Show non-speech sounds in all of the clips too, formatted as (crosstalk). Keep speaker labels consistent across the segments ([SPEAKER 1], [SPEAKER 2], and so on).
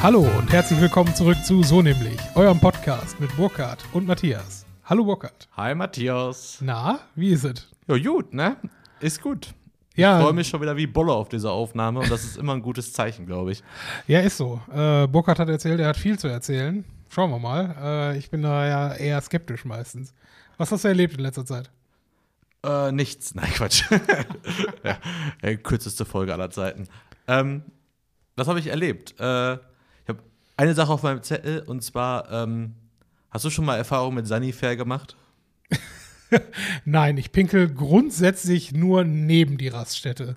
[SPEAKER 1] Hallo und herzlich willkommen zurück zu So nämlich, eurem Podcast mit Burkhard und Matthias. Hallo Burkhard.
[SPEAKER 2] Hi Matthias.
[SPEAKER 1] Na, wie ist es?
[SPEAKER 2] Ja, gut, ne? Ist gut.
[SPEAKER 1] Ja.
[SPEAKER 2] Ich freue mich schon wieder wie Bolle auf diese Aufnahme und das ist immer ein gutes Zeichen, glaube ich. (laughs)
[SPEAKER 1] Ja, ist so. Äh, Burkhard hat erzählt, er hat viel zu erzählen. Schauen wir mal. Äh, ich bin da ja eher skeptisch meistens. Was hast du erlebt in letzter Zeit?
[SPEAKER 2] Äh, nichts. Nein, Quatsch. (laughs) ja, äh, kürzeste Folge aller Zeiten. Ähm, was habe ich erlebt? Äh, eine Sache auf meinem Zettel und zwar, ähm, hast du schon mal Erfahrung mit Sanifair gemacht? (laughs)
[SPEAKER 1] Nein, ich pinkel grundsätzlich nur neben die Raststätte.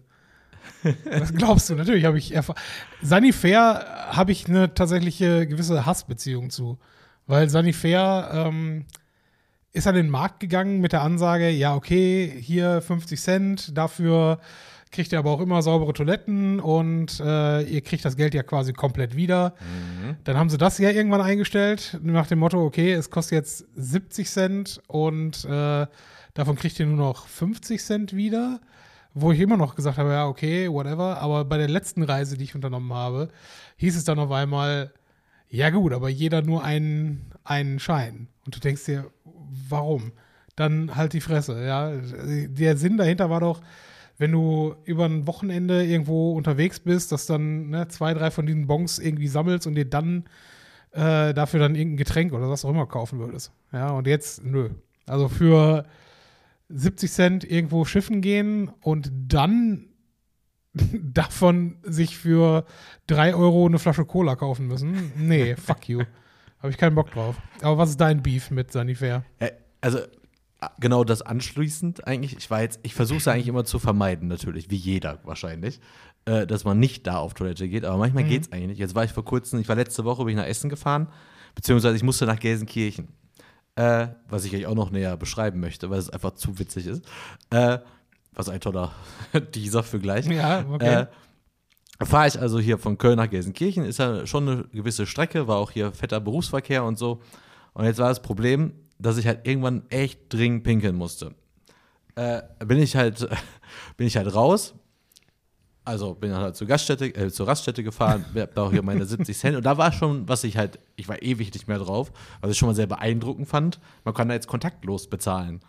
[SPEAKER 1] Was glaubst du? Natürlich habe ich Erfahrung. Sanifair habe ich eine tatsächliche gewisse Hassbeziehung zu. Weil Sanifair ähm, ist an den Markt gegangen mit der Ansage, ja, okay, hier 50 Cent, dafür kriegt ihr aber auch immer saubere Toiletten und äh, ihr kriegt das Geld ja quasi komplett wieder. Dann haben sie das ja irgendwann eingestellt, nach dem Motto, okay, es kostet jetzt 70 Cent und äh, davon kriegt ihr nur noch 50 Cent wieder. Wo ich immer noch gesagt habe, ja, okay, whatever. Aber bei der letzten Reise, die ich unternommen habe, hieß es dann auf einmal, ja gut, aber jeder nur einen, einen Schein. Und du denkst dir, warum? Dann halt die Fresse, ja. Der Sinn dahinter war doch, wenn du über ein Wochenende irgendwo unterwegs bist, dass dann ne, zwei, drei von diesen Bons irgendwie sammelst und dir dann äh, dafür dann irgendein Getränk oder was auch immer kaufen würdest. Ja, und jetzt, nö. Also für 70 Cent irgendwo schiffen gehen und dann (laughs) davon sich für 3 Euro eine Flasche Cola kaufen müssen. Nee, fuck you. Habe ich keinen Bock drauf. Aber was ist dein Beef mit Sanifair?
[SPEAKER 2] Äh, also genau das anschließend eigentlich. Ich war jetzt, ich versuche es eigentlich immer zu vermeiden, natürlich, wie jeder wahrscheinlich, äh, dass man nicht da auf Toilette geht. Aber manchmal
[SPEAKER 1] Mhm.
[SPEAKER 2] geht es eigentlich nicht. Jetzt war ich vor kurzem, ich war letzte Woche bin ich nach Essen gefahren, beziehungsweise ich musste nach Gelsenkirchen. Äh, was ich euch auch noch näher beschreiben möchte, weil es einfach zu witzig ist. Äh, was ein toller (laughs) dieser für gleich.
[SPEAKER 1] Ja, okay.
[SPEAKER 2] Äh, fahre ich also hier von Köln nach Gelsenkirchen, ist ja schon eine gewisse Strecke, war auch hier fetter Berufsverkehr und so. Und jetzt war das Problem, dass ich halt irgendwann echt dringend pinkeln musste. Äh, bin ich halt, (laughs) bin ich halt raus. Also bin halt zur Gaststätte, äh, zur Raststätte gefahren, (laughs) hab da auch hier meine 70 Cent. Und da war schon, was ich halt, ich war ewig nicht mehr drauf, was ich schon mal sehr beeindruckend fand. Man kann da jetzt kontaktlos bezahlen.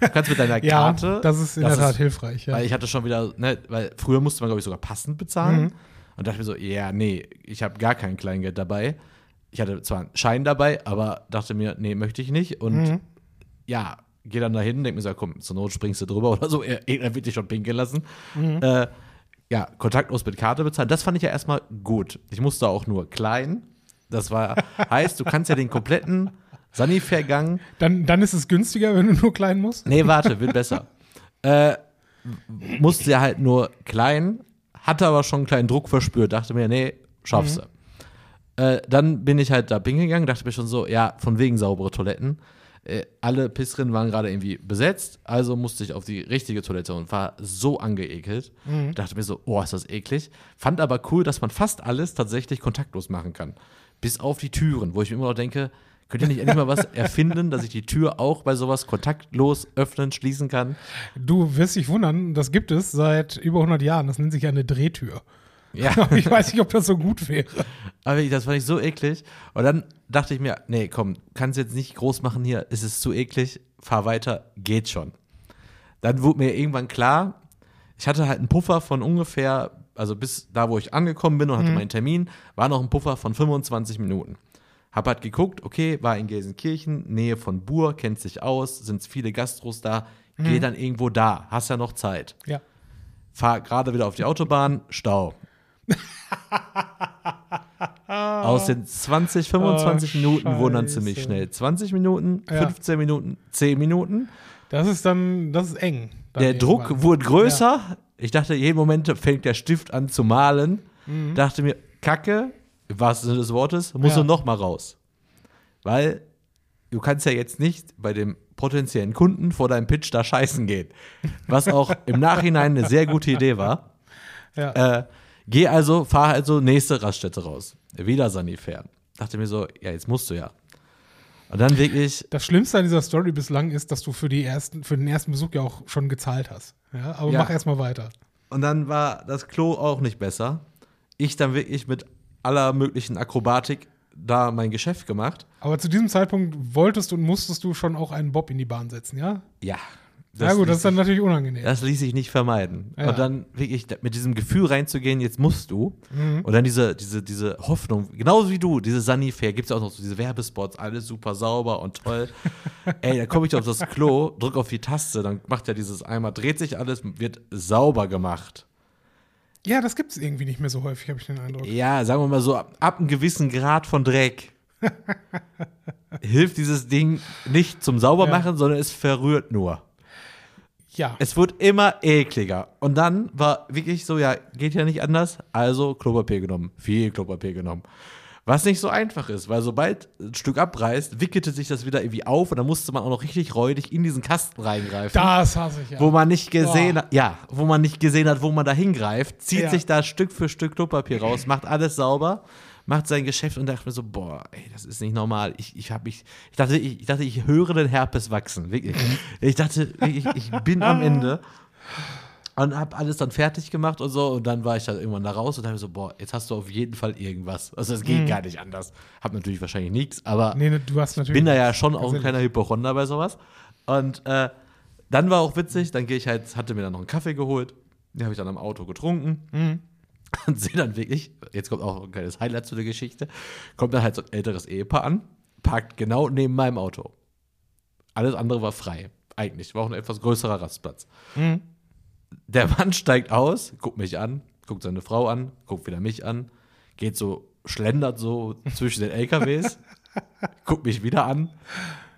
[SPEAKER 2] Du kannst mit deiner (laughs)
[SPEAKER 1] ja,
[SPEAKER 2] Karte.
[SPEAKER 1] das ist in der Tat hilfreich. Ja.
[SPEAKER 2] Weil ich hatte schon wieder, ne, weil früher musste man, glaube ich, sogar passend bezahlen.
[SPEAKER 1] Mhm.
[SPEAKER 2] Und dachte mir so, ja, nee, ich habe gar kein Kleingeld dabei. Ich hatte zwar einen Schein dabei, aber dachte mir, nee, möchte ich nicht. Und
[SPEAKER 1] Mhm.
[SPEAKER 2] ja, geh dann dahin, denk mir so, komm, zur Not springst du drüber (laughs) oder so. Er, er wird dich schon pinkeln lassen.
[SPEAKER 1] Mhm.
[SPEAKER 2] Äh, ja, kontaktlos mit Karte bezahlen. Das fand ich ja erstmal gut. Ich musste auch nur klein. Das war, (laughs) heißt, du kannst ja den kompletten Sanifair-Gang
[SPEAKER 1] Dann, dann ist es günstiger, wenn du nur klein musst.
[SPEAKER 2] Nee, warte, wird besser. äh, musste ja halt nur klein, hatte aber schon einen kleinen Druck verspürt, dachte mir, nee, schaffst du. Äh, dann bin ich halt da pinkeln gegangen, dachte mir schon so, ja, von wegen saubere Toiletten. Äh, alle Pissrinnen waren gerade irgendwie besetzt, also musste ich auf die richtige Toilette und war so angeekelt. Dachte mir so, oh, ist das eklig. Fand aber cool, dass man fast alles tatsächlich kontaktlos machen kann. Bis auf die Türen, wo ich mir immer noch denke, könnt ihr nicht endlich mal was (laughs) erfinden, dass ich die Tür auch bei sowas kontaktlos öffnen, schließen kann?
[SPEAKER 1] Du wirst dich wundern, das gibt es seit über 100 Jahren. Das nennt sich eine Drehtür.
[SPEAKER 2] Ja, (laughs)
[SPEAKER 1] ich weiß nicht, ob das so gut wäre.
[SPEAKER 2] aber das fand ich so eklig. Und dann dachte ich mir, nee, komm, kannst jetzt nicht groß machen hier, es ist zu eklig, fahr weiter, geht schon. Dann wurde mir irgendwann klar, ich hatte halt einen Puffer von ungefähr, also bis da, wo ich angekommen bin und hatte meinen Termin, war noch ein Puffer von 25 Minuten. Hab halt geguckt, okay, war in Gelsenkirchen, Nähe von Bur, kennt sich aus, sind viele Gastros da, geh dann irgendwo da, hast ja noch Zeit.
[SPEAKER 1] Ja.
[SPEAKER 2] Fahr gerade wieder auf die Autobahn, Stau. (laughs) Aus den 20, 25
[SPEAKER 1] Oh,
[SPEAKER 2] Minuten wurden dann ziemlich schnell 20 Minuten,
[SPEAKER 1] Ja.
[SPEAKER 2] 15 Minuten, 10 Minuten.
[SPEAKER 1] Das ist dann, das ist eng.
[SPEAKER 2] Der Druck
[SPEAKER 1] irgendwann.
[SPEAKER 2] wurde größer. Ich dachte, jeden Moment fängt der Stift an zu malen. Dachte mir, Kacke, im wahrsten Sinne des Wortes, muss
[SPEAKER 1] Mhm. Ja.
[SPEAKER 2] du noch mal raus. Weil du kannst ja jetzt nicht bei dem potenziellen Kunden vor deinem Pitch da scheißen gehen. Was auch im Nachhinein eine sehr gute Idee war. (laughs)
[SPEAKER 1] Ja.
[SPEAKER 2] Äh, geh also, fahr also nächste Raststätte raus. Wieder Sanifair. Dachte mir so, ja, jetzt musst du ja. Und dann wirklich,
[SPEAKER 1] Das Schlimmste an dieser Story bislang ist, dass du für, die ersten, für den ersten Besuch ja auch schon gezahlt hast. Ja, aber
[SPEAKER 2] Ja.
[SPEAKER 1] mach erstmal weiter.
[SPEAKER 2] und dann war das Klo auch nicht besser. Ich dann wirklich mit aller möglichen Akrobatik da mein Geschäft gemacht.
[SPEAKER 1] Aber zu diesem Zeitpunkt wolltest und musstest du schon auch einen Bob in die Bahn setzen, ja?
[SPEAKER 2] Ja.
[SPEAKER 1] Na gut, das ist dann natürlich unangenehm.
[SPEAKER 2] Das ließ sich nicht vermeiden.
[SPEAKER 1] Ja.
[SPEAKER 2] Und dann wirklich mit diesem Gefühl reinzugehen, jetzt musst du.
[SPEAKER 1] Mhm.
[SPEAKER 2] Und dann diese, diese, diese Hoffnung, genauso wie du, diese Sunnyfair, gibt es auch noch so diese Werbespots, alles super sauber und toll. (laughs) Ey, dann komme ich auf das Klo, drück auf die Taste, dann macht ja dieses einmal, dreht sich alles, wird sauber gemacht.
[SPEAKER 1] Ja, das gibt es irgendwie nicht mehr so häufig, habe ich den Eindruck.
[SPEAKER 2] Ja, sagen wir mal so, ab, ab einem gewissen Grad von Dreck (laughs) hilft dieses Ding nicht zum Saubermachen, sondern es verrührt nur.
[SPEAKER 1] Ja.
[SPEAKER 2] Es wird immer ekliger. Und dann war wirklich so, ja, geht ja nicht anders, also Klopapier genommen. Viel Klopapier genommen. Was nicht so einfach ist, weil sobald ein Stück abreißt, wickelte sich das wieder irgendwie auf und dann musste man auch noch richtig räudig in diesen Kasten reingreifen.
[SPEAKER 1] Das hasse ich ja.
[SPEAKER 2] Wo man nicht gesehen
[SPEAKER 1] Boah.
[SPEAKER 2] hat, ja, wo man nicht gesehen hat, wo man da hingreift, zieht
[SPEAKER 1] Ja.
[SPEAKER 2] sich da Stück für Stück Klopapier raus, (clears throat) macht alles sauber, macht sein Geschäft und dachte mir so, boah, ey, das ist nicht normal. Ich, ich habe mich, ich dachte, ich, ich dachte, ich höre den Herpes wachsen, wirklich. Ich dachte, wirklich, ich bin am Ende (laughs) und habe alles dann fertig gemacht und so und dann war ich dann irgendwann da raus und dachte mir so, boah, jetzt hast du auf jeden Fall irgendwas. Also es geht gar nicht anders. Hab natürlich wahrscheinlich nichts, aber
[SPEAKER 1] nee, ne, du hast natürlich.
[SPEAKER 2] bin da ja schon auch ein kleiner Hypochonder bei sowas. Und äh, dann war auch witzig, dann gehe ich halt, hatte mir dann noch einen Kaffee geholt, den habe ich dann am Auto getrunken
[SPEAKER 1] Mhm. (laughs)
[SPEAKER 2] und sehe dann wirklich, jetzt kommt auch ein kleines Highlight zu der Geschichte, kommt dann halt so ein älteres Ehepaar an, parkt genau neben meinem Auto. Alles andere war frei, eigentlich, war auch ein etwas größerer Rastplatz.
[SPEAKER 1] Mhm.
[SPEAKER 2] Der (laughs) Mann steigt aus, guckt mich an, guckt seine Frau an, guckt wieder mich an, geht so, schlendert so zwischen den LKWs, (laughs) guckt mich wieder an.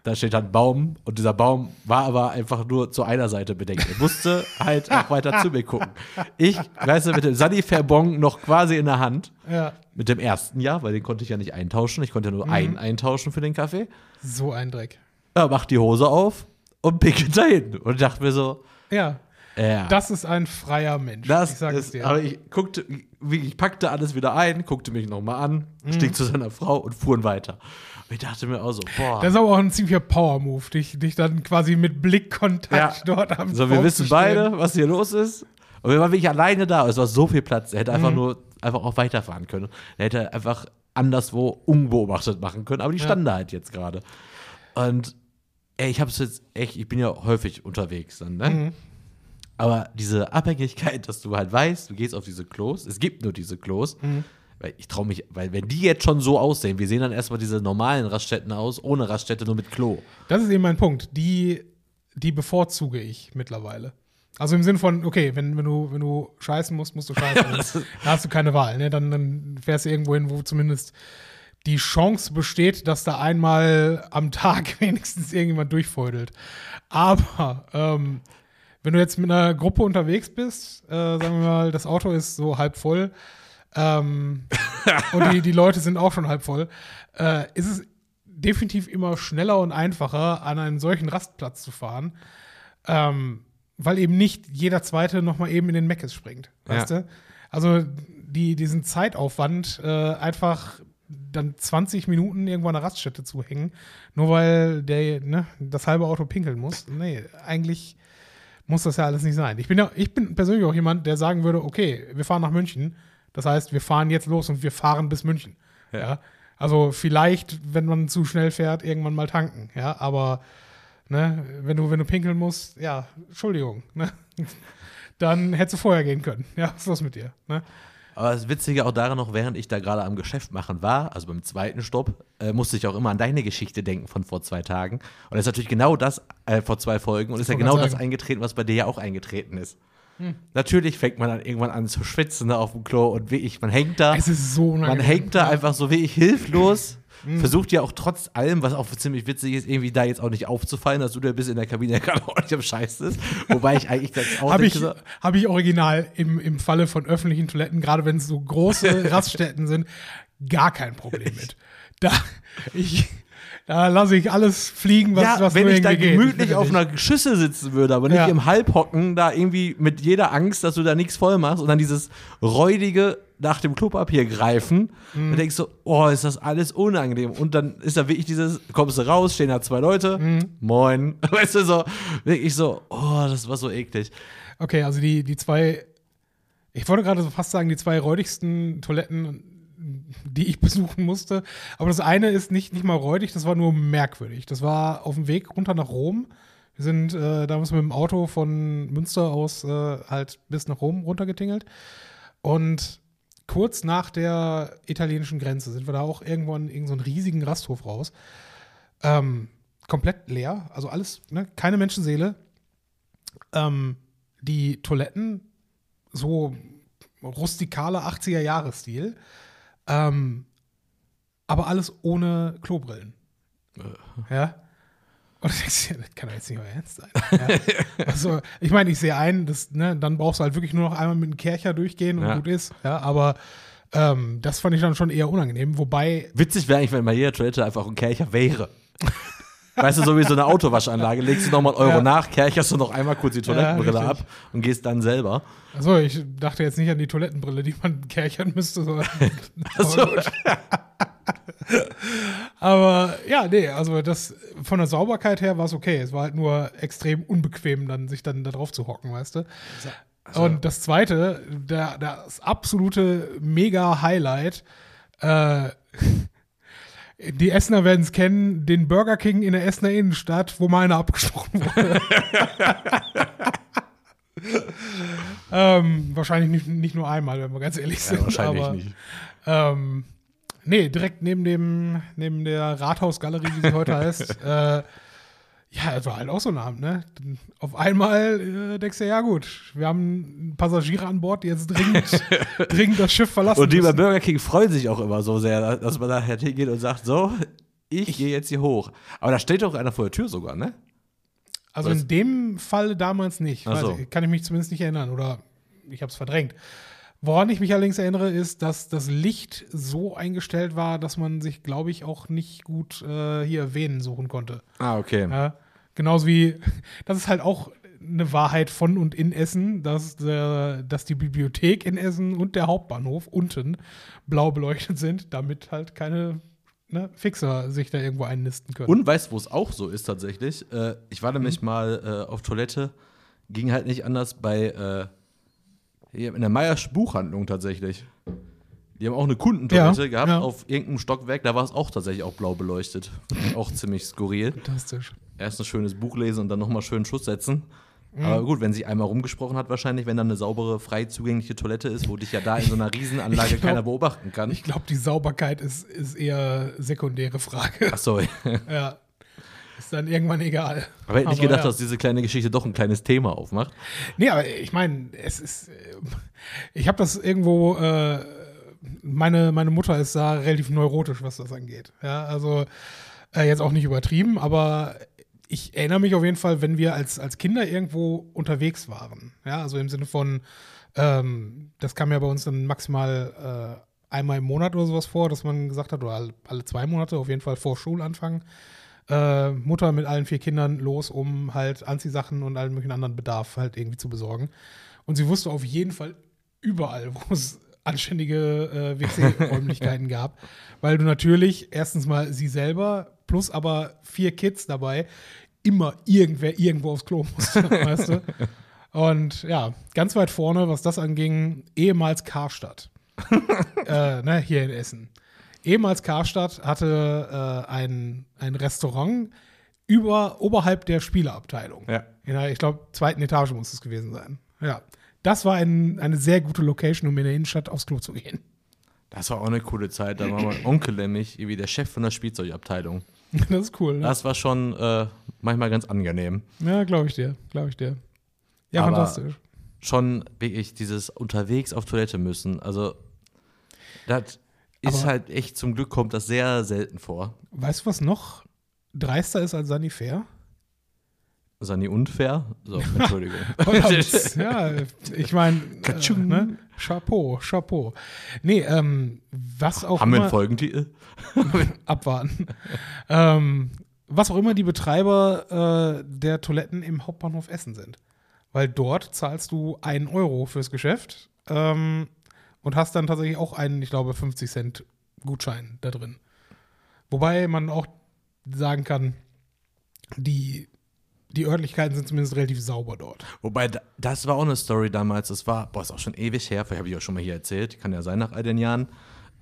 [SPEAKER 2] Da steht ein Baum und dieser Baum war aber einfach nur zu einer Seite bedeckt. Er musste halt auch weiter zu mir gucken. Ich, weißt du, mit dem Sanifair-Bon noch quasi in der Hand,
[SPEAKER 1] Ja,
[SPEAKER 2] mit dem ersten Jahr, weil den konnte ich ja nicht eintauschen. Ich konnte ja nur
[SPEAKER 1] Mhm.
[SPEAKER 2] einen eintauschen für den Kaffee.
[SPEAKER 1] so ein Dreck.
[SPEAKER 2] Er macht die Hose auf und pickelt dahin. Und dachte mir so,
[SPEAKER 1] Ja,
[SPEAKER 2] ja.
[SPEAKER 1] das ist ein freier Mensch.
[SPEAKER 2] Das
[SPEAKER 1] ich sag es
[SPEAKER 2] ist,
[SPEAKER 1] dir.
[SPEAKER 2] aber ich guckte, ich packte alles wieder ein, guckte mich nochmal an,
[SPEAKER 1] Mhm.
[SPEAKER 2] stieg zu seiner Frau und fuhren weiter. Und ich dachte mir auch so, boah.
[SPEAKER 1] Das ist aber auch ein ziemlicher Power-Move, dich, dich dann quasi mit Blickkontakt
[SPEAKER 2] Ja.
[SPEAKER 1] dort am
[SPEAKER 2] so, wir wissen beide, was hier los ist. Und wir waren wirklich alleine da. Es war so viel Platz. Er hätte
[SPEAKER 1] Mhm.
[SPEAKER 2] einfach nur einfach auch weiterfahren können. Er hätte einfach anderswo unbeobachtet machen können. Aber die
[SPEAKER 1] Ja.
[SPEAKER 2] standen da halt jetzt gerade. Und ey, ich habe es jetzt echt, ich bin ja häufig unterwegs dann, ne?
[SPEAKER 1] Mhm.
[SPEAKER 2] Aber diese Abhängigkeit, dass du halt weißt, du gehst auf diese Klos, es gibt nur diese Klos,
[SPEAKER 1] Mhm.
[SPEAKER 2] weil ich traue mich, weil wenn die jetzt schon so aussehen, wir sehen dann erstmal diese normalen Raststätten aus, ohne Raststätte, nur mit Klo.
[SPEAKER 1] Das ist eben mein Punkt. Die, die bevorzuge ich mittlerweile. Also im Sinn von, okay, wenn, wenn, du, wenn du scheißen musst, musst du scheißen. (laughs) da hast du keine Wahl. Ne? Dann, dann fährst du irgendwo hin, wo zumindest die Chance besteht, dass da einmal am Tag (laughs) wenigstens irgendjemand durchfeudelt. Aber ähm, wenn du jetzt mit einer Gruppe unterwegs bist, äh, sagen wir mal, das Auto ist so halb voll ähm, (laughs) und die, die Leute sind auch schon halb voll, äh, ist es definitiv immer schneller und einfacher, an einen solchen Rastplatz zu fahren, ähm, weil eben nicht jeder Zweite noch mal eben in den Meckes springt. Weißt
[SPEAKER 2] Ja.
[SPEAKER 1] du? Also die, diesen Zeitaufwand, äh, einfach dann 20 Minuten irgendwo an der Raststätte zu hängen, nur weil der, ne, das halbe Auto pinkeln muss. Nee, eigentlich muss das ja alles nicht sein. Ich bin ja, ich bin persönlich auch jemand, der sagen würde, okay, wir fahren nach München. Das heißt, wir fahren jetzt los und wir fahren bis München. Ja.
[SPEAKER 2] Ja.
[SPEAKER 1] Also vielleicht, wenn man zu schnell fährt, irgendwann mal tanken. Ja, aber ne, wenn du, wenn du pinkeln musst, ja, Entschuldigung, ne? (laughs) Dann hättest du vorher gehen können. Ja, was ist los mit dir? Ne?
[SPEAKER 2] Aber das Witzige auch daran noch, während ich da gerade am Geschäft machen war, also beim zweiten Stopp, äh, musste ich auch immer an deine Geschichte denken von vor zwei Tagen. Und das ist natürlich genau das, äh, vor zwei Folgen, und ist ja genau
[SPEAKER 1] grad
[SPEAKER 2] das
[SPEAKER 1] sagen.
[SPEAKER 2] eingetreten, was bei dir ja auch eingetreten ist. Natürlich fängt man dann irgendwann an zu schwitzen ne, auf dem Klo und wie ich, man hängt da.
[SPEAKER 1] Es ist so unangenehm.
[SPEAKER 2] Man hängt da einfach so wie ich hilflos. Versucht ja auch trotz allem, was auch ziemlich witzig ist, irgendwie da jetzt auch nicht aufzufallen, dass du da bist in der Kabine (laughs) gerade auch nicht am Scheiß ist. Wobei ich eigentlich das auch
[SPEAKER 1] Habe ich,
[SPEAKER 2] so,
[SPEAKER 1] hab ich original im, im Falle von öffentlichen Toiletten, gerade wenn es so große (laughs) Raststätten sind, gar kein Problem mit. Da, ich, da lasse ich alles fliegen, was,
[SPEAKER 2] ja,
[SPEAKER 1] was
[SPEAKER 2] wenn ich da
[SPEAKER 1] geht.
[SPEAKER 2] gemütlich
[SPEAKER 1] bitte
[SPEAKER 2] auf einer Schüssel sitzen würde, aber nicht
[SPEAKER 1] Ja.
[SPEAKER 2] im Halbhocken, da irgendwie mit jeder Angst, dass du da nichts voll machst und dann dieses räudige nach dem Klopapier greifen,
[SPEAKER 1] Mhm.
[SPEAKER 2] dann denkst du, oh, ist das alles unangenehm. Und dann ist da wirklich dieses, kommst du raus, stehen da zwei Leute,
[SPEAKER 1] Mhm.
[SPEAKER 2] moin, (laughs) weißt du, so, wirklich so, oh, das war so eklig.
[SPEAKER 1] Okay, also die, die zwei, ich wollte gerade so fast sagen, die zwei räudigsten Toiletten, die ich (laughs) besuchen musste. Aber das eine ist nicht, nicht mal räudig, das war nur merkwürdig. Das war auf dem Weg runter nach Rom. Wir sind äh, damals mit dem Auto von Münster aus äh, halt bis nach Rom runtergetingelt. Und kurz nach der italienischen Grenze sind wir da auch irgendwo in irgendeinen so riesigen Rasthof raus. Ähm, komplett leer, also alles, ne, keine Menschenseele. Ähm, die Toiletten, so rustikaler 80er-Jahres-Stil. Ähm, aber alles ohne Klobrillen. Ja. Und du denkst das kann doch jetzt nicht euer Ernst sein. Ja. (laughs) Also, ich meine, ich sehe ein, dass, ne, dann brauchst du halt wirklich nur noch einmal mit einem Kercher durchgehen und
[SPEAKER 2] Ja.
[SPEAKER 1] gut ist. Ja, aber ähm, das fand ich dann schon eher unangenehm. Wobei,
[SPEAKER 2] Witzig wäre eigentlich, wenn bei jeder Toilette einfach ein Kercher wäre. (laughs) Weißt du, so wie so eine Autowaschanlage, legst du nochmal einen Euro
[SPEAKER 1] Ja.
[SPEAKER 2] nach, kercherst du noch einmal kurz die Toilettenbrille
[SPEAKER 1] richtig.
[SPEAKER 2] ab und gehst dann selber.
[SPEAKER 1] also ich dachte jetzt nicht an die Toilettenbrille, die man (laughs) kerchern müsste, sondern.
[SPEAKER 2] Also, (laughs)
[SPEAKER 1] Aber ja, nee, also das von der Sauberkeit her war es okay. Es war halt nur extrem unbequem, dann sich dann da drauf zu hocken, weißt du. Und das zweite, der, das absolute Mega-Highlight, äh, (laughs) die Essener werden es kennen, den Burger King in der Essener Innenstadt, wo mal einer abgesprochen wurde. (laughs) ähm, wahrscheinlich nicht, nicht nur einmal, wenn wir ganz ehrlich sind.
[SPEAKER 2] ja, wahrscheinlich
[SPEAKER 1] aber,
[SPEAKER 2] nicht.
[SPEAKER 1] ähm, nee, direkt neben dem, neben der Rathausgalerie, wie sie heute heißt. (laughs) Äh, ja, es war halt auch so ein Abend, ne? Auf einmal äh, denkst du, ja gut, wir haben Passagiere an Bord, die jetzt dringend, (laughs) dringend das Schiff verlassen
[SPEAKER 2] Und die bei
[SPEAKER 1] müssen.
[SPEAKER 2] Burger King freuen sich auch immer so sehr, dass man da hingeht und sagt, so, ich, gehe jetzt hier hoch. Aber da steht doch einer vor der Tür sogar, ne?
[SPEAKER 1] Also
[SPEAKER 2] Was?
[SPEAKER 1] in dem Fall damals nicht.
[SPEAKER 2] So.
[SPEAKER 1] Ich, kann ich mich zumindest nicht erinnern oder ich habe es verdrängt. Woran ich mich allerdings erinnere, ist, dass das Licht so eingestellt war, dass man sich, glaube ich, auch nicht gut äh, hier Venen suchen konnte.
[SPEAKER 2] Ah, okay.
[SPEAKER 1] Ja, genauso wie, (laughs) das ist halt auch eine Wahrheit von und in Essen, dass, äh, dass die Bibliothek in Essen und der Hauptbahnhof unten blau beleuchtet sind, damit halt keine ne, Fixer sich da irgendwo einnisten können.
[SPEAKER 2] Und weißt du, wo es auch so ist tatsächlich? Äh, ich war nämlich mal äh, auf Toilette, ging halt nicht anders bei äh, in der Meyersch Buchhandlung tatsächlich. Die haben auch eine Kundentoilette
[SPEAKER 1] Ja,
[SPEAKER 2] gehabt
[SPEAKER 1] ja.
[SPEAKER 2] auf irgendeinem Stockwerk, da war es auch tatsächlich auch blau beleuchtet. (laughs) auch ziemlich skurril.
[SPEAKER 1] Fantastisch.
[SPEAKER 2] Erst ein schönes Buch lesen und dann nochmal schön Schuss setzen.
[SPEAKER 1] Mhm.
[SPEAKER 2] Aber gut, wenn sie einmal rumgesprochen hat, wahrscheinlich, wenn da eine saubere, frei zugängliche Toilette ist, wo dich ja da in so einer Riesenanlage (laughs)
[SPEAKER 1] glaub-
[SPEAKER 2] keiner beobachten kann.
[SPEAKER 1] Ich glaube, die Sauberkeit ist, ist eher sekundäre Frage.
[SPEAKER 2] Achso,
[SPEAKER 1] ja. (laughs) Ist dann irgendwann egal.
[SPEAKER 2] aber hätte nicht gedacht,
[SPEAKER 1] ja.
[SPEAKER 2] dass diese kleine Geschichte doch ein kleines Thema aufmacht.
[SPEAKER 1] Nee, aber ich meine, es ist. äh, Ich habe das irgendwo. Äh, meine, meine Mutter ist da relativ neurotisch, was das angeht. Ja, also äh, jetzt auch nicht übertrieben, aber ich erinnere mich auf jeden Fall, wenn wir als, als Kinder irgendwo unterwegs waren. Ja, also im Sinne von, ähm, das kam ja bei uns dann maximal äh, einmal im Monat oder sowas vor, dass man gesagt hat, oder alle, alle zwei Monate, auf jeden Fall vor Schulanfang, äh, Mutter mit allen vier Kindern los, um halt Anziehsachen und allen möglichen anderen Bedarf halt irgendwie zu besorgen. Und sie wusste auf jeden Fall überall, (laughs) wo es anständige äh, WC-Räumlichkeiten (laughs) gab, weil du natürlich erstens mal sie selber plus aber vier Kids dabei immer irgendwer irgendwo aufs Klo musste, (laughs) weißt du? Und ja, ganz weit vorne, was das anging, ehemals Karstadt. äh, ne, hier in Essen. Ehemals Karstadt hatte äh, ein, ein Restaurant über, oberhalb der Spieleabteilung.
[SPEAKER 2] Ja.
[SPEAKER 1] In der, ich glaube, zweiten Etage muss es gewesen sein. Ja. Das war ein, eine sehr gute Location, um in der Innenstadt aufs Klo zu gehen.
[SPEAKER 2] Das war auch eine coole Zeit. Da war mein (clears throat) Onkel nämlich irgendwie der Chef von der Spielzeugabteilung.
[SPEAKER 1] Das ist cool. Ne?
[SPEAKER 2] Das war schon äh, manchmal ganz angenehm.
[SPEAKER 1] Ja, glaube ich dir. Glaube ich dir. Ja,
[SPEAKER 2] Aber-
[SPEAKER 1] fantastisch.
[SPEAKER 2] Schon wirklich dieses unterwegs auf Toilette müssen. Also, das ist
[SPEAKER 1] Aber-
[SPEAKER 2] halt echt, zum Glück kommt das sehr selten vor.
[SPEAKER 1] Weißt du, was noch dreister ist als Sanifair?
[SPEAKER 2] Ist das nie unfair? So, (laughs) Entschuldigung. (laughs)
[SPEAKER 1] Ja, ich meine, äh, ne? Chapeau, Chapeau. Nee, ähm, was auch
[SPEAKER 2] Haben wir
[SPEAKER 1] immer,
[SPEAKER 2] einen Folgentitel? (laughs)
[SPEAKER 1] abwarten. ähm, was auch immer die Betreiber äh, der Toiletten im Hauptbahnhof Essen sind. Weil dort zahlst du einen Euro fürs Geschäft ähm, und hast dann tatsächlich auch einen, ich glaube, 50 Cent Gutschein da drin. Wobei man auch sagen kann, die, die Örtlichkeiten sind zumindest relativ sauber dort.
[SPEAKER 2] Wobei, da- das war auch eine Story damals. Das war, boah, ist auch schon ewig her. Vielleicht habe ich auch schon mal hier erzählt. Kann ja sein nach all den Jahren.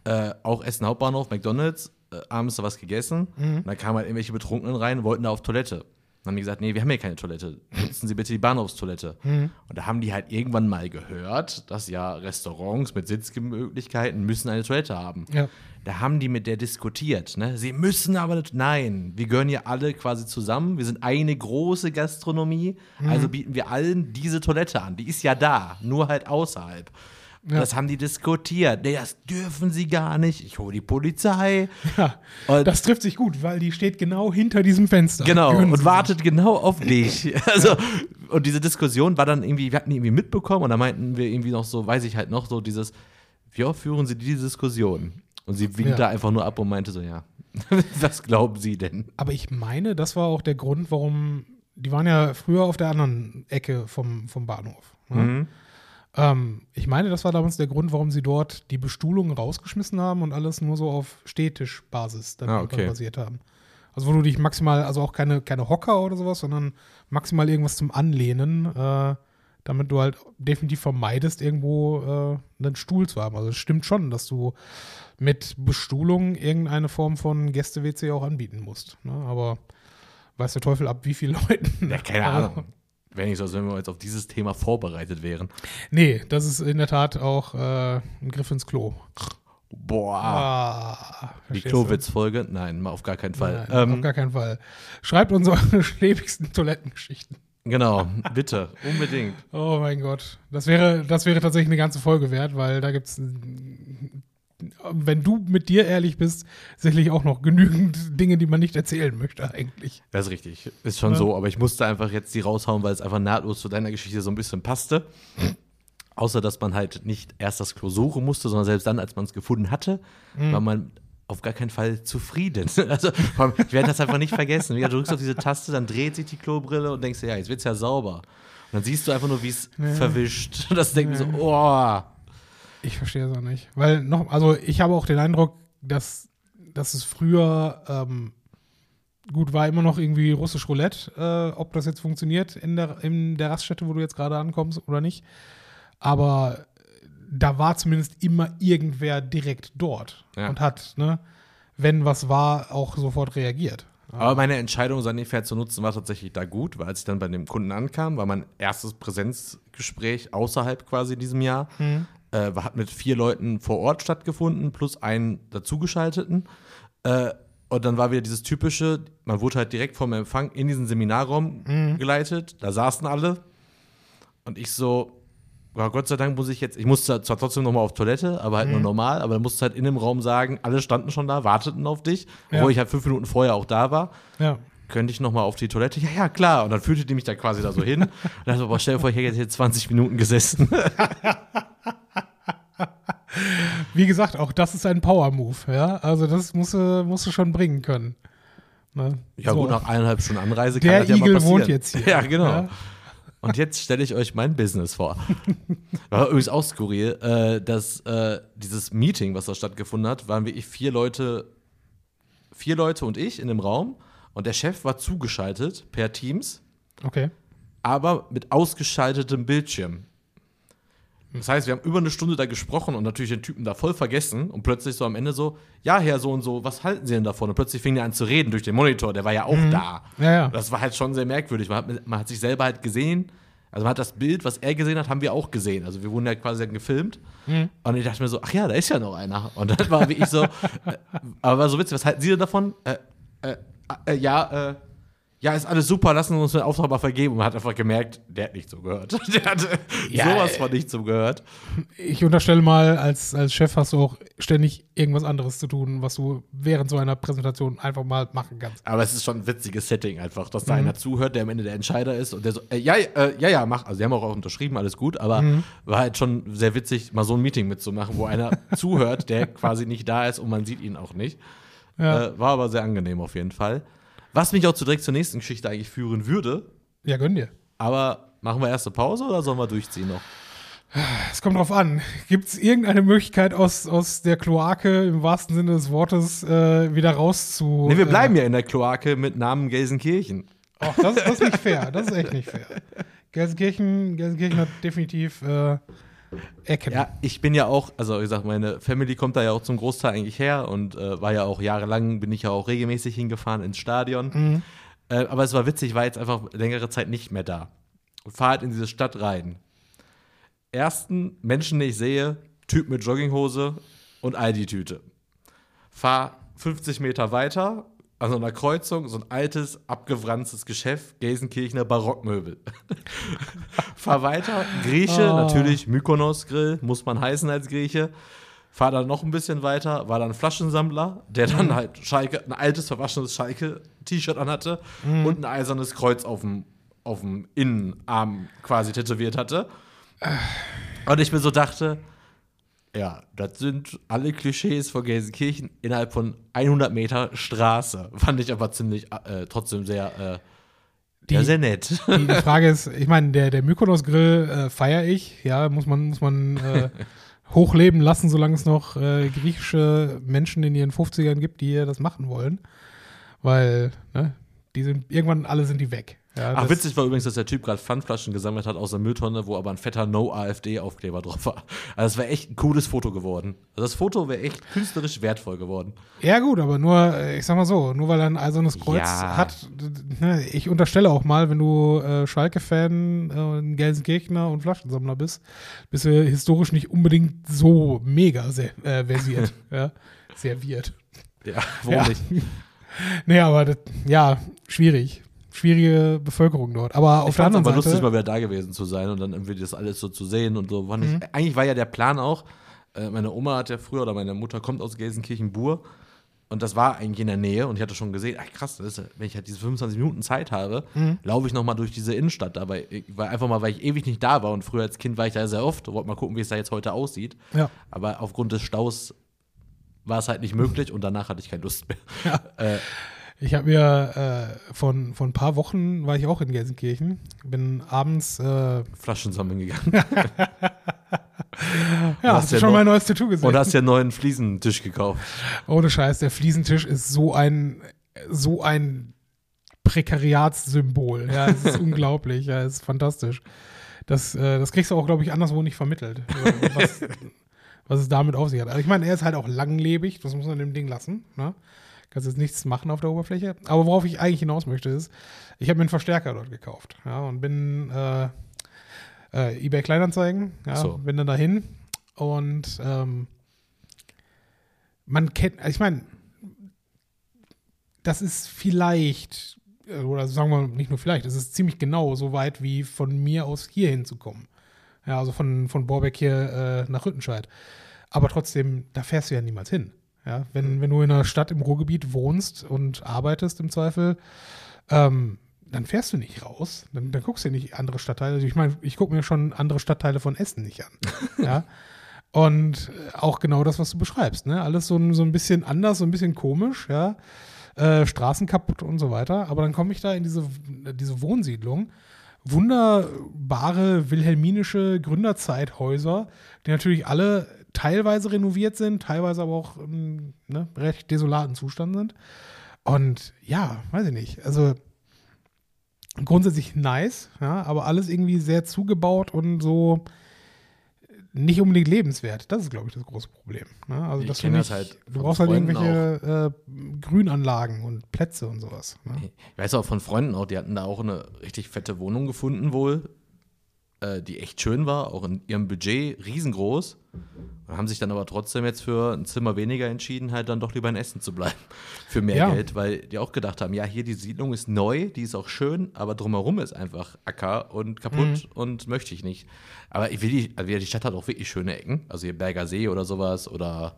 [SPEAKER 2] äh, auch Essen Hauptbahnhof, McDonalds, äh, abends da was gegessen. Und dann kamen halt irgendwelche Betrunkenen rein, wollten da auf Toilette. Dann haben die gesagt, nee, wir haben hier keine Toilette. Nutzen Sie bitte die Bahnhofstoilette. Und da haben die halt irgendwann mal gehört, dass ja Restaurants mit Sitzmöglichkeiten müssen eine Toilette haben.
[SPEAKER 1] Ja.
[SPEAKER 2] Da haben die mit der diskutiert. Ne? Sie müssen aber nicht. Nein, wir gehören hier alle quasi zusammen. Wir sind eine große Gastronomie. Also bieten wir allen diese Toilette an. Die ist ja da, nur halt außerhalb.
[SPEAKER 1] Ja.
[SPEAKER 2] Das haben die diskutiert. Nee, das dürfen sie gar nicht. Ich hole die Polizei.
[SPEAKER 1] Ja,
[SPEAKER 2] Und-
[SPEAKER 1] das trifft sich gut, weil die steht genau hinter diesem Fenster.
[SPEAKER 2] Genau,
[SPEAKER 1] Gönnen
[SPEAKER 2] und wartet genau auf (laughs) dich. Also, und diese Diskussion war dann irgendwie, wir hatten die irgendwie mitbekommen und da meinten wir irgendwie noch so, weiß ich halt noch so, dieses, wie oft führen Sie diese Diskussion? Und sie winkt
[SPEAKER 1] Ja.
[SPEAKER 2] da einfach nur ab und meinte so, ja, (laughs) was glauben Sie denn?
[SPEAKER 1] Aber ich meine, das war auch der Grund, warum die waren ja früher auf der anderen Ecke vom, vom Bahnhof. Ne?
[SPEAKER 2] Mhm.
[SPEAKER 1] Ähm, ich meine, das war damals der Grund, warum sie dort die Bestuhlung rausgeschmissen haben und alles nur so auf Stehtischbasis dann
[SPEAKER 2] Ah, okay.
[SPEAKER 1] basiert haben. Also wo du dich maximal, also auch keine, keine Hocker oder sowas, sondern maximal irgendwas zum Anlehnen, äh, damit du halt definitiv vermeidest, irgendwo äh, einen Stuhl zu haben. Also es stimmt schon, dass du mit Bestuhlung irgendeine Form von Gäste-WC auch anbieten musst. Ne? Aber weiß der Teufel ab wie viele Leuten.
[SPEAKER 2] Ja, keine (laughs) Ahnung. Wäre nicht so, als wenn wir jetzt auf dieses Thema vorbereitet wären.
[SPEAKER 1] Nee, das ist in der Tat auch äh, ein Griff ins Klo.
[SPEAKER 2] Boah.
[SPEAKER 1] Ah,
[SPEAKER 2] die? Klowitz-Folge? Nein, auf gar keinen Fall.
[SPEAKER 1] Nein,
[SPEAKER 2] ähm,
[SPEAKER 1] auf gar keinen Fall. Schreibt uns (laughs) eure schläbigsten Toilettengeschichten.
[SPEAKER 2] genau, bitte, unbedingt.
[SPEAKER 1] Oh mein Gott. Das wäre, das wäre tatsächlich eine ganze Folge wert, weil da gibt es, wenn du mit dir ehrlich bist, sicherlich auch noch genügend Dinge, die man nicht erzählen möchte eigentlich.
[SPEAKER 2] Das ist richtig. Ist schon
[SPEAKER 1] Ja.
[SPEAKER 2] so, aber ich musste einfach jetzt die raushauen, weil es einfach nahtlos zu deiner Geschichte so ein bisschen passte. Außer, dass man halt nicht erst das Klo suchen musste, sondern selbst dann, als man es gefunden hatte, war man auf gar keinen Fall zufrieden. (laughs) Also, ich werde das einfach nicht vergessen. Du drückst auf diese Taste, dann dreht sich die Klobrille und denkst dir, ja, jetzt wird's ja sauber. Und dann siehst du einfach nur, wie es verwischt. Und das denkt mir so, oh.
[SPEAKER 1] Ich verstehe es auch nicht. Weil noch, also ich habe auch den Eindruck, dass, dass es früher ähm, gut war immer noch irgendwie russisch Roulette, äh, ob das jetzt funktioniert in der, in der Raststätte, wo du jetzt gerade ankommst oder nicht. Aber da war zumindest immer irgendwer direkt dort
[SPEAKER 2] Ja.
[SPEAKER 1] und hat, ne, wenn was war, auch sofort reagiert.
[SPEAKER 2] Aber meine Entscheidung, Sanifair zu nutzen, war tatsächlich da gut, weil als ich dann bei dem Kunden ankam, war mein erstes Präsenzgespräch außerhalb quasi diesem Jahr. Äh, hat mit vier Leuten vor Ort stattgefunden, plus einen dazugeschalteten. Äh, und dann war wieder dieses typische, man wurde halt direkt vom Empfang in diesen Seminarraum geleitet, da saßen alle. Und ich so, ja, Gott sei Dank muss ich jetzt, ich musste zwar trotzdem nochmal auf Toilette, aber halt nur normal, aber dann musst du halt in dem Raum sagen, alle standen schon da, warteten auf dich, obwohl
[SPEAKER 1] Ja.
[SPEAKER 2] ich halt fünf Minuten vorher auch da war.
[SPEAKER 1] Ja.
[SPEAKER 2] Könnte ich nochmal auf die Toilette? Ja, ja, klar. Und dann führte die mich da quasi da so hin. (laughs) Und dachte, so, boah, stell dir vor, ich hätte jetzt hier 20 Minuten gesessen. (laughs)
[SPEAKER 1] Wie gesagt, auch das ist ein Power-Move, ja. Also das musst du, musst du schon bringen können. Ne?
[SPEAKER 2] Ja,
[SPEAKER 1] So.
[SPEAKER 2] gut, nach eineinhalb Stunden Anreise
[SPEAKER 1] Der
[SPEAKER 2] kann das ja mal
[SPEAKER 1] Igel
[SPEAKER 2] passieren.
[SPEAKER 1] wohnt jetzt hier. (laughs)
[SPEAKER 2] Ja, genau.
[SPEAKER 1] Ja.
[SPEAKER 2] Und jetzt stelle ich euch mein Business vor. (laughs) War übrigens auch skurril, äh, dass äh, dieses Meeting, was da stattgefunden hat, waren wirklich vier Leute, vier Leute und ich in dem Raum. Und der Chef war zugeschaltet per Teams.
[SPEAKER 1] Okay.
[SPEAKER 2] aber mit ausgeschaltetem Bildschirm. Das heißt, wir haben über eine Stunde da gesprochen und natürlich den Typen da voll vergessen und plötzlich so am Ende so, ja, Herr so und so, was halten Sie denn davon? Und plötzlich fing er an zu reden durch den Monitor, der war ja auch da.
[SPEAKER 1] Ja, ja.
[SPEAKER 2] Das war halt schon sehr merkwürdig. Man hat, man hat sich selber halt gesehen, also man hat das Bild, was er gesehen hat, haben wir auch gesehen. Also wir wurden ja quasi dann gefilmt. Und ich dachte mir so, ach ja, da ist ja noch einer. Und dann war wirklich so, äh, aber war so witzig, was halten Sie denn davon? Äh, äh, äh, ja, äh, ja, ist alles super, lassen Sie uns den Auftrag mal vergeben. Und man hat einfach gemerkt, der hat nicht so gehört. (laughs) Der hatte
[SPEAKER 1] Ja,
[SPEAKER 2] sowas
[SPEAKER 1] äh,
[SPEAKER 2] von nicht so gehört.
[SPEAKER 1] Ich unterstelle mal, als, als Chef hast du auch ständig irgendwas anderes zu tun, was du während so einer Präsentation einfach mal machen kannst.
[SPEAKER 2] Aber es ist schon ein witziges Setting einfach, dass da
[SPEAKER 1] Mhm.
[SPEAKER 2] einer zuhört, der am Ende der Entscheider ist und der so, äh, ja, äh, ja, ja, mach. Also, die haben auch unterschrieben, alles gut, aber
[SPEAKER 1] Mhm.
[SPEAKER 2] war halt schon sehr witzig, mal so ein Meeting mitzumachen, wo einer (laughs) zuhört, der quasi nicht da ist und man sieht ihn auch nicht.
[SPEAKER 1] Ja,
[SPEAKER 2] Äh, war aber sehr angenehm auf jeden Fall. Was mich auch zu direkt zur nächsten Geschichte eigentlich führen würde,
[SPEAKER 1] ja gönn dir.
[SPEAKER 2] aber machen wir erst eine Pause oder sollen wir durchziehen noch?
[SPEAKER 1] Es kommt drauf an. Gibt es irgendeine Möglichkeit, aus, aus der Kloake im wahrsten Sinne des Wortes äh, wieder raus zu.
[SPEAKER 2] Nee, wir bleiben ja in der Kloake mit Namen Gelsenkirchen.
[SPEAKER 1] Äh, ach, das, das ist nicht fair. Das ist echt nicht fair. (laughs) Gelsenkirchen, Gelsenkirchen hat definitiv äh, erkennen.
[SPEAKER 2] Ja, ich bin ja auch, also wie gesagt, meine Family kommt da ja auch zum Großteil eigentlich her und äh, war ja auch jahrelang, bin ich ja auch regelmäßig hingefahren ins Stadion.
[SPEAKER 1] Mhm.
[SPEAKER 2] Äh, aber es war witzig, war jetzt einfach längere Zeit nicht mehr da. Und fahre halt in diese Stadt rein. Ersten Menschen, den ich sehe, Typ mit Jogginghose und Aldi-Tüte. Fahr 50 Meter weiter, an so einer Kreuzung, so ein altes, abgewranstes Geschäft, Gelsenkirchener Barockmöbel. (laughs) Fahr weiter, Grieche,
[SPEAKER 1] Oh.
[SPEAKER 2] natürlich Mykonos Grill, muss man heißen als Grieche. Fahr dann noch ein bisschen weiter, war dann Flaschensammler, der dann halt Schalke, ein altes, verwaschenes Schalke-T-Shirt anhatte und ein eisernes Kreuz auf dem, auf dem Innenarm quasi tätowiert hatte. Und ich mir so dachte, ja, das sind alle Klischees von Gelsenkirchen innerhalb von 100 Meter Straße. Fand ich aber ziemlich, äh, trotzdem sehr, äh,
[SPEAKER 1] Die-
[SPEAKER 2] ja, sehr nett.
[SPEAKER 1] Die, die (laughs) Frage ist, ich meine, der, der Mykonos-Grill äh, feiere ich, ja, muss man, muss man äh, (laughs) hochleben lassen, solange es noch äh, griechische Menschen in ihren 50ern gibt, die das machen wollen. Weil, ne, die sind, irgendwann alle sind die weg. Ja,
[SPEAKER 2] Ach, witzig war übrigens, dass der Typ gerade Pfandflaschen gesammelt hat aus der Mülltonne, wo aber ein fetter No-AfD-Aufkleber drauf war. Also, es wäre echt ein cooles Foto geworden. Also, das Foto wäre echt künstlerisch wertvoll geworden.
[SPEAKER 1] Ja, gut, aber nur, äh, ich sag mal so, nur weil er ein eisernes Kreuz
[SPEAKER 2] Ja.
[SPEAKER 1] hat, ne, ich unterstelle auch mal, wenn du äh, Schalke-Fan, äh, ein Gelsenkirchener und Flaschensammler bist, bist du historisch nicht unbedingt so mega sehr, äh, versiert. (laughs) ja, serviert.
[SPEAKER 2] Ja, warum
[SPEAKER 1] Ja.
[SPEAKER 2] nicht? (laughs)
[SPEAKER 1] Nee, aber das, ja, schwierig. Schwierige Bevölkerung dort. Aber auf
[SPEAKER 2] ich
[SPEAKER 1] der anderen
[SPEAKER 2] aber lustig,
[SPEAKER 1] Seite.
[SPEAKER 2] mal wieder da gewesen zu sein und dann irgendwie das alles so zu sehen und so.
[SPEAKER 1] Mhm.
[SPEAKER 2] ich, eigentlich war ja der Plan auch, äh, meine Oma hat ja früher oder meine Mutter kommt aus Gelsenkirchen-Bur und das war eigentlich in der Nähe und ich hatte schon gesehen, ach krass, ist, ja- wenn ich halt diese 25 Minuten Zeit habe,
[SPEAKER 1] Mhm.
[SPEAKER 2] laufe ich nochmal durch diese Innenstadt. Aber ich war einfach mal, weil ich ewig nicht da war und früher als Kind war ich da sehr oft, wollte mal gucken, wie es da jetzt heute aussieht.
[SPEAKER 1] Ja.
[SPEAKER 2] Aber aufgrund des Staus war es halt nicht möglich und danach hatte ich keine Lust mehr. Äh,
[SPEAKER 1] Ich habe mir äh, von, von ein paar Wochen war ich auch in Gelsenkirchen. Bin abends, äh,
[SPEAKER 2] Flaschen sammeln gegangen. (laughs)
[SPEAKER 1] ja,
[SPEAKER 2] hast
[SPEAKER 1] hast du
[SPEAKER 2] ja
[SPEAKER 1] schon mein neues Tattoo gesehen?
[SPEAKER 2] Und hast ja einen neuen Fliesentisch gekauft.
[SPEAKER 1] Ohne Scheiß, der Fliesentisch ist so ein, so ein Prekariatssymbol. Ja, es ist (laughs) unglaublich. Ja, es ist fantastisch. Das, äh, das kriegst du auch, glaube ich, anderswo nicht vermittelt, äh, was, (laughs) was es damit auf sich hat. Also ich meine, er ist halt auch langlebig, das muss man dem Ding lassen. Ne? Kannst jetzt nichts machen auf der Oberfläche. Aber worauf ich eigentlich hinaus möchte, ist, ich habe mir einen Verstärker dort gekauft. Ja, und bin äh, äh, eBay Kleinanzeigen, ja,
[SPEAKER 2] So.
[SPEAKER 1] bin dann dahin und ähm, man kennt, also ich meine, das ist vielleicht, äh, oder sagen wir nicht nur vielleicht, es ist ziemlich genau so weit wie von mir aus hier hinzukommen. Ja, also von, von Borbeck hier äh, nach Rüttenscheid. Aber trotzdem, da fährst du ja niemals hin. Ja, wenn, wenn du in einer Stadt im Ruhrgebiet wohnst und arbeitest im Zweifel, ähm, dann fährst du nicht raus. Dann, dann guckst du dir nicht andere Stadtteile. Also ich meine, ich gucke mir schon andere Stadtteile von Essen nicht an. (laughs) ja. Und äh, auch genau das, was du beschreibst. Ne? Alles so, ein- so ein bisschen anders, so ein bisschen komisch, ja. Äh, Straßen kaputt und so weiter. Aber dann komme ich da in diese, diese Wohnsiedlung. Wunderbare wilhelminische Gründerzeithäuser, die natürlich alle teilweise renoviert sind, teilweise aber auch im ne, recht desolaten Zustand sind. Und ja, weiß ich nicht. Also grundsätzlich nice, ja, aber alles irgendwie sehr zugebaut und so nicht unbedingt lebenswert. Das ist, glaube ich, das große Problem. Ne? Also,
[SPEAKER 2] Ich
[SPEAKER 1] du, nicht,
[SPEAKER 2] das halt
[SPEAKER 1] du brauchst halt
[SPEAKER 2] Freunden
[SPEAKER 1] irgendwelche äh, Grünanlagen und Plätze und sowas. Ne?
[SPEAKER 2] Ich weiß auch von Freunden auch, die hatten da auch eine richtig fette Wohnung gefunden wohl, äh, die echt schön war, auch in ihrem Budget riesengroß. Und haben sich dann aber trotzdem jetzt für ein Zimmer weniger entschieden, halt dann doch lieber in Essen zu bleiben. (laughs) Für mehr
[SPEAKER 1] Ja.
[SPEAKER 2] Geld, weil die auch gedacht haben, ja, hier die Siedlung ist neu, die ist auch schön, aber drumherum ist einfach Acker und kaputt und möchte ich nicht. Aber ich will die, also die Stadt hat auch wirklich schöne Ecken, also hier Berger See oder sowas oder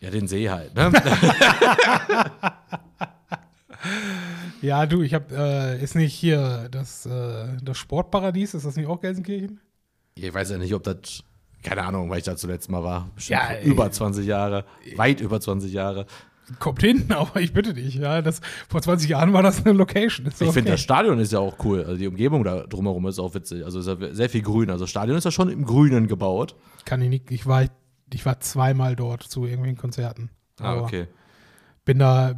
[SPEAKER 2] ja, den See halt, ne? (laughs) (laughs)
[SPEAKER 1] Ja, du, ich habe, äh, ist nicht hier das, äh, das Sportparadies, ist das nicht auch Gelsenkirchen?
[SPEAKER 2] Ich weiß ja nicht, ob das, keine Ahnung, weil ich da zuletzt mal war. Bestimmt
[SPEAKER 1] Ja,
[SPEAKER 2] über 20 Jahre, weit über 20 Jahre.
[SPEAKER 1] Kommt hin, (laughs) aber ich bitte dich. Ja, das, vor 20 Jahren war das eine Location.
[SPEAKER 2] Ich finde,
[SPEAKER 1] okay.
[SPEAKER 2] das Stadion ist ja auch cool. Also die Umgebung da drumherum ist auch witzig. Also ist ja sehr viel Grün. Also das Stadion ist ja schon im Grünen gebaut.
[SPEAKER 1] Kann ich nicht, ich war, ich war zweimal dort zu irgendwelchen Konzerten.
[SPEAKER 2] Ah,
[SPEAKER 1] Aber
[SPEAKER 2] okay.
[SPEAKER 1] Bin da,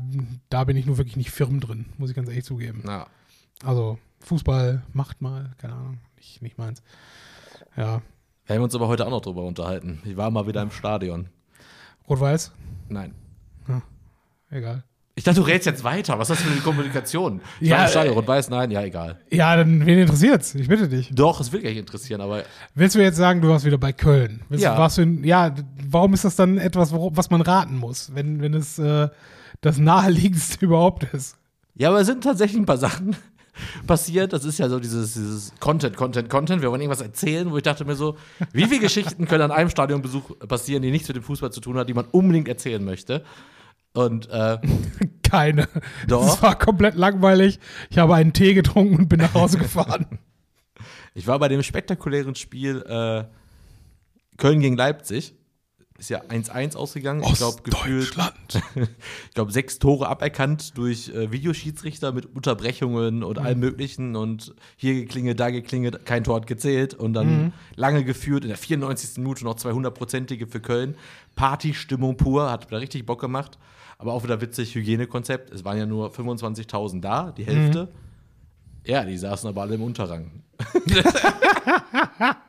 [SPEAKER 1] da bin ich nur wirklich nicht firm drin, muss ich ganz ehrlich zugeben.
[SPEAKER 2] Na,
[SPEAKER 1] Also Fußball macht mal, keine Ahnung, nicht, nicht meins. Ja.
[SPEAKER 2] Wir uns aber heute auch noch drüber unterhalten. Ich war mal wieder im Stadion.
[SPEAKER 1] Rot-Weiß?
[SPEAKER 2] Nein.
[SPEAKER 1] Egal.
[SPEAKER 2] Ich dachte, du rätst jetzt weiter. Was ist das für eine Kommunikation? Ich
[SPEAKER 1] Ja,
[SPEAKER 2] war im Stadion,
[SPEAKER 1] äh,
[SPEAKER 2] Rot-Weiß, nein, ja, egal.
[SPEAKER 1] Ja, dann wen interessiert's? Ich bitte dich.
[SPEAKER 2] Doch, es will gleich interessieren, aber
[SPEAKER 1] Willst du jetzt sagen, du warst wieder bei Köln? Willst,
[SPEAKER 2] Ja.
[SPEAKER 1] Warst du in, ja, warum ist das dann etwas, was man raten muss, wenn, wenn es äh, das naheliegendste (laughs) überhaupt ist?
[SPEAKER 2] Ja, aber es sind tatsächlich ein paar Sachen (laughs) passiert. Das ist ja so dieses, dieses Content, Content, Content. Wir wollen irgendwas erzählen, wo ich dachte mir so, wie viele Geschichten können an einem Stadionbesuch passieren, die nichts mit dem Fußball zu tun hat, die man unbedingt erzählen möchte. Und äh, (laughs)
[SPEAKER 1] Keine.
[SPEAKER 2] Doch.
[SPEAKER 1] Das war komplett langweilig. Ich habe einen Tee getrunken und bin nach Hause gefahren.
[SPEAKER 2] ich war bei dem spektakulären Spiel äh, Köln gegen Leipzig. Ist ja 1-1 ausgegangen. Ich glaube, gefühlt (laughs) ich glaube, sechs Tore aberkannt durch äh, Videoschiedsrichter mit Unterbrechungen und allem Möglichen und hier geklingelt, da geklingelt, kein Tor hat gezählt und dann lange geführt, in der 94. Minute noch 200-prozentige für Köln. Partystimmung pur, hat wieder richtig Bock gemacht, aber auch wieder witzig, Hygienekonzept. Es waren ja nur 25.000 da, die Hälfte. Ja, die saßen aber alle im Unterrang. (laughs) (laughs)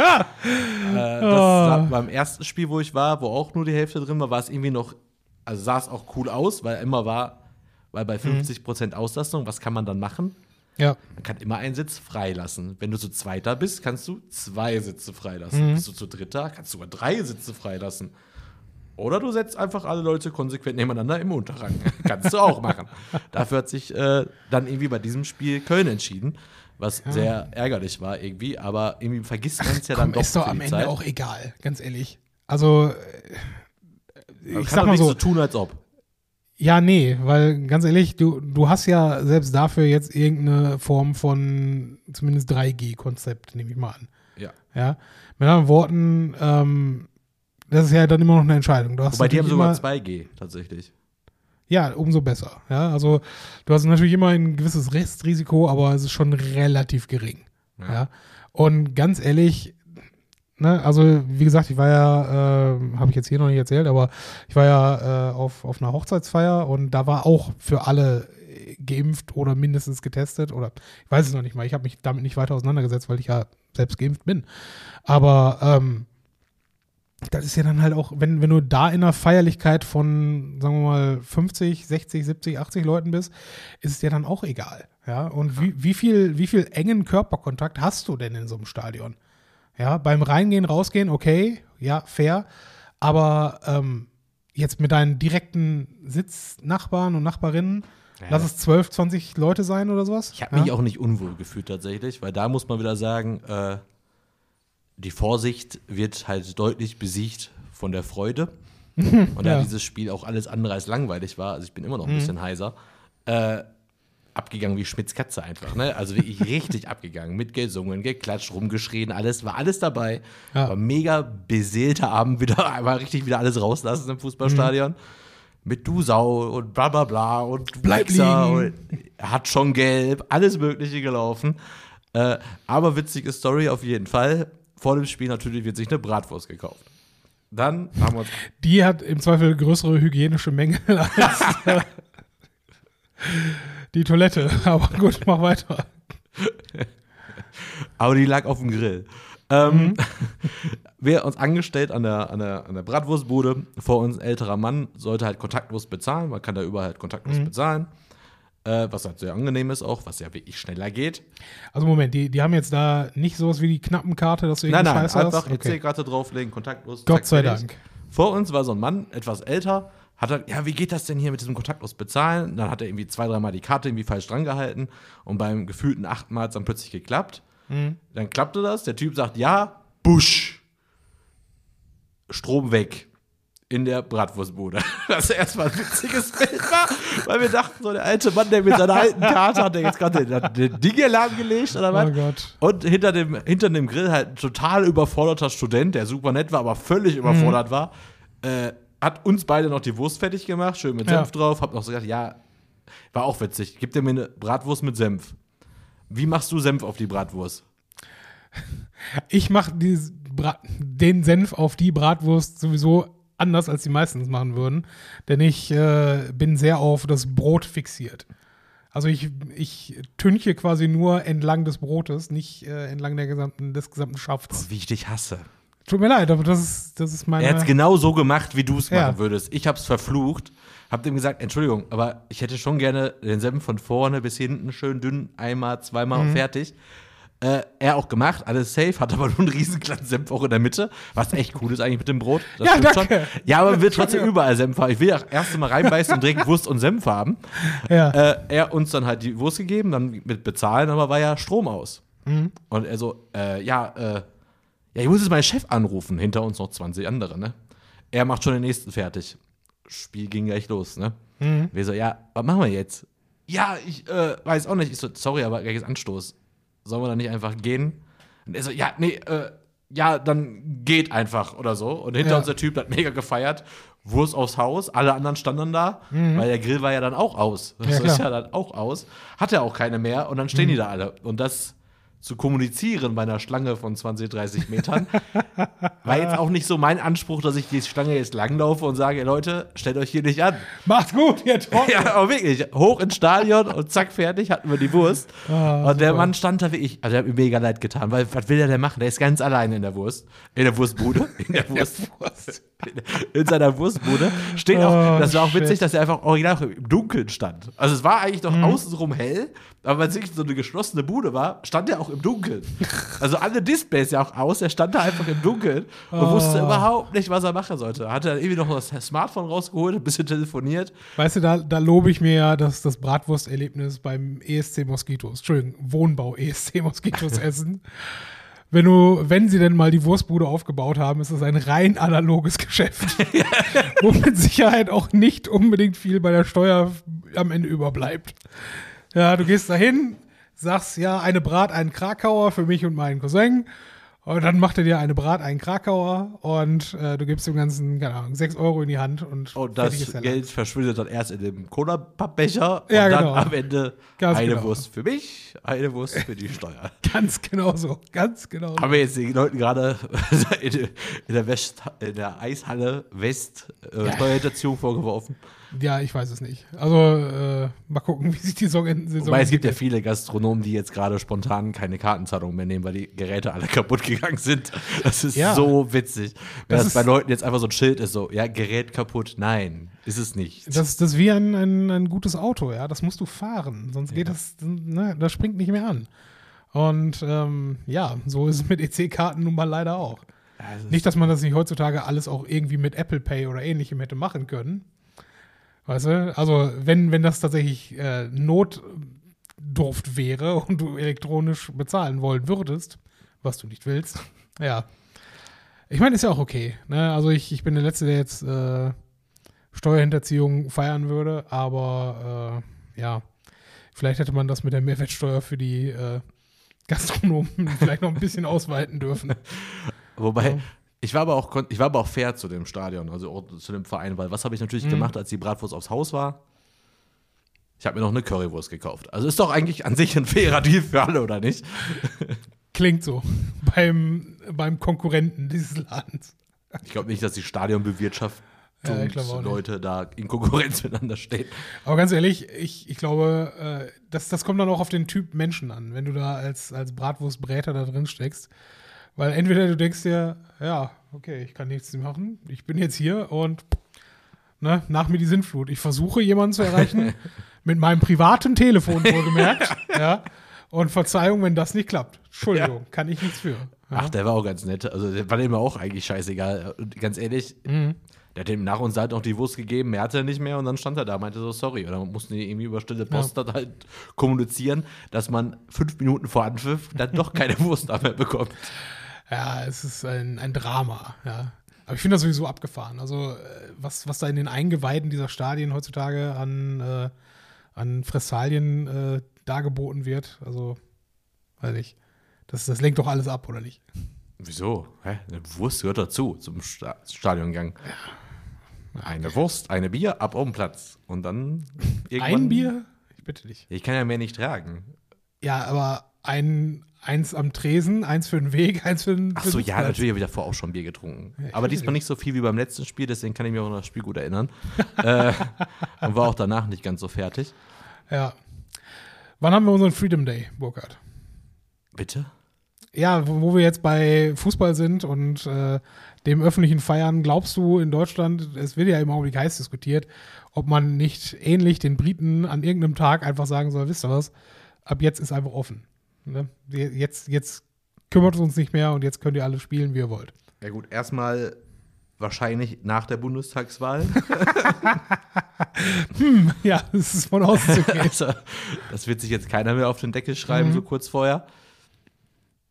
[SPEAKER 2] äh, das sah, beim ersten Spiel, wo ich war, wo auch nur die Hälfte drin war, war es irgendwie noch, also sah es auch cool aus, weil immer war, weil bei 50% Auslastung, was kann man dann machen?
[SPEAKER 1] Ja.
[SPEAKER 2] Man kann immer einen Sitz freilassen. Wenn du zu zweiter bist, kannst du zwei Sitze freilassen. Bist du zu dritter, kannst du sogar drei Sitze freilassen. Oder du setzt einfach alle Leute konsequent nebeneinander im Unterrang. (laughs) kannst du auch machen. Dafür hat sich äh, dann irgendwie bei diesem Spiel Köln entschieden, was sehr ärgerlich war irgendwie. Aber irgendwie vergisst man es ja dann
[SPEAKER 1] Komm,
[SPEAKER 2] doch
[SPEAKER 1] ist doch am Ende
[SPEAKER 2] Zeit.
[SPEAKER 1] auch egal, ganz ehrlich. Also, äh, ich
[SPEAKER 2] kann
[SPEAKER 1] sag mal
[SPEAKER 2] nicht
[SPEAKER 1] so,
[SPEAKER 2] so tun, als ob.
[SPEAKER 1] ja, nee, weil ganz ehrlich, du, du hast ja selbst dafür jetzt irgendeine Form von zumindest 3G-Konzept, nehme ich mal an.
[SPEAKER 2] Ja.
[SPEAKER 1] Ja. Mit anderen Worten, ähm, das ist ja dann immer noch eine Entscheidung. Du hast
[SPEAKER 2] Wobei die haben sogar
[SPEAKER 1] immer,
[SPEAKER 2] 2G tatsächlich.
[SPEAKER 1] Ja, umso besser. Ja, also du hast natürlich immer ein gewisses Restrisiko, aber es ist schon relativ gering. Ja. Und ganz ehrlich, ne, also wie gesagt, ich war ja, äh, habe ich jetzt hier noch nicht erzählt, aber ich war ja äh, auf, auf einer Hochzeitsfeier und da war auch für alle geimpft oder mindestens getestet oder ich weiß es noch nicht mal. Ich habe mich damit nicht weiter auseinandergesetzt, weil ich ja selbst geimpft bin. Aber ähm, das ist ja dann halt auch, wenn, wenn du da in einer Feierlichkeit von, sagen wir mal, 50, 60, 70, 80 Leuten bist, ist es dir dann auch egal. Ja, und wie, wie, viel, wie viel engen Körperkontakt hast du denn in so einem Stadion? Ja, beim Reingehen, Rausgehen, okay, ja, fair. Aber ähm, jetzt mit deinen direkten Sitznachbarn und Nachbarinnen, lass es 12, 20 Leute sein oder sowas?
[SPEAKER 2] Ich habe
[SPEAKER 1] ja?
[SPEAKER 2] mich auch nicht unwohl gefühlt tatsächlich, weil da muss man wieder sagen, äh, die Vorsicht wird halt deutlich besiegt von der Freude. (laughs) Und da
[SPEAKER 1] Ja.
[SPEAKER 2] dieses Spiel auch alles andere als langweilig war, also ich bin immer noch ein bisschen heiser, äh, abgegangen wie Schmitz Katze einfach, ne? Also wirklich (laughs) richtig abgegangen, mit gesungen, geklatscht, rumgeschrien, alles, war alles dabei.
[SPEAKER 1] Ja.
[SPEAKER 2] War mega beseelter Abend wieder, (laughs) war richtig wieder alles rauslassen im Fußballstadion. Mit Du Sau und bla bla bla und
[SPEAKER 1] Bleib liegen.
[SPEAKER 2] und hat schon gelb, alles Mögliche gelaufen. Äh, aber witzige Story auf jeden Fall. Vor dem Spiel natürlich wird sich eine Bratwurst gekauft. Dann haben wir uns
[SPEAKER 1] Die hat im Zweifel größere hygienische Mängel (laughs) als äh, die Toilette. (laughs) Aber gut, mach weiter.
[SPEAKER 2] Aber die lag auf dem Grill. Ähm, (laughs) wir uns angestellt an der, an, der, an der Bratwurstbude. Vor uns ein älterer Mann sollte halt kontaktlos bezahlen. Man kann da überall halt kontaktlos bezahlen. Äh, was halt sehr angenehm ist auch, was ja wirklich schneller geht.
[SPEAKER 1] Also Moment, die, die haben jetzt da nicht sowas wie die Knappenkarte, dass du
[SPEAKER 2] Nein, nein,
[SPEAKER 1] Scheiß
[SPEAKER 2] einfach
[SPEAKER 1] hast? Okay.
[SPEAKER 2] EC-Karte drauflegen, kontaktlos.
[SPEAKER 1] Gott
[SPEAKER 2] zack,
[SPEAKER 1] sei
[SPEAKER 2] fertig.
[SPEAKER 1] Dank.
[SPEAKER 2] Vor uns war so ein Mann, etwas älter, hat er, ja, wie geht das denn hier mit diesem kontaktlos bezahlen? Dann hat er irgendwie zwei, dreimal die Karte irgendwie falsch dran gehalten und beim gefühlten achten Mal hat es dann plötzlich geklappt.
[SPEAKER 1] Mhm.
[SPEAKER 2] Dann klappte das, der Typ sagt, ja, Busch. Strom weg. In der Bratwurstbude. (laughs) Das erstmal ein witziges Bild war, weil wir dachten, so der alte Mann, der mit seiner alten Karte hat der jetzt gerade den, den Dingealarm gelegt oder was?
[SPEAKER 1] Oh Gott.
[SPEAKER 2] Und hinter dem, hinter dem Grill halt ein total überforderter Student, der super nett war, aber völlig überfordert war, äh, hat uns beide noch die Wurst fertig gemacht, schön mit
[SPEAKER 1] Ja.
[SPEAKER 2] Senf drauf, hab noch so gesagt, ja, war auch witzig, gib dir mir eine Bratwurst mit Senf. Wie machst du Senf auf die Bratwurst?
[SPEAKER 1] Ich mache den Senf auf die Bratwurst sowieso anders, als die meisten es machen würden. Denn ich äh, bin sehr auf das Brot fixiert. Also ich, ich tünche quasi nur entlang des Brotes, nicht äh, entlang der gesamten, des gesamten Schafts.
[SPEAKER 2] Wie ich dich hasse.
[SPEAKER 1] Tut mir leid, aber das ist, das ist meine.
[SPEAKER 2] Er hat es genau so gemacht, wie du es
[SPEAKER 1] Ja.
[SPEAKER 2] machen würdest. Ich hab's verflucht, hab dem gesagt, Entschuldigung, aber ich hätte schon gerne den Senf von vorne bis hinten schön dünn, einmal, zweimal
[SPEAKER 1] Mhm.
[SPEAKER 2] fertig. Äh, er auch gemacht, alles safe, hat aber nur einen riesen kleinen Senf auch in der Mitte, was echt cool ist eigentlich mit dem Brot. Das
[SPEAKER 1] Ja, danke.
[SPEAKER 2] Schon. Ja, aber wird trotzdem überall Senf haben. Ich will ja erst mal reinbeißen und direkt Wurst und Senf haben.
[SPEAKER 1] ja.
[SPEAKER 2] Äh, er uns dann halt die Wurst gegeben, dann mit bezahlen, aber war ja Strom aus.
[SPEAKER 1] Mhm.
[SPEAKER 2] Und er so, äh, ja, äh, ja, ich muss jetzt meinen Chef anrufen, hinter uns noch 20 andere, ne? Er macht schon den nächsten fertig. Spiel ging gleich los, ne?
[SPEAKER 1] Mhm.
[SPEAKER 2] Wir so, ja, was machen wir jetzt? Ja, ich äh, weiß auch nicht. Ich so, sorry, aber gleich ist Anstoß. Sollen wir da nicht einfach gehen? Und er so, ja, nee, äh, ja, dann geht einfach oder so. Und hinter
[SPEAKER 1] Ja.
[SPEAKER 2] uns der Typ hat mega gefeiert. Wurst aufs Haus, alle anderen standen da, weil der Grill war ja dann auch aus. Das
[SPEAKER 1] Mhm. Ja,
[SPEAKER 2] ist ja dann auch aus. Hat er auch keine mehr und dann stehen die da alle. Und das zu kommunizieren bei einer Schlange von 20, 30 Metern, (laughs) war jetzt auch nicht so mein Anspruch, dass ich die Schlange jetzt langlaufe und sage, Leute, stellt euch hier nicht an.
[SPEAKER 1] Macht's gut, ihr Trottel. (laughs)
[SPEAKER 2] Ja, aber wirklich. Hoch ins Stadion und zack, fertig, hatten wir die Wurst.
[SPEAKER 1] Ah,
[SPEAKER 2] und der. Mann stand da wirklich, also der hat mir mega leid getan, weil was will der denn machen? Der ist ganz alleine in der Wurst. In der Wurstbude. (laughs) In der Wurst. In seiner Wurstbude. Steht auch,
[SPEAKER 1] Oh,
[SPEAKER 2] das war auch witzig,
[SPEAKER 1] shit. Mhm.
[SPEAKER 2] dass er einfach original im Dunkeln stand. Also es war eigentlich noch außenrum hell, aber weil es wirklich so eine geschlossene Bude war, stand er auch im Dunkeln. Also alle Displays ja auch aus, er stand da einfach im Dunkeln und
[SPEAKER 1] Oh.
[SPEAKER 2] wusste überhaupt nicht, was er machen sollte. Hat er irgendwie noch das Smartphone rausgeholt, ein bisschen telefoniert.
[SPEAKER 1] Weißt du, da, da lobe ich mir ja das, das Bratwursterlebnis beim ESC Moskitos, Entschuldigung, Wohnbau ESC Moskitos (laughs) essen. Wenn du, wenn sie denn mal die Wurstbude aufgebaut haben, ist es ein rein analoges Geschäft. (laughs) wo mit Sicherheit auch nicht unbedingt viel bei der Steuer am Ende überbleibt. Ja, du gehst dahin, sagst ja, eine Brat, einen Krakauer für mich und meinen Cousin. Und dann macht er dir eine Brat, einen Krakauer und äh, du gibst dem Ganzen, keine Ahnung, 6 Euro in die Hand und,
[SPEAKER 2] Und
[SPEAKER 1] fertig
[SPEAKER 2] das Geld verschwindet dann erst in dem Cola-Pappbecher
[SPEAKER 1] Ja,
[SPEAKER 2] und dann
[SPEAKER 1] genau.
[SPEAKER 2] am Ende
[SPEAKER 1] Ganz
[SPEAKER 2] eine
[SPEAKER 1] genau.
[SPEAKER 2] Wurst für mich, eine Wurst für die Steuer. (laughs)
[SPEAKER 1] Ganz genau so, ganz genau so.
[SPEAKER 2] Haben wir jetzt den Leuten gerade in, (laughs) in, der West, in der Eishalle West äh, Steuerhinterziehung vorgeworfen?
[SPEAKER 1] Ja, ich weiß es nicht. Also, äh, mal gucken, (laughs) wie sich die Saison, Saison
[SPEAKER 2] Wobei es gibt ja viele Gastronomen, die jetzt gerade spontan keine Kartenzahlung mehr nehmen, weil die Geräte alle (laughs) kaputt gegangen sind. Das ist
[SPEAKER 1] Ja.
[SPEAKER 2] so witzig. Wenn
[SPEAKER 1] Das
[SPEAKER 2] das, bei Leuten jetzt einfach so ein Schild ist, so, ja, Gerät kaputt. Nein, ist es nicht.
[SPEAKER 1] Das, das ist wie ein, ein, ein gutes Auto, ja. Das musst du fahren, sonst geht das, ne, das springt nicht mehr an. Und ähm, ja, so ist es mit EC-Karten nun mal leider auch.
[SPEAKER 2] Also
[SPEAKER 1] Nicht, dass man das nicht heutzutage alles auch irgendwie mit Apple Pay oder ähnlichem hätte machen können. Weißt du? Also, wenn, wenn das tatsächlich äh, Notdurft wäre (laughs) und du elektronisch bezahlen wollen würdest, was du nicht willst, (laughs) ja. Ich meine, ist ja auch okay. Ne? Also, ich, ich bin der Letzte, der jetzt äh, Steuerhinterziehung feiern würde, aber äh, ja, vielleicht hätte man das mit der Mehrwertsteuer für die äh, Gastronomen (laughs) vielleicht noch ein bisschen ausweiten dürfen.
[SPEAKER 2] Wobei,
[SPEAKER 1] Ja.
[SPEAKER 2] Ich, war aber auch, ich war aber auch fair zu dem Stadion, also auch zu dem Verein, weil was habe ich natürlich
[SPEAKER 1] Mhm.
[SPEAKER 2] gemacht, als die Bratwurst aufs Haus war? Ich habe mir noch eine Currywurst gekauft. Also ist doch eigentlich an sich ein fairer Deal für alle, oder nicht? (laughs)
[SPEAKER 1] Klingt so. Beim, beim Konkurrenten dieses Ladens.
[SPEAKER 2] Ich glaube nicht, dass die Stadionbewirtschaftung
[SPEAKER 1] Ja, nicht.
[SPEAKER 2] Leute da in Konkurrenz (laughs) miteinander stehen.
[SPEAKER 1] Aber ganz ehrlich, ich, ich glaube, äh, das, das kommt dann auch auf den Typ Menschen an, wenn du da als, als Bratwurstbräter da drin steckst. Weil entweder du denkst dir, ja, okay, ich kann nichts machen, ich bin jetzt hier und ne, nach mir die Sintflut. Ich versuche jemanden zu erreichen, (laughs) mit meinem privaten Telefon wohlgemerkt. ja. Und Verzeihung, wenn das nicht klappt. Entschuldigung, kann ich nichts für. Ja.
[SPEAKER 2] Ach, der war auch ganz nett. Also der war dem auch eigentlich scheißegal. Und ganz ehrlich,
[SPEAKER 1] Mhm.
[SPEAKER 2] Der hat dem nach uns halt noch die Wurst gegeben, mehr hatte er nicht mehr und dann stand er da, meinte so, sorry. Und dann mussten die irgendwie über stille Post dann halt kommunizieren, dass man fünf Minuten vor Anpfiff dann doch keine (laughs) Wurst mehr bekommt.
[SPEAKER 1] Ja, es ist ein, ein Drama, ja. Aber ich finde das sowieso abgefahren. Also, äh, was, was da in den Eingeweiden dieser Stadien heutzutage an, äh, an Fressalien äh, dargeboten wird, also, weiß ich. Das, das lenkt doch alles ab, oder nicht?
[SPEAKER 2] Wieso? Hä? Eine Wurst gehört dazu, zum Sta Stadiongang. Eine Wurst, eine Bier, ab auf den Platz. Und dann irgendwann.
[SPEAKER 1] Ein Bier? Ich bitte dich.
[SPEAKER 2] Ich kann ja mehr nicht tragen.
[SPEAKER 1] Ja, aber ein, eins am Tresen, eins für den Weg, eins für den
[SPEAKER 2] Ach so, ja, natürlich habe ich davor auch schon Bier getrunken.
[SPEAKER 1] Ja,
[SPEAKER 2] Aber diesmal nicht so viel wie beim letzten Spiel, deswegen kann ich mich auch an das Spiel gut erinnern. (laughs) äh, und war auch danach nicht ganz so fertig.
[SPEAKER 1] Ja. Wann haben wir unseren Freedom Day, Burkhard?
[SPEAKER 2] Bitte?
[SPEAKER 1] Ja, wo, wir jetzt bei Fußball sind und äh, dem öffentlichen Feiern, glaubst du in Deutschland, es wird ja im Augenblick heiß diskutiert, ob man nicht ähnlich den Briten an irgendeinem Tag einfach sagen soll, wisst ihr was, ab jetzt ist einfach offen. Ne? Jetzt, jetzt kümmert es uns nicht mehr und jetzt könnt ihr alle spielen, wie ihr wollt.
[SPEAKER 2] Ja gut, erstmal wahrscheinlich nach der Bundestagswahl. (laughs)
[SPEAKER 1] hm, ja, das ist von auszugehen. (laughs)
[SPEAKER 2] also, das wird sich jetzt keiner mehr auf den Deckel schreiben,
[SPEAKER 1] Mhm.
[SPEAKER 2] so kurz vorher.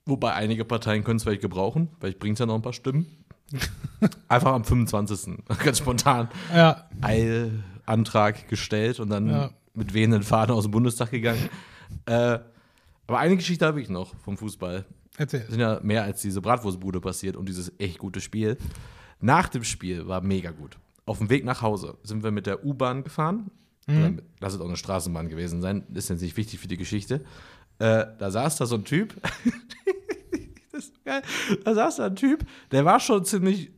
[SPEAKER 2] Wobei einige Parteien können es vielleicht gebrauchen, weil ich bringt ja noch ein paar Stimmen. (laughs) Einfach am 25. (laughs) ganz spontan
[SPEAKER 1] ja,
[SPEAKER 2] Eilantrag gestellt und dann
[SPEAKER 1] Ja.
[SPEAKER 2] mit wehenden Fahnen aus dem Bundestag gegangen. äh, aber eine Geschichte habe ich noch vom Fußball.
[SPEAKER 1] erzähl.
[SPEAKER 2] Es sind ja mehr als diese Bratwurstbude passiert und dieses echt gute Spiel. Nach dem Spiel war mega gut. Auf dem Weg nach Hause sind wir mit der U-Bahn gefahren. Mit- Lass es auch eine Straßenbahn gewesen sein. Ist jetzt nicht wichtig für die Geschichte. Äh, da saß da so ein Typ. (laughs) das ist geil. Da saß da ein Typ, der war schon ziemlich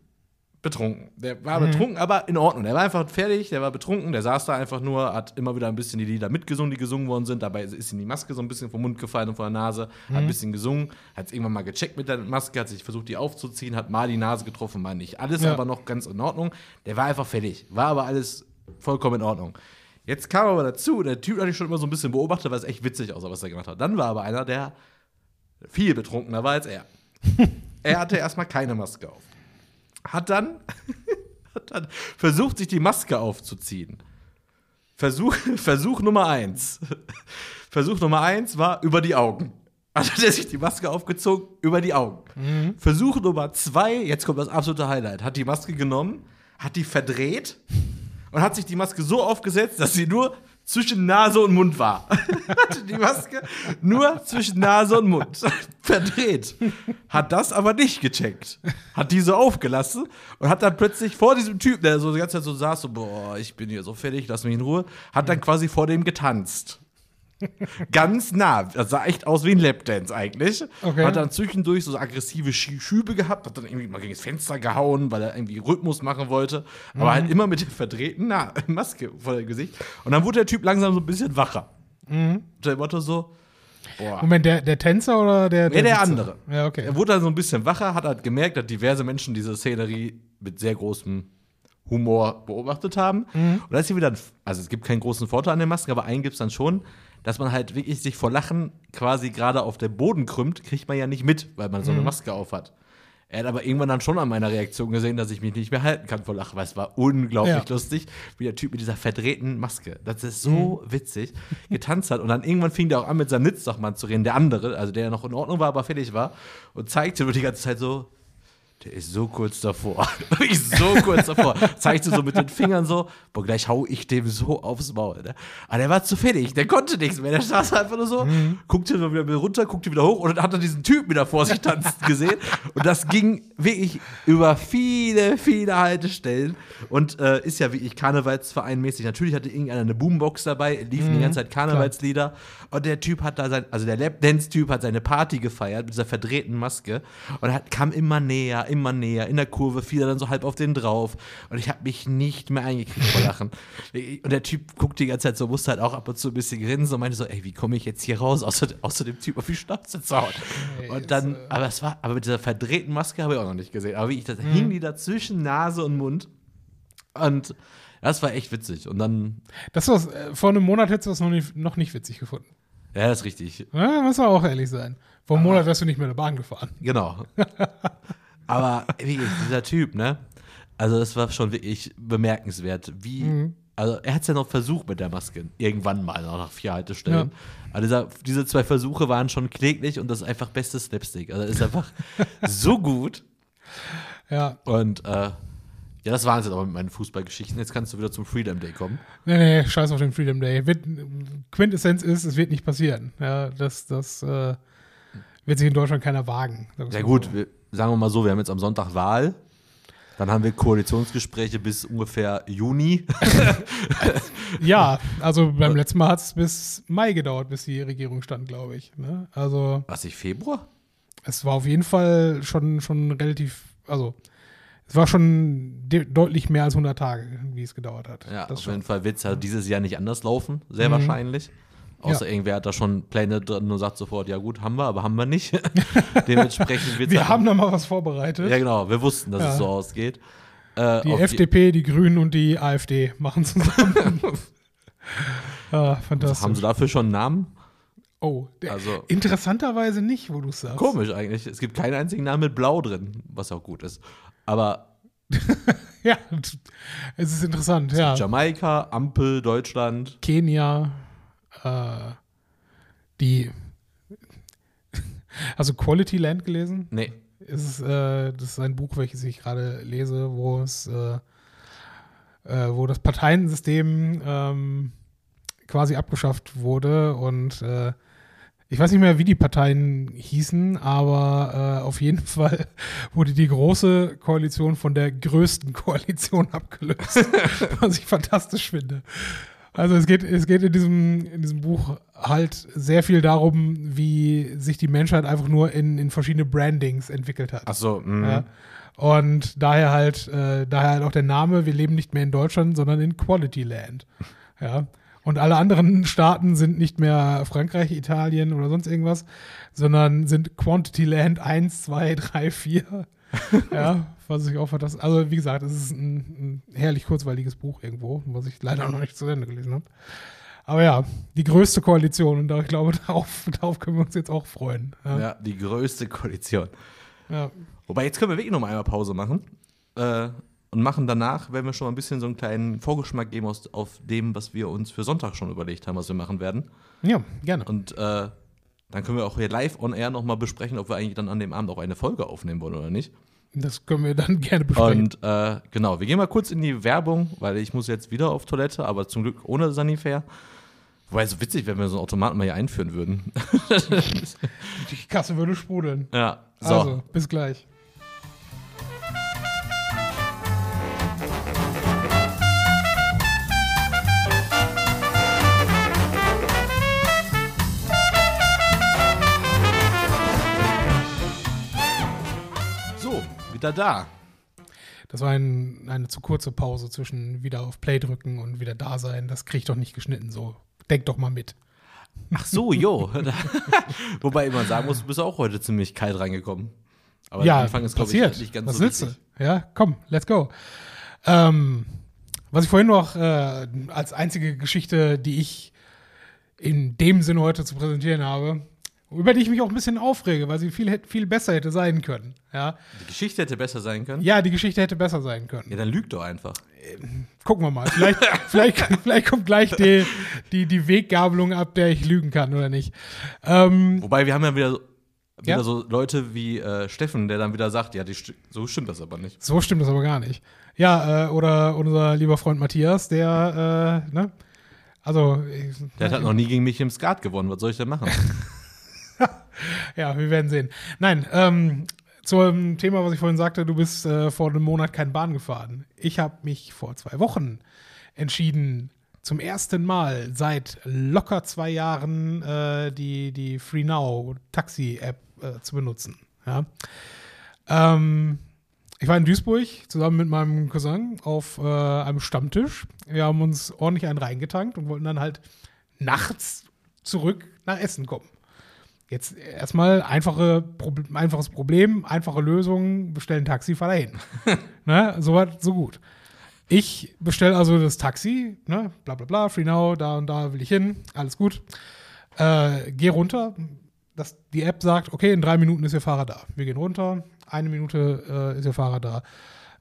[SPEAKER 2] betrunken. Der war betrunken, aber in Ordnung. Der war einfach fertig, der war betrunken, der saß da einfach nur, hat immer wieder ein bisschen die Lieder mitgesungen, die gesungen worden sind. Dabei ist ihm die Maske so ein bisschen vom Mund gefallen und von der Nase, hat ein bisschen gesungen, hat es irgendwann mal gecheckt mit der Maske, hat sich versucht, die aufzuziehen, hat mal die Nase getroffen, mal nicht. Alles
[SPEAKER 1] Ja.
[SPEAKER 2] aber noch ganz in Ordnung. Der war einfach fertig. War aber alles vollkommen in Ordnung. Jetzt kam aber dazu, der Typ hatte ich schon immer so ein bisschen beobachtet, weil es echt witzig aussah, was er gemacht hat. Dann war aber einer, der viel betrunkener war als er. (laughs) er hatte erstmal keine Maske auf. Hat dann, (laughs) hat dann versucht, sich die Maske aufzuziehen. Versuch, (laughs) Versuch Nummer eins. Versuch Nummer eins war über die Augen. Also hat er sich die Maske aufgezogen über die Augen. Versuch Nummer zwei, jetzt kommt das absolute Highlight, hat die Maske genommen, hat die verdreht und hat sich die Maske so aufgesetzt, dass sie nur zwischen Nase und Mund war. (laughs) Hatte die Maske nur zwischen Nase und Mund (laughs) verdreht. Hat das aber nicht gecheckt. Hat diese aufgelassen und hat dann plötzlich vor diesem Typ, der so die ganze Zeit so saß, so, boah, ich bin hier so fertig, lass mich in Ruhe, hat dann quasi vor dem getanzt. (laughs) Ganz nah. Das sah echt aus wie ein Lapdance eigentlich.
[SPEAKER 1] Okay.
[SPEAKER 2] Hat dann zwischendurch so aggressive Schü- Schübe gehabt, hat dann irgendwie mal gegen das Fenster gehauen, weil er irgendwie Rhythmus machen wollte. Aber halt immer mit der verdrehten Na (laughs) Maske vor dem Gesicht. Und dann wurde der Typ langsam so ein bisschen wacher. Unter dem Motto so, boah.
[SPEAKER 1] Moment, der, der Tänzer oder der
[SPEAKER 2] Nee, der
[SPEAKER 1] Sitzer?
[SPEAKER 2] andere.
[SPEAKER 1] Ja, okay.
[SPEAKER 2] Er wurde dann so ein bisschen wacher, hat halt gemerkt, dass diverse Menschen diese Szenerie mit sehr großem Humor beobachtet haben. Und da ist hier wieder, ein, also es gibt keinen großen Vorteil an den Masken, aber einen gibt es dann schon, dass man halt wirklich sich vor Lachen quasi gerade auf den Boden krümmt, kriegt man ja nicht mit, weil man so eine Maske auf hat. Er hat aber irgendwann dann schon an meiner Reaktion gesehen, dass ich mich nicht mehr halten kann vor Lachen, weil es war unglaublich
[SPEAKER 1] Ja.
[SPEAKER 2] lustig, wie der Typ mit dieser verdrehten Maske, das ist so witzig, getanzt hat. Und dann irgendwann fing der auch an, mit seinem Nitzachmann zu reden, der andere, also der noch in Ordnung war, aber fertig war, und zeigte nur die ganze Zeit so, der ist so kurz davor. (laughs) ich so kurz davor. Zeigte so mit den Fingern so, boah, gleich hau ich dem so aufs Maul. Ne? Aber der war zu fertig, der konnte nichts mehr. Der saß einfach nur so, guckte so wieder runter, guckte wieder hoch und dann hat er diesen Typen wieder vor sich tanzen (laughs) gesehen. Und das ging wirklich über viele, viele Haltestellen und äh, ist ja wirklich Karnevalsvereinmäßig. Natürlich hatte irgendeiner eine Boombox dabei, liefen die ganze Zeit Karnevalslieder. Und der Typ hat da sein, also der Lapdance-Typ hat seine Party gefeiert mit dieser verdrehten Maske und hat, kam immer näher, immer näher. In der Kurve fiel er dann so halb auf den drauf. Und ich habe mich nicht mehr eingekriegt vor Lachen. Und der Typ guckt die ganze Zeit so, musste halt auch ab und zu ein bisschen grinsen und meinte so, ey, wie komme ich jetzt hier raus, außer, außer dem Typ auf die Schnauze zu hauen. Und dann, aber es war, aber mit dieser verdrehten Maske habe ich auch noch nicht gesehen. Aber wie ich das hing die da zwischen Nase und Mund. Und das war echt witzig. Und dann,
[SPEAKER 1] Das was, äh, vor einem Monat hättest du das noch nicht, noch nicht witzig gefunden.
[SPEAKER 2] ja, das ist richtig.
[SPEAKER 1] Ja, muss man auch ehrlich sein. Vor einem Monat wärst du nicht mehr in der Bahn gefahren.
[SPEAKER 2] Genau. (laughs) Aber wirklich, dieser Typ, ne? Also, das war schon wirklich bemerkenswert, wie. Also, er hat es ja noch versucht mit der Maske. Irgendwann mal, noch nach vier Haltestellen. Aber dieser, diese zwei Versuche waren schon kläglich und das ist einfach bestes Slapstick. Also, das ist einfach (laughs) so gut.
[SPEAKER 1] Ja.
[SPEAKER 2] Und, äh, ja, das waren es jetzt aber mit meinen Fußballgeschichten. Jetzt kannst du wieder zum Freedom Day kommen.
[SPEAKER 1] Nee, nee, scheiß auf den Freedom Day. Wird, Quintessenz ist, es wird nicht passieren. Ja, das, das äh, wird sich in Deutschland keiner wagen.
[SPEAKER 2] Ja gut,
[SPEAKER 1] so.
[SPEAKER 2] wir, sagen wir mal so, wir haben jetzt am Sonntag Wahl. Dann haben wir Koalitionsgespräche bis ungefähr Juni. (laughs)
[SPEAKER 1] Ja, also beim letzten Mal hat es bis Mai gedauert, bis die Regierung stand, glaube ich. Ne? Also
[SPEAKER 2] Was, ich Februar?
[SPEAKER 1] es war auf jeden Fall schon, schon relativ, also es war schon de deutlich mehr als 100 Tage, wie es gedauert hat.
[SPEAKER 2] Ja,
[SPEAKER 1] das
[SPEAKER 2] auf
[SPEAKER 1] schon.
[SPEAKER 2] jeden Fall wird es ja dieses Jahr nicht anders laufen, sehr wahrscheinlich. Außer
[SPEAKER 1] Ja.
[SPEAKER 2] irgendwer hat da schon Pläne drin und sagt sofort, ja gut, haben wir, aber haben wir nicht. (laughs) Dementsprechend wird
[SPEAKER 1] Wir haben da mal was vorbereitet.
[SPEAKER 2] Ja, genau, wir wussten, dass
[SPEAKER 1] Ja.
[SPEAKER 2] es so ausgeht. Äh,
[SPEAKER 1] Die FDP, die Grünen und die AfD machen zusammen. (laughs) ah, fantastisch.
[SPEAKER 2] haben sie dafür schon einen Namen?
[SPEAKER 1] oh, der,
[SPEAKER 2] Also-
[SPEAKER 1] interessanterweise nicht, wo du es sagst.
[SPEAKER 2] Komisch eigentlich. Es gibt keinen einzigen Namen mit Blau drin, was auch gut ist. Aber (laughs)
[SPEAKER 1] Ja, es ist interessant, ja.
[SPEAKER 2] Jamaika, Ampel, Deutschland.
[SPEAKER 1] Kenia, äh, die. (laughs) Also Quality Land gelesen?
[SPEAKER 2] Nee.
[SPEAKER 1] Ist, äh, das ist ein Buch, welches ich gerade lese, wo es, äh, äh, wo das Parteiensystem ähm, quasi abgeschafft wurde und äh, ich weiß nicht mehr, wie die Parteien hießen, aber äh, auf jeden (laughs) Fall wurde die große Koalition von der größten Koalition (laughs) abgelöst, was ich fantastisch finde. Also es geht, es geht in diesem, in diesem Buch halt sehr viel darum, wie sich die Menschheit einfach nur in, in verschiedene Brandings entwickelt hat.
[SPEAKER 2] Ach so, mhm.
[SPEAKER 1] Ja. Und daher halt, äh, daher halt auch der Name, wir leben nicht mehr in Deutschland, sondern in Quality Land. Ja. Und alle anderen Staaten sind nicht mehr Frankreich, Italien oder sonst irgendwas, sondern sind Quantity Land 1, 2, 3, 4. (laughs) ja, was ich auch fantastisch. Also, wie gesagt, es ist ein, ein herrlich kurzweiliges Buch irgendwo, was ich leider noch nicht zu Ende gelesen habe. Aber ja, die größte Koalition und da, ich glaube, (laughs) darauf, darauf können wir uns jetzt auch freuen. Ja.
[SPEAKER 2] Ja, die größte Koalition.
[SPEAKER 1] ja.
[SPEAKER 2] Wobei, jetzt können wir wirklich noch mal einmal Pause machen. Äh, und machen danach, wenn wir schon mal ein bisschen so einen kleinen Vorgeschmack geben aus, auf dem, was wir uns für Sonntag schon überlegt haben, was wir machen werden.
[SPEAKER 1] ja gerne.
[SPEAKER 2] Und äh, dann können wir auch hier live on air noch mal besprechen, ob wir eigentlich dann an dem Abend auch eine Folge aufnehmen wollen oder nicht.
[SPEAKER 1] Das können wir dann (laughs) gerne besprechen.
[SPEAKER 2] Und äh, genau, wir gehen mal kurz in die Werbung, weil ich muss jetzt wieder auf Toilette, aber zum Glück ohne Sanifair. Wobei, so witzig, wenn wir so einen Automaten mal hier einführen würden. (laughs)
[SPEAKER 1] Die Kasse würde sprudeln.
[SPEAKER 2] ja, so.
[SPEAKER 1] Also, bis gleich.
[SPEAKER 2] Wieder da.
[SPEAKER 1] Das war ein, eine zu kurze Pause zwischen wieder auf Play drücken und wieder da sein. Das krieg ich doch nicht geschnitten. So, denk doch mal mit.
[SPEAKER 2] Ach so, jo. (laughs) (laughs) Wobei man sagen muss, du bist auch heute ziemlich kalt reingekommen. Aber
[SPEAKER 1] ja,
[SPEAKER 2] der Anfang ist, glaube ich, nicht ganz
[SPEAKER 1] Was
[SPEAKER 2] so
[SPEAKER 1] willst du? Ja, komm, let's go. Ähm, was ich vorhin noch äh, als einzige Geschichte, die ich in dem Sinne heute zu präsentieren habe, über die ich mich auch ein bisschen aufrege, weil sie viel, viel besser hätte sein können. Ja,
[SPEAKER 2] Die Geschichte hätte besser sein können.
[SPEAKER 1] ja die Geschichte hätte besser sein können.
[SPEAKER 2] Ja, dann lüg doch einfach.
[SPEAKER 1] Gucken wir mal. Vielleicht, (laughs) vielleicht, vielleicht kommt gleich die, die, die Weggabelung ab, der ich lügen kann oder nicht. Ähm,
[SPEAKER 2] Wobei, wir haben ja wieder, wieder
[SPEAKER 1] Ja?
[SPEAKER 2] so Leute wie äh, Steffen, der dann wieder sagt, ja, die, so stimmt das aber nicht.
[SPEAKER 1] so stimmt das aber gar nicht. Ja, äh, oder unser lieber Freund Matthias, der, äh, ne? Also, ich,
[SPEAKER 2] Der hat noch nie gegen mich im Skat gewonnen. Was soll ich denn machen? (laughs) (laughs)
[SPEAKER 1] ja, wir werden sehen. Nein, ähm, zum Thema, was ich vorhin sagte, du bist äh, vor einem Monat kein Bahn gefahren. Ich habe mich vor zwei Wochen entschieden, zum ersten Mal seit locker zwei Jahren äh, die, die Free Now Taxi-App äh, zu benutzen. Ja. Ähm, ich war in Duisburg zusammen mit meinem Cousin auf äh, einem Stammtisch. Wir haben uns ordentlich einen reingetankt und wollten dann halt nachts zurück nach Essen kommen. Jetzt erstmal einfache, einfaches Problem, einfache Lösung, bestellen Taxi, fahr dahin. (laughs) ne? So weit, so gut. Ich bestelle also das Taxi, ne? bla bla bla, Free Now, da und da will ich hin, alles gut. Äh, geh runter, das, die App sagt, okay, in drei Minuten ist Ihr Fahrer da. Wir gehen runter, eine Minute äh, ist Ihr Fahrer da.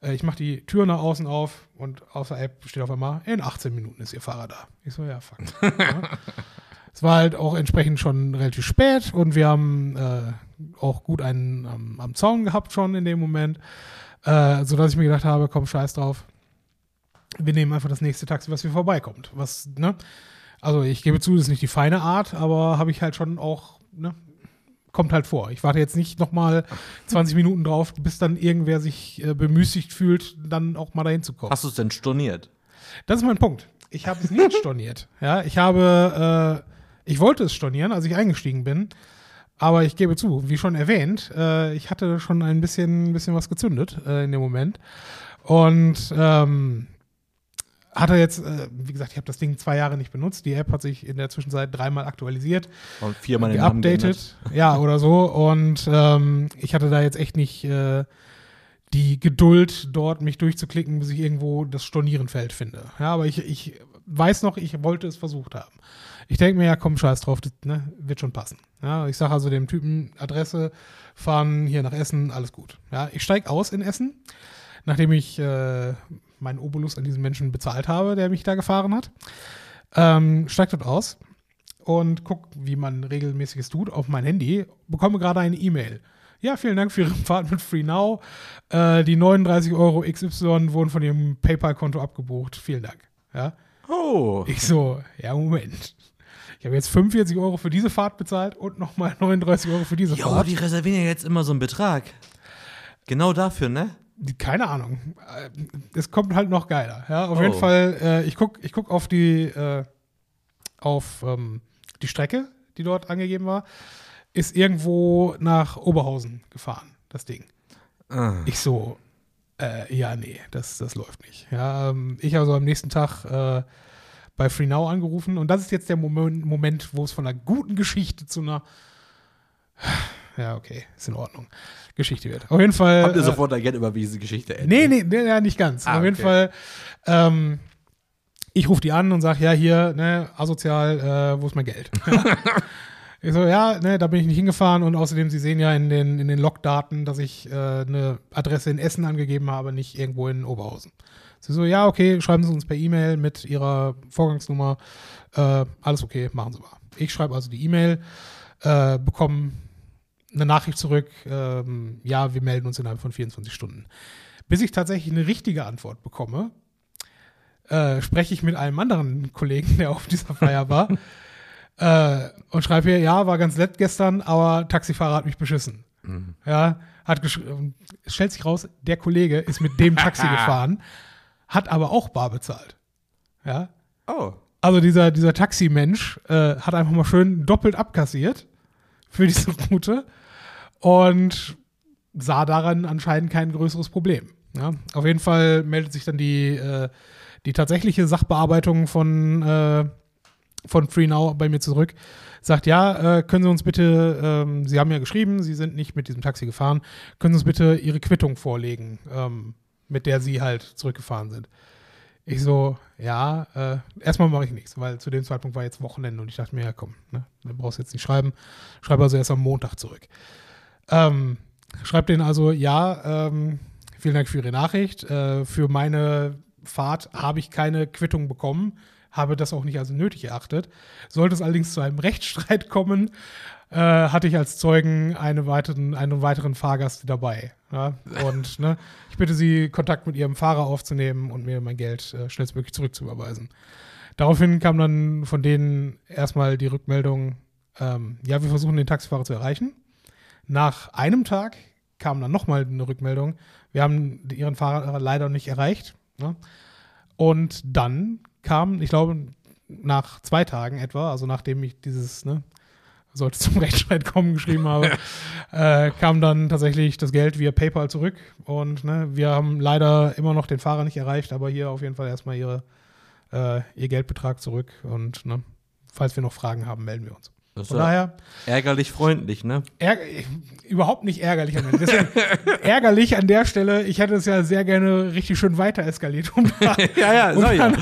[SPEAKER 1] Äh, ich mache die Tür nach außen auf und auf der App steht auf einmal, in 18 Minuten ist Ihr Fahrer da. Ich so, ja, fuck. (laughs) ja. Es war halt auch entsprechend schon relativ spät und wir haben äh, auch gut einen am, am Zaun gehabt schon in dem Moment, äh, sodass ich mir gedacht habe, komm, scheiß drauf. Wir nehmen einfach das nächste Taxi, was hier vorbeikommt. Was, ne? Also ich gebe zu, das ist nicht die feine Art, aber habe ich halt schon auch, ne? Kommt halt vor. Ich warte jetzt nicht nochmal 20 Minuten drauf, bis dann irgendwer sich äh, bemüßigt fühlt, dann auch mal dahin zu kommen.
[SPEAKER 2] Hast du es denn storniert?
[SPEAKER 1] Das ist mein Punkt. Ich habe es nicht (laughs) storniert. Ja, ich habe, äh, ich wollte es stornieren, als ich eingestiegen bin. Aber ich gebe zu, wie schon erwähnt, äh, ich hatte schon ein bisschen, bisschen was gezündet äh, in dem Moment. Und ähm, hatte jetzt, äh, wie gesagt, ich habe das Ding zwei Jahre nicht benutzt. Die App hat sich in der Zwischenzeit dreimal aktualisiert,
[SPEAKER 2] Und viermal
[SPEAKER 1] geupdatet, ja, oder so. Und ähm, ich hatte da jetzt echt nicht äh, die Geduld, dort mich durchzuklicken, bis ich irgendwo das Stornierenfeld finde. Ja, aber ich, ich weiß noch, ich wollte es versucht haben. Ich denke mir, ja, komm, scheiß drauf, das ne, wird schon passen. Ja, ich sage also dem Typen Adresse, fahren hier nach Essen, alles gut. Ja, ich steige aus in Essen, nachdem ich äh, meinen Obolus an diesen Menschen bezahlt habe, der mich da gefahren hat. Ähm, steig dort aus und guck, wie man regelmäßiges tut, auf mein Handy, bekomme gerade eine E-Mail. Ja, vielen Dank für Ihre Fahrt mit Free Now. Äh, die 39 Euro XY wurden von Ihrem PayPal-Konto abgebucht. Vielen Dank. Ja.
[SPEAKER 2] Oh.
[SPEAKER 1] Ich so, ja, Moment. Ich habe jetzt 45 Euro für diese Fahrt bezahlt und nochmal 39 Euro für diese
[SPEAKER 2] Jo,
[SPEAKER 1] Fahrt.
[SPEAKER 2] die reservieren ja jetzt immer so einen Betrag. Genau dafür, ne?
[SPEAKER 1] Keine Ahnung. Äh, Es kommt halt noch geiler. Ja, auf
[SPEAKER 2] Oh.
[SPEAKER 1] jeden Fall, äh, ich gucke ich guck auf die, äh, auf ähm, die Strecke, die dort angegeben war. Ist irgendwo nach Oberhausen gefahren, das Ding.
[SPEAKER 2] Ah.
[SPEAKER 1] Ich so, äh, ja, nee, das, das läuft nicht. Ja, ähm, ich also am nächsten Tag äh, bei FreeNow angerufen und das ist jetzt der Moment, Moment, wo es von einer guten Geschichte zu einer ja, okay, ist in Ordnung. Geschichte wird. Auf jeden Fall.
[SPEAKER 2] Habt ihr
[SPEAKER 1] äh,
[SPEAKER 2] sofort erkennt, über wie diese Geschichte endet?
[SPEAKER 1] Nee, nee, nee, ja, nicht ganz.
[SPEAKER 2] Ah,
[SPEAKER 1] Auf jeden
[SPEAKER 2] okay.
[SPEAKER 1] Fall, ähm, ich rufe die an und sage, ja, hier, ne, asozial, äh, wo ist mein Geld? (laughs) ich so, ja, ne, da bin ich nicht hingefahren und außerdem, Sie sehen ja in den, in den Logdaten, dass ich äh, eine Adresse in Essen angegeben habe, nicht irgendwo in Oberhausen. Sie so, ja, okay, schreiben Sie uns per E-Mail mit Ihrer Vorgangsnummer. Äh, alles okay, machen Sie mal. Ich schreibe also die E-Mail, äh, bekomme eine Nachricht zurück, ähm, ja, wir melden uns innerhalb von 24 Stunden. Bis ich tatsächlich eine richtige Antwort bekomme, äh, spreche ich mit einem anderen Kollegen, der auf dieser Feier war, (laughs) äh, und schreibe hier, ja, war ganz nett gestern, aber Taxifahrer hat mich beschissen. Ja, hat stellt sich raus, der Kollege ist mit dem Taxi (laughs) gefahren, hat aber auch bar bezahlt. Ja,
[SPEAKER 2] Oh.
[SPEAKER 1] also dieser, dieser Taximensch äh, hat einfach mal schön doppelt abkassiert für diese (laughs) Route und sah daran anscheinend kein größeres Problem. Ja? Auf jeden Fall meldet sich dann die, äh, die tatsächliche Sachbearbeitung von, äh, von FreeNow bei mir zurück. Sagt, ja, äh, können Sie uns bitte, ähm, Sie haben ja geschrieben, Sie sind nicht mit diesem Taxi gefahren, können Sie uns bitte Ihre Quittung vorlegen, ähm, mit der Sie halt zurückgefahren sind. Ich so, ja, äh, erstmal mache ich nichts, weil zu dem Zeitpunkt war jetzt Wochenende und ich dachte mir, ja komm, ne, du brauchst jetzt nicht schreiben. Schreibe also erst am Montag zurück. Ähm, schreibt denen also, ja, ähm, vielen Dank für Ihre Nachricht. Äh, für meine Fahrt habe ich keine Quittung bekommen, habe das auch nicht als nötig erachtet. Sollte es allerdings zu einem (laughs) Rechtsstreit kommen, äh, hatte ich als Zeugen eine weiteren, einen weiteren Fahrgast dabei. Ja? Und ne, ich bitte Sie, Kontakt mit Ihrem Fahrer aufzunehmen und mir mein Geld äh, schnellstmöglich zurückzuüberweisen. Daraufhin kam dann von denen erstmal die Rückmeldung, ähm, ja, wir versuchen den Taxifahrer zu erreichen. Nach einem Tag kam dann nochmal eine Rückmeldung, wir haben Ihren Fahrer leider nicht erreicht. Ne? Und dann kam, ich glaube, nach zwei Tagen etwa, also nachdem ich dieses, ne, sollte zum (laughs) Rechtsstreit kommen, geschrieben habe, äh, kam dann tatsächlich das Geld via PayPal zurück. Und ne, wir haben leider immer noch den Fahrer nicht erreicht, aber hier auf jeden Fall erstmal ihre, äh, ihr Geldbetrag zurück. Und ne, falls wir noch Fragen haben, melden wir uns.
[SPEAKER 2] Das
[SPEAKER 1] Von daher,
[SPEAKER 2] ärgerlich freundlich, ne?
[SPEAKER 1] ärg überhaupt nicht ärgerlich an der ärgerlich an der Stelle, ich hätte es ja sehr gerne richtig schön weiter eskaliert. Um (laughs) da,
[SPEAKER 2] Ja, ja,
[SPEAKER 1] um
[SPEAKER 2] ja.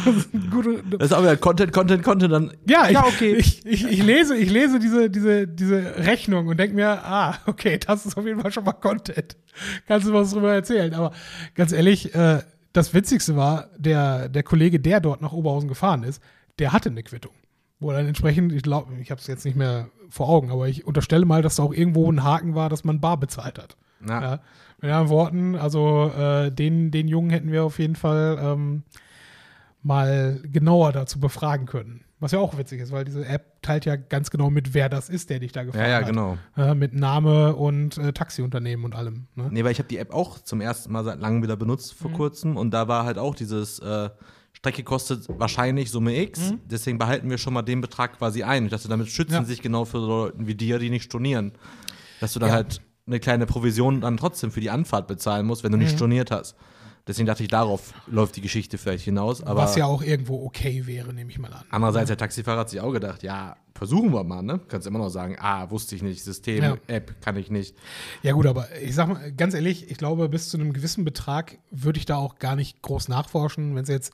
[SPEAKER 1] gute,
[SPEAKER 2] Das ist aber ja Content, Content, Content, dann.
[SPEAKER 1] ja, ich,
[SPEAKER 2] Ja, okay.
[SPEAKER 1] ich, ich, ich lese, ich lese diese, diese, diese Rechnung und denke mir, ah, okay, das ist auf jeden Fall schon mal Content. Kannst du was drüber erzählen? Aber ganz ehrlich, äh, das Witzigste war, der, der Kollege, der dort nach Oberhausen gefahren ist, der hatte eine Quittung. Wo dann entsprechend, ich glaube, ich habe es jetzt nicht mehr vor Augen, aber ich unterstelle mal, dass da auch irgendwo ein Haken war, dass man bar bezahlt hat.
[SPEAKER 2] Ja.
[SPEAKER 1] Ja. Mit anderen Worten, also äh, den, den Jungen hätten wir auf jeden Fall ähm, mal genauer dazu befragen können. Was ja auch witzig ist, weil diese App teilt ja ganz genau mit, wer das ist, der dich da gefahren
[SPEAKER 2] Ja, ja,
[SPEAKER 1] hat.
[SPEAKER 2] genau.
[SPEAKER 1] Äh, mit Name und äh, Taxiunternehmen und allem. Ne?
[SPEAKER 2] Nee, weil ich habe die App auch zum ersten Mal seit langem wieder benutzt
[SPEAKER 1] Mhm.
[SPEAKER 2] vor kurzem und da war halt auch dieses äh, Strecke kostet wahrscheinlich Summe X, deswegen behalten wir schon mal den Betrag quasi ein. Ich dachte, damit schützen
[SPEAKER 1] Mhm. Ja.
[SPEAKER 2] sich genau für Leute wie dir, die nicht stornieren. Dass du dann
[SPEAKER 1] Ja.
[SPEAKER 2] halt eine kleine Provision dann trotzdem für die Anfahrt bezahlen musst, wenn du nicht storniert hast. Deswegen dachte ich, darauf läuft die Geschichte vielleicht hinaus. Aber
[SPEAKER 1] Was ja auch irgendwo okay wäre, nehme ich mal an.
[SPEAKER 2] andererseits, der Taxifahrer hat sich auch gedacht, ja, versuchen wir mal, ne? Kannst immer noch sagen, ah, wusste ich nicht, System,
[SPEAKER 1] Ja.
[SPEAKER 2] App, kann ich nicht.
[SPEAKER 1] Ja, gut, aber ich sag mal ganz ehrlich, ich glaube, bis zu einem gewissen Betrag würde ich da auch gar nicht groß nachforschen. Wenn es jetzt,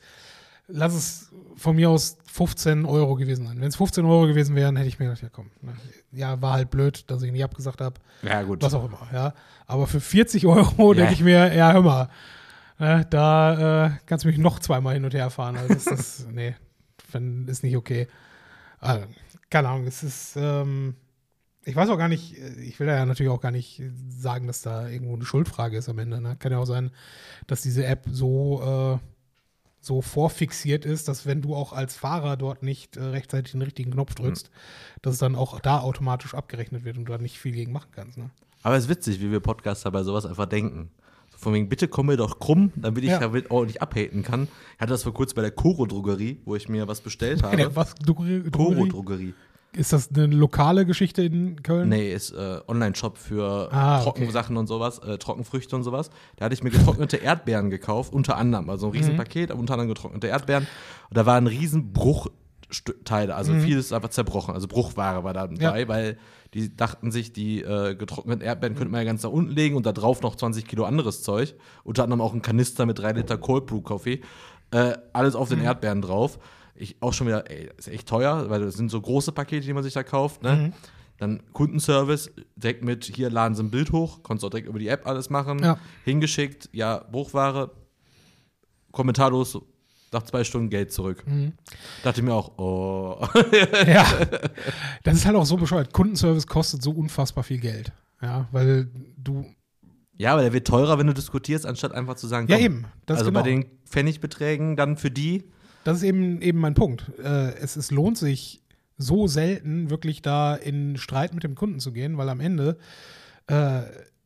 [SPEAKER 1] lass es von mir aus 15 Euro gewesen sein. Wenn es 15 Euro gewesen wären, hätte ich mir gedacht, ja komm, ne, ja, war halt blöd, dass ich nicht abgesagt habe.
[SPEAKER 2] Ja, gut.
[SPEAKER 1] Was auch immer, ja. Aber für 40 Euro
[SPEAKER 2] Ja.
[SPEAKER 1] denke ich mir, ja, hör mal, ne, da äh, kannst du mich noch zweimal hin und her fahren. Also das ist, (laughs) nee, wenn, ist nicht okay. Also, keine Ahnung, es ist, ähm, ich weiß auch gar nicht, ich will da ja natürlich auch gar nicht sagen, dass da irgendwo eine Schuldfrage ist am Ende. Ne? Kann ja auch sein, dass diese App so, äh, so vorfixiert ist, dass wenn du auch als Fahrer dort nicht äh, rechtzeitig den richtigen Knopf drückst, dass es dann auch da automatisch abgerechnet wird und du da nicht viel gegen machen kannst. Ne?
[SPEAKER 2] Aber es ist witzig, wie wir Podcaster bei sowas einfach denken. So von wegen, bitte komm mir doch krumm, damit ich
[SPEAKER 1] Ja.
[SPEAKER 2] damit ordentlich abhaten kann. Ich hatte das vor kurzem bei der Koro-Drogerie, wo ich mir was bestellt (laughs) habe.
[SPEAKER 1] Was, Drogerie?
[SPEAKER 2] Koro-Drogerie.
[SPEAKER 1] Ist das eine lokale Geschichte in Köln?
[SPEAKER 2] Nee, ist äh, Online-Shop für
[SPEAKER 1] Ah,
[SPEAKER 2] Trockensachen und sowas, äh, Trockenfrüchte und sowas. Da hatte ich mir getrocknete (laughs) Erdbeeren gekauft, unter anderem. Also ein
[SPEAKER 1] Mhm.
[SPEAKER 2] Riesenpaket, aber unter anderem getrocknete Erdbeeren. Und da war ein riesen Bruchteile, also vieles ist einfach zerbrochen. Also Bruchware war da dabei,
[SPEAKER 1] Mhm. Ja.
[SPEAKER 2] weil die dachten sich, die äh, getrockneten Erdbeeren könnte man ja ganz nach unten legen und da drauf noch 20 Kilo anderes Zeug. Unter anderem auch ein Kanister mit 3 Liter Cold Brew Coffee. Äh, alles auf den
[SPEAKER 1] Mhm.
[SPEAKER 2] Erdbeeren drauf. Ich auch schon wieder, ey, ist echt teuer, weil das sind so große Pakete, die man sich da kauft,
[SPEAKER 1] Mhm.
[SPEAKER 2] ne? Dann Kundenservice, direkt mit, hier laden sie ein Bild hoch, konntest auch direkt über die App alles machen.
[SPEAKER 1] Ja.
[SPEAKER 2] Hingeschickt, ja, Bruchware, kommentarlos, nach zwei Stunden Geld zurück.
[SPEAKER 1] Mhm.
[SPEAKER 2] Dachte ich mir auch, oh. (laughs)
[SPEAKER 1] Ja, (laughs) das ist halt auch so bescheuert. Kundenservice kostet so unfassbar viel Geld. Ja, weil du.
[SPEAKER 2] ja, aber der wird teurer, wenn du diskutierst, anstatt einfach zu sagen,
[SPEAKER 1] Ja,
[SPEAKER 2] komm.
[SPEAKER 1] eben. Das
[SPEAKER 2] also
[SPEAKER 1] genau.
[SPEAKER 2] bei den Pfennigbeträgen dann für die,
[SPEAKER 1] Das ist eben, eben mein Punkt. Äh, es, es lohnt sich so selten, wirklich da in Streit mit dem Kunden zu gehen, weil am Ende äh,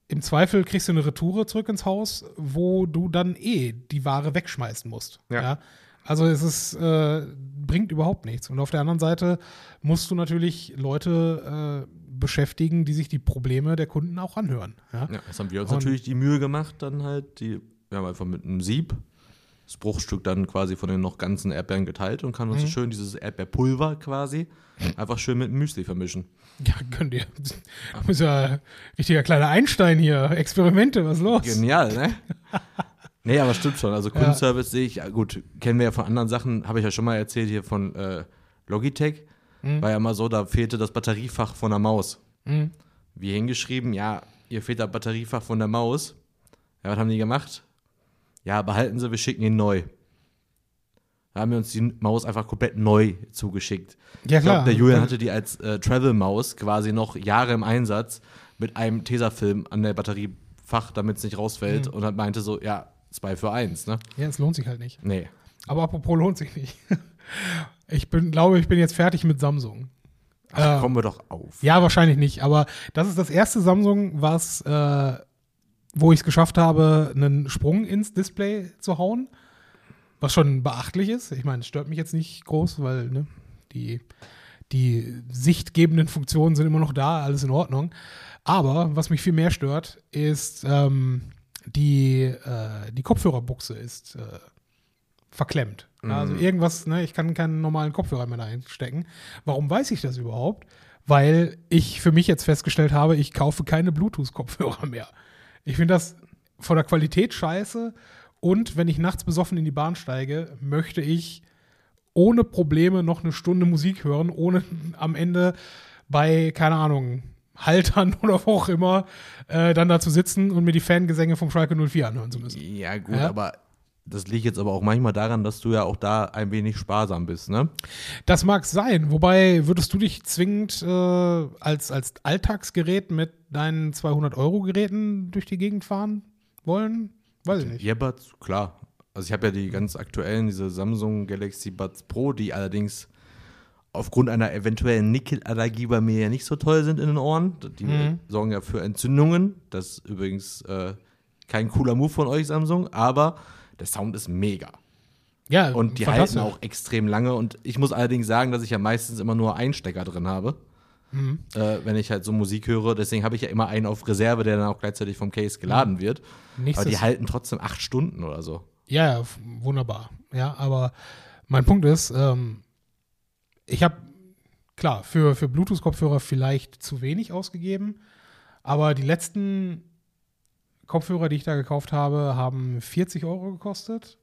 [SPEAKER 1] im Zweifel kriegst du eine Retoure zurück ins Haus, wo du dann eh die Ware wegschmeißen musst.
[SPEAKER 2] Ja.
[SPEAKER 1] Also es ist, äh, bringt überhaupt nichts. Und auf der anderen Seite musst du natürlich Leute äh, beschäftigen, die sich die Probleme der Kunden auch anhören. Ja?
[SPEAKER 2] ja, das haben wir uns
[SPEAKER 1] Und-
[SPEAKER 2] natürlich die Mühe gemacht, dann halt, die, wir haben einfach mit einem Sieb das Bruchstück dann quasi von den noch ganzen Erdbeeren geteilt und kann uns
[SPEAKER 1] Mhm.
[SPEAKER 2] schön dieses Erdbeerpulver quasi einfach schön mit Müsli vermischen.
[SPEAKER 1] Ja, könnt ihr. Du bist ja ein richtiger kleiner Einstein hier. Experimente, was ist los?
[SPEAKER 2] Genial, ne? (laughs) nee, aber stimmt schon. Also Kundenservice sehe ich, ja, gut, kennen wir ja von anderen Sachen, habe ich ja schon mal erzählt hier von äh, Logitech.
[SPEAKER 1] Mhm.
[SPEAKER 2] War ja mal so, da fehlte das Batteriefach von der Maus.
[SPEAKER 1] Mhm.
[SPEAKER 2] Wie hingeschrieben, ja, ihr fehlt das Batteriefach von der Maus. Ja, was haben die gemacht? Ja, behalten Sie, wir schicken ihn neu. Da haben wir uns die Maus einfach komplett neu zugeschickt.
[SPEAKER 1] Ja,
[SPEAKER 2] Ich
[SPEAKER 1] klar.
[SPEAKER 2] glaube, der Julian hatte die als äh, Travel-Maus quasi noch Jahre im Einsatz mit einem Tesafilm an der Batteriefach, damit es nicht rausfällt
[SPEAKER 1] Mhm.
[SPEAKER 2] und hat meinte so, ja, zwei für eins, ne?
[SPEAKER 1] Ja, es lohnt sich halt nicht.
[SPEAKER 2] Nee.
[SPEAKER 1] Aber apropos lohnt sich nicht. (laughs) Ich bin, glaube, ich bin jetzt fertig mit Samsung.
[SPEAKER 2] Ach,
[SPEAKER 1] Äh,
[SPEAKER 2] kommen wir doch auf.
[SPEAKER 1] Ja, wahrscheinlich nicht. Aber das ist das erste Samsung, was, äh, wo ich es geschafft habe, einen Sprung ins Display zu hauen. Was schon beachtlich ist. Ich meine, es stört mich jetzt nicht groß, weil ne, die, die sichtgebenden Funktionen sind immer noch da, alles in Ordnung. Aber was mich viel mehr stört, ist ähm, die, äh, die Kopfhörerbuchse ist äh, verklemmt. Ja, Also irgendwas, ne, ich kann keinen normalen Kopfhörer mehr da einstecken. Warum weiß ich das überhaupt? Weil ich für mich jetzt festgestellt habe, ich kaufe keine Bluetooth-Kopfhörer mehr. Ich finde das von der Qualität scheiße. Und wenn ich nachts besoffen in die Bahn steige, möchte ich ohne Probleme noch eine Stunde Musik hören, ohne (laughs) am Ende bei, keine Ahnung, Haltern (laughs) oder wo auch immer, äh, dann da zu sitzen und mir die Fangesänge vom Schalke 04 anhören zu müssen.
[SPEAKER 2] Ja, gut,
[SPEAKER 1] Ja.
[SPEAKER 2] aber das liegt jetzt aber auch manchmal daran, dass du ja auch da ein wenig sparsam bist, ne?
[SPEAKER 1] Das mag sein, wobei würdest du dich zwingend äh, als, als Alltagsgerät mit deinen 200-Euro-Geräten durch die Gegend fahren wollen? Weiß ich nicht.
[SPEAKER 2] Earbuds, klar. Also ich habe ja die ganz aktuellen, diese Samsung Galaxy Buds Pro, die allerdings aufgrund einer eventuellen Nickelallergie bei mir ja nicht so toll sind in den Ohren. Die
[SPEAKER 1] Mhm.
[SPEAKER 2] sorgen ja für Entzündungen. Das ist übrigens äh, kein cooler Move von euch, Samsung, aber der Sound ist mega.
[SPEAKER 1] Ja,
[SPEAKER 2] Und die halten auch extrem lange. Und ich muss allerdings sagen, dass ich ja meistens immer nur einen Stecker drin habe.
[SPEAKER 1] Mhm.
[SPEAKER 2] äh, wenn ich halt so Musik höre. Deswegen habe ich ja immer einen auf Reserve, der dann auch gleichzeitig vom Case geladen wird. Aber
[SPEAKER 1] Nichtsdest-
[SPEAKER 2] die halten trotzdem acht Stunden oder so.
[SPEAKER 1] Ja, wunderbar. Ja, aber mein Punkt ist, ähm, ich habe, klar, für, für Bluetooth-Kopfhörer vielleicht zu wenig ausgegeben, aber die letzten Kopfhörer, die ich da gekauft habe, haben 40 Euro gekostet.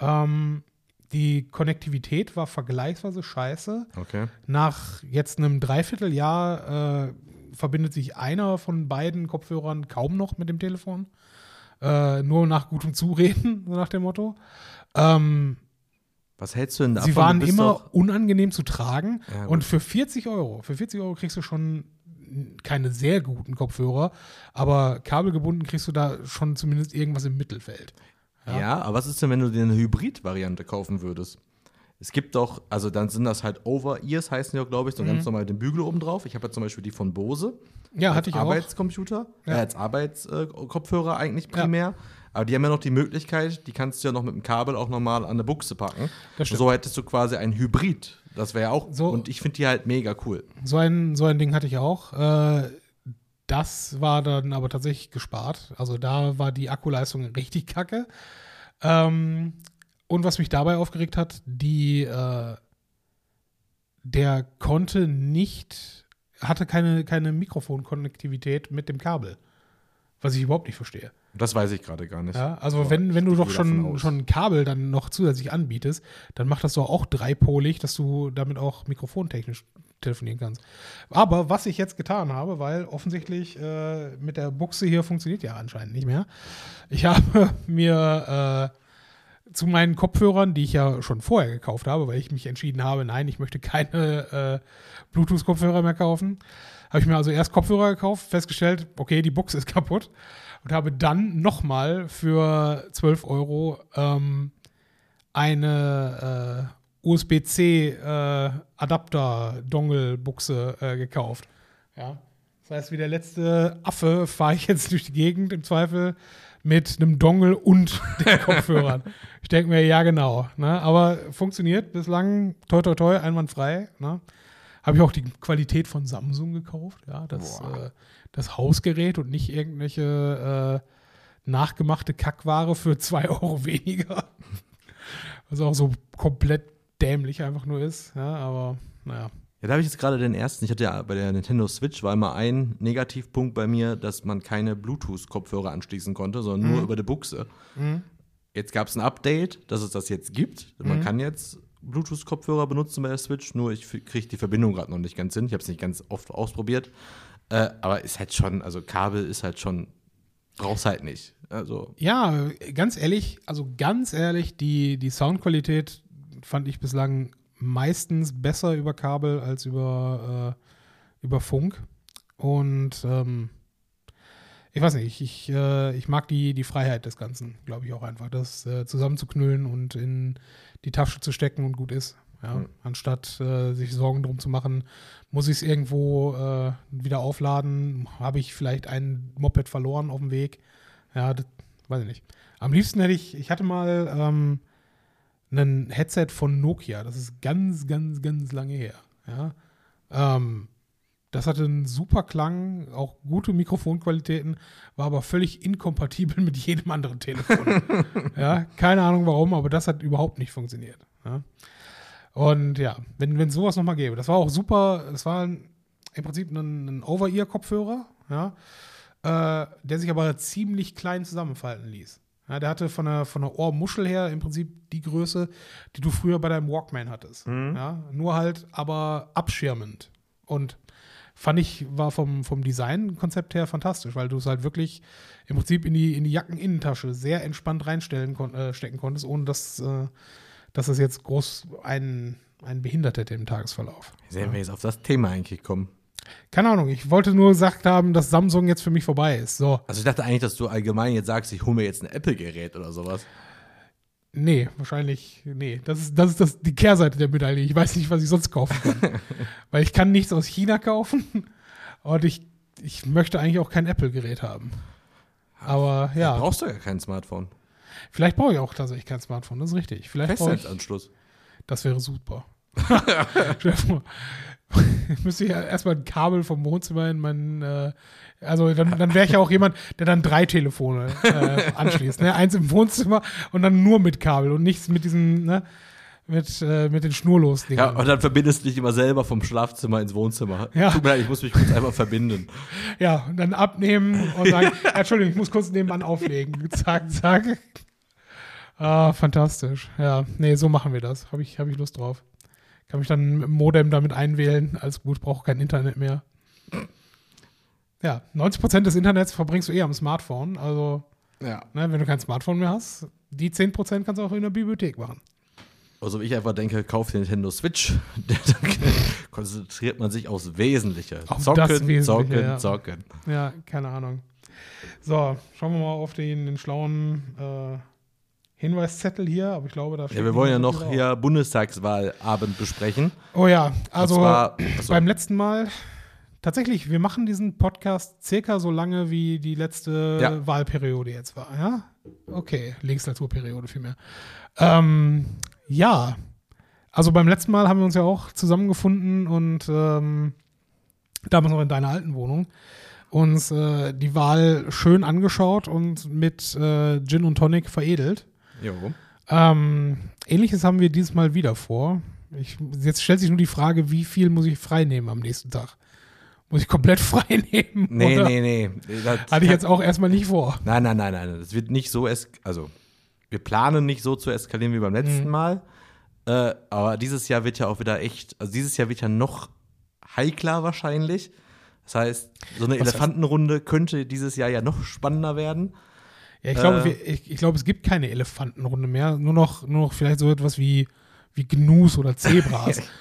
[SPEAKER 1] Ähm, die Konnektivität war vergleichsweise scheiße.
[SPEAKER 2] Okay.
[SPEAKER 1] Nach jetzt einem Dreivierteljahr äh, verbindet sich einer von beiden Kopfhörern kaum noch mit dem Telefon. Äh, nur nach gutem Zureden, (laughs) so nach dem Motto. Ähm,
[SPEAKER 2] Was hältst du denn davon?
[SPEAKER 1] sie waren immer unangenehm zu tragen.
[SPEAKER 2] Ja,
[SPEAKER 1] und für 40 Euro, für 40 Euro kriegst du schon keine sehr guten Kopfhörer, aber kabelgebunden kriegst du da schon zumindest irgendwas im Mittelfeld.
[SPEAKER 2] Ja. aber was ist denn, wenn du dir eine Hybrid-Variante kaufen würdest? Es gibt doch, also dann sind das halt Over-Ears, heißen die auch, glaube ich, so ganz normal den Bügel oben drauf. Ich habe ja zum Beispiel die von Bose.
[SPEAKER 1] Mhm. Ja, hatte ich auch.
[SPEAKER 2] Arbeitscomputer,
[SPEAKER 1] Ja.
[SPEAKER 2] äh, als Arbeitskopfhörer eigentlich primär. Aber die haben ja noch die Möglichkeit, die kannst du ja noch mit dem Kabel auch normal an eine Buchse packen. So hättest du quasi ein Hybrid. Das wäre ja auch,
[SPEAKER 1] So-
[SPEAKER 2] und ich finde die halt mega cool.
[SPEAKER 1] So ein, so ein Ding hatte ich auch. Äh, das war dann aber tatsächlich gespart. Also da war die Akkuleistung richtig kacke. Ähm, und was mich dabei aufgeregt hat, die, äh, der konnte nicht, hatte keine, keine Mikrofonkonnektivität mit dem Kabel. Was ich überhaupt nicht verstehe.
[SPEAKER 2] Das weiß ich gerade gar nicht.
[SPEAKER 1] Ja, also
[SPEAKER 2] Aber
[SPEAKER 1] wenn, wenn du doch schon, schon ein Kabel dann noch zusätzlich anbietest, dann macht das doch auch dreipolig, dass du damit auch mikrofontechnisch telefonieren kannst. Aber was ich jetzt getan habe, weil offensichtlich äh, mit der Buchse hier funktioniert ja anscheinend nicht mehr. Ich (laughs) habe mir äh, zu meinen Kopfhörern, die ich ja schon vorher gekauft habe, weil ich mich entschieden habe, nein, ich möchte keine äh, Bluetooth-Kopfhörer mehr kaufen, habe ich mir also erst Kopfhörer gekauft, festgestellt, okay, die Buchse ist (laughs) kaputt und habe dann nochmal für 12 Euro ähm, eine äh, USB-C äh, äh, gekauft. Ja. Das heißt, wie der letzte Affe fahre ich jetzt (laughs) durch die Gegend im Zweifel mit einem Dongle und (laughs) den Kopfhörern. ich denke mir, ja, genau. Ne? Aber funktioniert bislang toi toi toi, einwandfrei. Ne? Habe ich auch die Qualität von Samsung gekauft, ja, das, äh, das Hausgerät und nicht irgendwelche äh, nachgemachte Kackware für (laughs) zwei Euro weniger. Was auch so komplett dämlich einfach nur ist, ja, aber naja.
[SPEAKER 2] Ja, da habe ich jetzt gerade den ersten. Ich hatte ja bei der Nintendo Switch war immer ein Negativpunkt bei mir, dass man keine Bluetooth-Kopfhörer anschließen konnte, sondern nur über die Buchse. Jetzt gab es ein Update, dass es das jetzt gibt. Man kann jetzt Bluetooth-Kopfhörer benutzen bei der Switch, nur ich kriege die Verbindung gerade noch nicht ganz hin. Ich habe es nicht ganz oft ausprobiert. Äh, aber ist halt schon, also Kabel ist halt schon, brauchst halt nicht. Also,
[SPEAKER 1] Ja, ganz ehrlich, also ganz ehrlich, die, die Soundqualität fand ich bislang meistens besser über Kabel als über, äh, über Funk. Und ähm, ich weiß nicht, ich, ich, äh, ich mag die, die Freiheit des Ganzen, glaube ich auch einfach. Das äh, zusammenzuknüllen und in die Tasche zu stecken und gut ist. Ja,
[SPEAKER 2] Mhm.
[SPEAKER 1] Anstatt äh, sich Sorgen drum zu machen, muss ich es irgendwo äh, wieder aufladen? Habe ich vielleicht ein Moped verloren auf dem Weg? Ja, das weiß ich nicht. Am liebsten hätte ich, ich hatte mal ähm, ein Headset von Nokia, das ist ganz, ganz, ganz lange her. Ja. Ähm, das hatte einen super Klang, auch gute Mikrofonqualitäten, war aber völlig inkompatibel mit jedem anderen Telefon. (laughs) ja, keine Ahnung warum, aber das hat überhaupt nicht funktioniert. Ja. Und ja, wenn es sowas nochmal gäbe, das war auch super, es war ein, im Prinzip ein, ein Over-Ear-Kopfhörer, ja, äh, der sich aber ziemlich klein zusammenfalten ließ. Ja, der hatte von der, von der Ohrmuschel her im Prinzip die Größe, die du früher bei deinem Walkman hattest. Ja, nur halt aber abschirmend. Und fand ich, war vom, vom Designkonzept her fantastisch, weil du es halt wirklich im Prinzip in die, in die Jackeninnentasche sehr entspannt reinstellen kon äh, stecken konntest, ohne dass, äh, dass es jetzt groß einen, einen behindert hätte im Tagesverlauf.
[SPEAKER 2] sehen wir jetzt auf das Thema eigentlich kommen.
[SPEAKER 1] Keine Ahnung, ich wollte nur gesagt haben, dass Samsung jetzt für mich vorbei ist. So,
[SPEAKER 2] Also ich dachte eigentlich, dass du allgemein jetzt sagst, ich hole mir jetzt ein Apple-Gerät oder sowas.
[SPEAKER 1] Nee, wahrscheinlich, nee. Das ist, das ist das, die Kehrseite der Medaille. Ich weiß nicht, was ich sonst kaufen kann. (laughs) Weil ich kann nichts aus China kaufen (laughs) und ich, ich möchte eigentlich auch kein Apple-Gerät haben. Aber ja,
[SPEAKER 2] brauchst du ja kein Smartphone.
[SPEAKER 1] vielleicht brauche ich auch tatsächlich kein Smartphone, das ist richtig. Vielleicht brauche ich,
[SPEAKER 2] Festnetzanschluss.
[SPEAKER 1] das wäre super. (laughs) Müsste ich ja erstmal ein Kabel vom Wohnzimmer in mein, äh, also dann, dann wäre ich ja auch jemand, der dann drei Telefone äh, anschließt. Ne? Eins im Wohnzimmer und dann nur mit Kabel und nichts mit diesem, ne? Mit, äh, mit den schnurlos
[SPEAKER 2] Ja, und dann verbindest du dich immer selber vom Schlafzimmer ins Wohnzimmer.
[SPEAKER 1] Ja.
[SPEAKER 2] Tut mir leid, ich muss mich kurz einmal verbinden.
[SPEAKER 1] Ja, und dann abnehmen und sagen, Entschuldigung, ich muss kurz nebenan auflegen. Zack, zack. Ah, fantastisch. Ja, nee, so machen wir das. Habe ich, hab ich Lust drauf. Kann mich dann mit dem Modem damit einwählen. Alles gut, brauche kein Internet mehr. Ja, 90% des Internets verbringst du eh am Smartphone. Also,
[SPEAKER 2] Ja.
[SPEAKER 1] ne, wenn du kein Smartphone mehr hast, die 10% kannst du auch in der Bibliothek machen.
[SPEAKER 2] Also ich einfach denke, kauf die Nintendo Switch. (laughs) Dann konzentriert man sich aufs Wesentliche.
[SPEAKER 1] Auf
[SPEAKER 2] zocken,
[SPEAKER 1] Wesentliche,
[SPEAKER 2] zocken,
[SPEAKER 1] ja.
[SPEAKER 2] zocken.
[SPEAKER 1] Ja, keine Ahnung. So, schauen wir mal auf den, den schlauen äh, Hinweiszettel hier, aber ich glaube, da
[SPEAKER 2] Ja, wir wollen ja noch hier Bundestagswahlabend besprechen.
[SPEAKER 1] Oh ja, also
[SPEAKER 2] zwar- achso.
[SPEAKER 1] beim letzten Mal, tatsächlich, wir machen diesen Podcast circa so lange, wie die letzte
[SPEAKER 2] Ja.
[SPEAKER 1] Wahlperiode jetzt war, ja? Okay, Legislaturperiode vielmehr. Ähm, ja, also beim letzten Mal haben wir uns ja auch zusammengefunden und ähm, damals noch in deiner alten Wohnung uns äh, die Wahl schön angeschaut und mit äh, Gin und Tonic veredelt.
[SPEAKER 2] Jo.
[SPEAKER 1] Ähm, Ähnliches haben wir dieses Mal wieder vor. Ich, jetzt stellt sich nur die Frage, wie viel muss ich frei nehmen am nächsten Tag? Muss ich komplett (laughs) frei nehmen?
[SPEAKER 2] Nee,
[SPEAKER 1] oder?
[SPEAKER 2] nee, nee.
[SPEAKER 1] Hatte ich jetzt auch erstmal nicht vor.
[SPEAKER 2] Nein, nein, nein, nein. Das wird nicht so es also wir planen nicht so zu eskalieren wie beim letzten
[SPEAKER 1] Mhm.
[SPEAKER 2] Mal. Äh, aber dieses Jahr wird ja auch wieder echt, also dieses Jahr wird ja noch heikler wahrscheinlich. Das heißt, so eine
[SPEAKER 1] Was
[SPEAKER 2] Elefantenrunde könnte dieses Jahr ja noch spannender werden.
[SPEAKER 1] Ja, ich glaube,
[SPEAKER 2] Äh.
[SPEAKER 1] ich, ich glaube, es gibt keine Elefantenrunde mehr. Nur noch, nur noch vielleicht so etwas wie, wie Gnus oder Zebras. (laughs)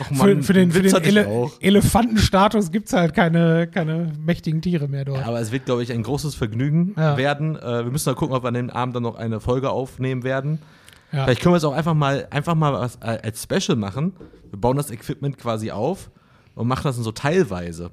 [SPEAKER 2] Och
[SPEAKER 1] für,
[SPEAKER 2] Mann,
[SPEAKER 1] für den, für den
[SPEAKER 2] hatte ich
[SPEAKER 1] Ele. Elefantenstatus gibt es halt keine, keine mächtigen Tiere mehr dort.
[SPEAKER 2] Aber es wird, glaube ich, ein großes Vergnügen
[SPEAKER 1] Ja.
[SPEAKER 2] werden. Äh, wir müssen mal gucken, ob wir an dem Abend dann noch eine Folge aufnehmen werden.
[SPEAKER 1] Ja.
[SPEAKER 2] Vielleicht können wir es auch einfach mal, einfach mal was äh, als Special machen. Wir bauen das Equipment quasi auf und machen das dann so teilweise.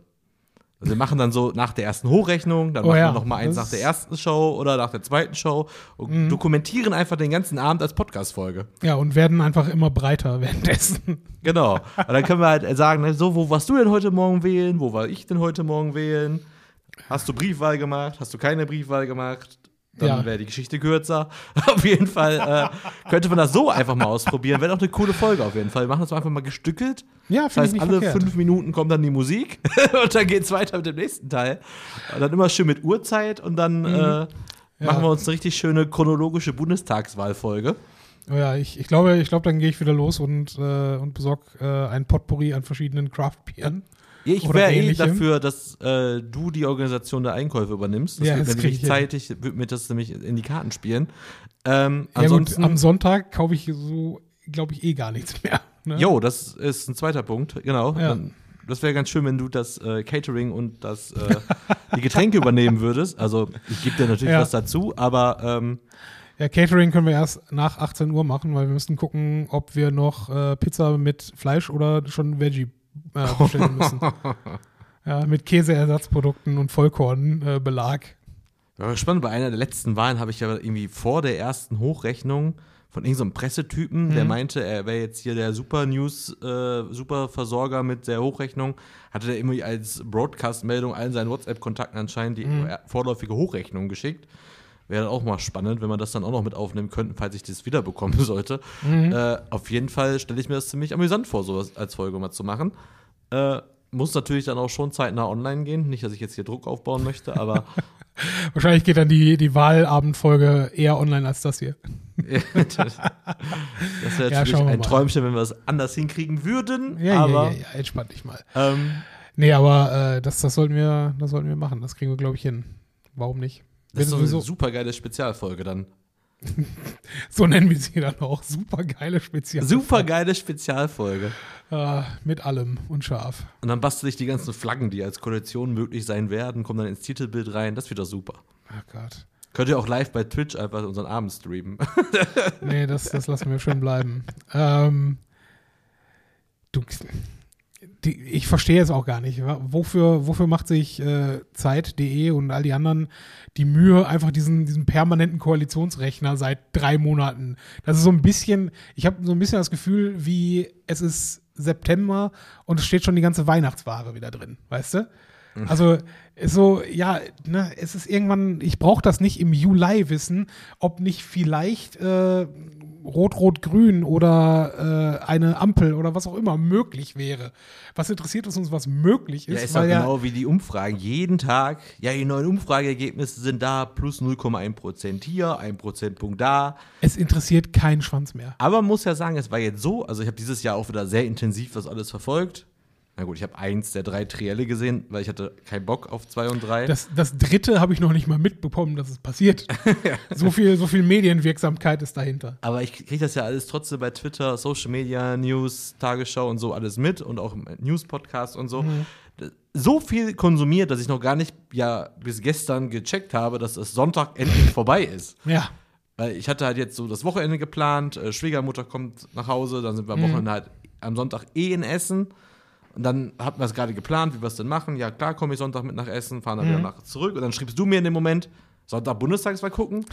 [SPEAKER 2] Also wir machen dann so nach der ersten Hochrechnung, dann
[SPEAKER 1] Oh
[SPEAKER 2] machen
[SPEAKER 1] ja,
[SPEAKER 2] wir noch mal eins
[SPEAKER 1] das
[SPEAKER 2] nach der ersten Show oder nach der zweiten Show und
[SPEAKER 1] Mhm.
[SPEAKER 2] dokumentieren einfach den ganzen Abend als Podcast-Folge.
[SPEAKER 1] Ja, und werden einfach immer breiter währenddessen.
[SPEAKER 2] Genau. Und dann können wir halt sagen, ne, so, wo warst du denn heute Morgen wählen? Wo war ich denn heute Morgen wählen? Hast du Briefwahl gemacht? Hast du keine Briefwahl gemacht? Dann
[SPEAKER 1] Ja.
[SPEAKER 2] wäre die Geschichte kürzer. (laughs) auf jeden Fall äh, könnte man das so einfach mal ausprobieren. Wäre auch eine coole Folge auf jeden Fall. Wir machen das einfach mal gestückelt.
[SPEAKER 1] Ja,
[SPEAKER 2] Das
[SPEAKER 1] finde ich
[SPEAKER 2] heißt,
[SPEAKER 1] nicht
[SPEAKER 2] alle
[SPEAKER 1] verkehrt.
[SPEAKER 2] fünf Minuten kommt dann die Musik (laughs) und dann geht's weiter mit dem nächsten Teil. Und dann immer schön mit Uhrzeit und dann äh, machen wir uns eine richtig schöne chronologische Bundestagswahlfolge.
[SPEAKER 1] Oh ja, ich, ich glaube, ich glaube, dann gehe ich wieder los und, äh, und besorge äh, ein Potpourri an verschiedenen Craft-Bieren.
[SPEAKER 2] Ich wäre eh dafür, dass äh, du die Organisation der Einkäufe übernimmst. Das
[SPEAKER 1] Ja,
[SPEAKER 2] wird
[SPEAKER 1] das
[SPEAKER 2] mir nämlich zeitig, wird mir das nämlich in die Karten spielen. Ähm,
[SPEAKER 1] Ja, gut,
[SPEAKER 2] ansonsten,
[SPEAKER 1] am Sonntag kaufe ich so, glaube ich, eh gar nichts mehr. Ne?
[SPEAKER 2] jo, das ist ein zweiter Punkt, genau.
[SPEAKER 1] Ja.
[SPEAKER 2] Dann, das wäre ganz schön, wenn du das äh, Catering und das, äh, die Getränke übernehmen würdest. Also ich gebe dir natürlich
[SPEAKER 1] Ja.
[SPEAKER 2] was dazu, aber ähm,
[SPEAKER 1] Ja, Catering können wir erst nach 18 Uhr machen, weil wir müssen gucken, ob wir noch äh, Pizza mit Fleisch oder schon Veggie äh, bestellen müssen. (laughs) ja, mit Käseersatzprodukten und Vollkornbelag. Äh,
[SPEAKER 2] war spannend, bei einer der letzten Wahlen habe ich ja irgendwie vor der ersten Hochrechnung von irgendeinem Pressetypen, der
[SPEAKER 1] Mhm.
[SPEAKER 2] meinte, er wäre jetzt hier der Super News, äh, Superversorger mit der Hochrechnung, hatte der irgendwie als Broadcast-Meldung allen seinen WhatsApp-Kontakten anscheinend die
[SPEAKER 1] Mhm.
[SPEAKER 2] vorläufige Hochrechnung geschickt. Wäre auch mal spannend, wenn wir das dann auch noch mit aufnehmen könnten, falls ich das wiederbekommen (laughs) sollte.
[SPEAKER 1] Mhm.
[SPEAKER 2] Äh, auf jeden Fall stelle ich mir das ziemlich amüsant vor, sowas als Folge mal zu machen. Äh, muss natürlich dann auch schon zeitnah online gehen. Nicht, dass ich jetzt hier Druck aufbauen möchte, aber (laughs)
[SPEAKER 1] Wahrscheinlich geht dann die, die Wahlabendfolge eher online als das hier. (laughs)
[SPEAKER 2] das das wäre
[SPEAKER 1] Ja,
[SPEAKER 2] natürlich
[SPEAKER 1] wir
[SPEAKER 2] ein. Träumchen, wenn wir es anders hinkriegen würden.
[SPEAKER 1] Ja,
[SPEAKER 2] aber
[SPEAKER 1] ja, ja, ja, entspann dich mal.
[SPEAKER 2] Ähm,
[SPEAKER 1] Nee, aber äh, das, das, sollten wir, das sollten wir machen. Das kriegen wir, glaube ich, hin. Warum nicht?
[SPEAKER 2] Das ist
[SPEAKER 1] Wenn
[SPEAKER 2] eine
[SPEAKER 1] so,
[SPEAKER 2] super geile Spezialfolge dann. (laughs)
[SPEAKER 1] so nennen wir sie dann auch. Super geile Spezial.
[SPEAKER 2] Super geile Spezialfolge.
[SPEAKER 1] Äh, mit allem und scharf.
[SPEAKER 2] Und dann bastel ich die ganzen Flaggen, die als Koalition möglich sein werden, kommen dann ins Titelbild rein. Das wird doch super.
[SPEAKER 1] Ach Gott.
[SPEAKER 2] Könnt ihr auch live bei Twitch einfach unseren Abend streamen. (laughs)
[SPEAKER 1] Nee, das, das lassen wir schön bleiben. Ähm, du, die, ich verstehe es auch gar nicht. Wofür, wofür macht sich äh, Zeit.de und all die anderen die Mühe, einfach diesen, diesen permanenten Koalitionsrechner seit drei Monaten? Das ist so ein bisschen, ich habe so ein bisschen das Gefühl, wie es ist September und es steht schon die ganze Weihnachtsware wieder drin, weißt du? Also ist so, ja, ne, es ist irgendwann, ich brauche das nicht im Juli wissen, ob nicht vielleicht äh, Rot-Rot-Grün oder äh, eine Ampel oder was auch immer möglich wäre. Was interessiert es uns, was möglich ist?
[SPEAKER 2] Ja, ist
[SPEAKER 1] weil ja,
[SPEAKER 2] genau wie die Umfragen. Jeden Tag, ja, die neuen Umfrageergebnisse sind da, plus 0,1 Prozent hier, 1 Prozentpunkt da.
[SPEAKER 1] es interessiert keinen Schwanz mehr.
[SPEAKER 2] Aber man muss ja sagen, es war jetzt so, also ich habe dieses Jahr auch wieder sehr intensiv das alles verfolgt. Na gut, ich habe eins der drei Trielle gesehen, weil ich hatte keinen Bock auf zwei und drei.
[SPEAKER 1] Das, das dritte habe ich noch nicht mal mitbekommen, dass es passiert. (laughs) so, viel, so viel Medienwirksamkeit ist dahinter.
[SPEAKER 2] Aber ich kriege das ja alles trotzdem bei Twitter, Social Media, News, Tagesschau und so alles mit und auch im News-Podcast und so. So viel konsumiert, dass ich noch gar nicht ja bis gestern gecheckt habe, dass es Sonntag endlich (laughs) vorbei ist.
[SPEAKER 1] Ja.
[SPEAKER 2] Weil ich hatte halt jetzt so das Wochenende geplant, äh, Schwiegermutter kommt nach Hause, dann sind wir am Wochenende halt am Sonntag eh in Essen. Und dann hatten wir es gerade geplant, wie wir es denn machen. Ja, klar, komme ich Sonntag mit nach Essen, fahren dann wieder nach zurück. Und dann schriebst du mir in dem Moment, Sonntag Bundestagswahl gucken.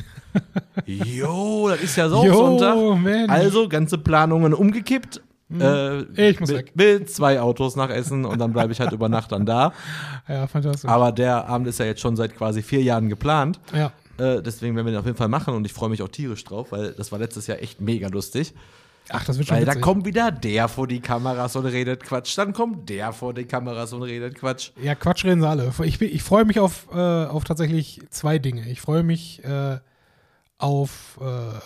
[SPEAKER 2] (laughs) jo, das ist ja so
[SPEAKER 1] Jo,
[SPEAKER 2] Sonntag.
[SPEAKER 1] Mensch.
[SPEAKER 2] Also ganze Planungen umgekippt. Äh,
[SPEAKER 1] Ich muss
[SPEAKER 2] mit,
[SPEAKER 1] weg.
[SPEAKER 2] Mit zwei Autos nach Essen und dann bleibe ich halt über Nacht dann da. (laughs)
[SPEAKER 1] Ja, fantastisch.
[SPEAKER 2] Aber der Abend ist ja jetzt schon seit quasi vier Jahren geplant.
[SPEAKER 1] ja.
[SPEAKER 2] Äh, deswegen werden wir den auf jeden Fall machen und ich freue mich auch tierisch drauf, weil das war letztes Jahr echt mega lustig.
[SPEAKER 1] Ach, das wird schon
[SPEAKER 2] Weil da
[SPEAKER 1] witzig.
[SPEAKER 2] kommt wieder der vor die Kameras und redet Quatsch, dann kommt der vor die Kameras und redet Quatsch.
[SPEAKER 1] Ja, Quatsch reden sie alle. Ich, ich freue mich auf, äh, auf tatsächlich zwei Dinge. Ich freue mich äh, auf äh,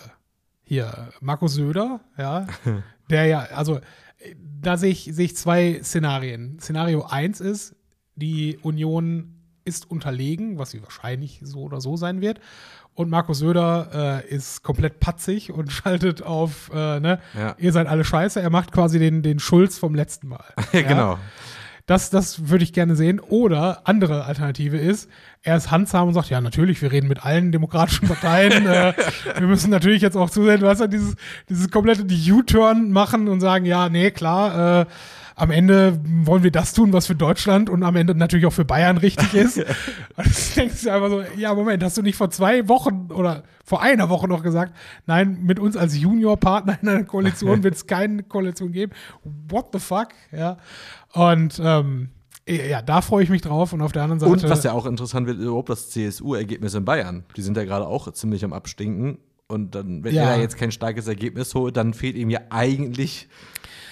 [SPEAKER 1] hier Markus Söder, ja, (laughs) der ja, also da sehe ich, sehe ich zwei Szenarien. Szenario 1 ist, die Union ist unterlegen, was sie wahrscheinlich so oder so sein wird. Und Markus Söder äh, ist komplett patzig und (laughs) schaltet auf, äh, ne,
[SPEAKER 2] Ja.
[SPEAKER 1] ihr seid alle scheiße. Er macht quasi den, den Schulz vom letzten Mal. (laughs)
[SPEAKER 2] Ja, genau.
[SPEAKER 1] Das, das würde ich gerne sehen. Oder andere Alternative ist, er ist handsam und sagt, ja, natürlich, wir reden mit allen demokratischen Parteien. (laughs) äh, wir müssen natürlich jetzt auch zusehen, weißt du, dieses, dieses komplette U-Turn machen und sagen, ja, nee, klar, äh, am Ende wollen wir das tun, was für Deutschland und am Ende natürlich auch für Bayern richtig (laughs) ist. und das denkst du einfach so, ja, Moment, hast du nicht vor zwei Wochen oder vor einer Woche noch gesagt, nein, mit uns als Juniorpartner in einer Koalition (laughs) wird es keine Koalition geben. What the fuck? Ja. Und ähm, ja, da freue ich mich drauf. Und auf der anderen Seite.
[SPEAKER 2] Und was ja auch interessant wird, überhaupt das CSU-Ergebnis in Bayern. Die sind ja gerade auch ziemlich am Abstinken. Und dann, wenn
[SPEAKER 1] Ja.
[SPEAKER 2] er jetzt kein starkes Ergebnis holt, dann fehlt ihm ja eigentlich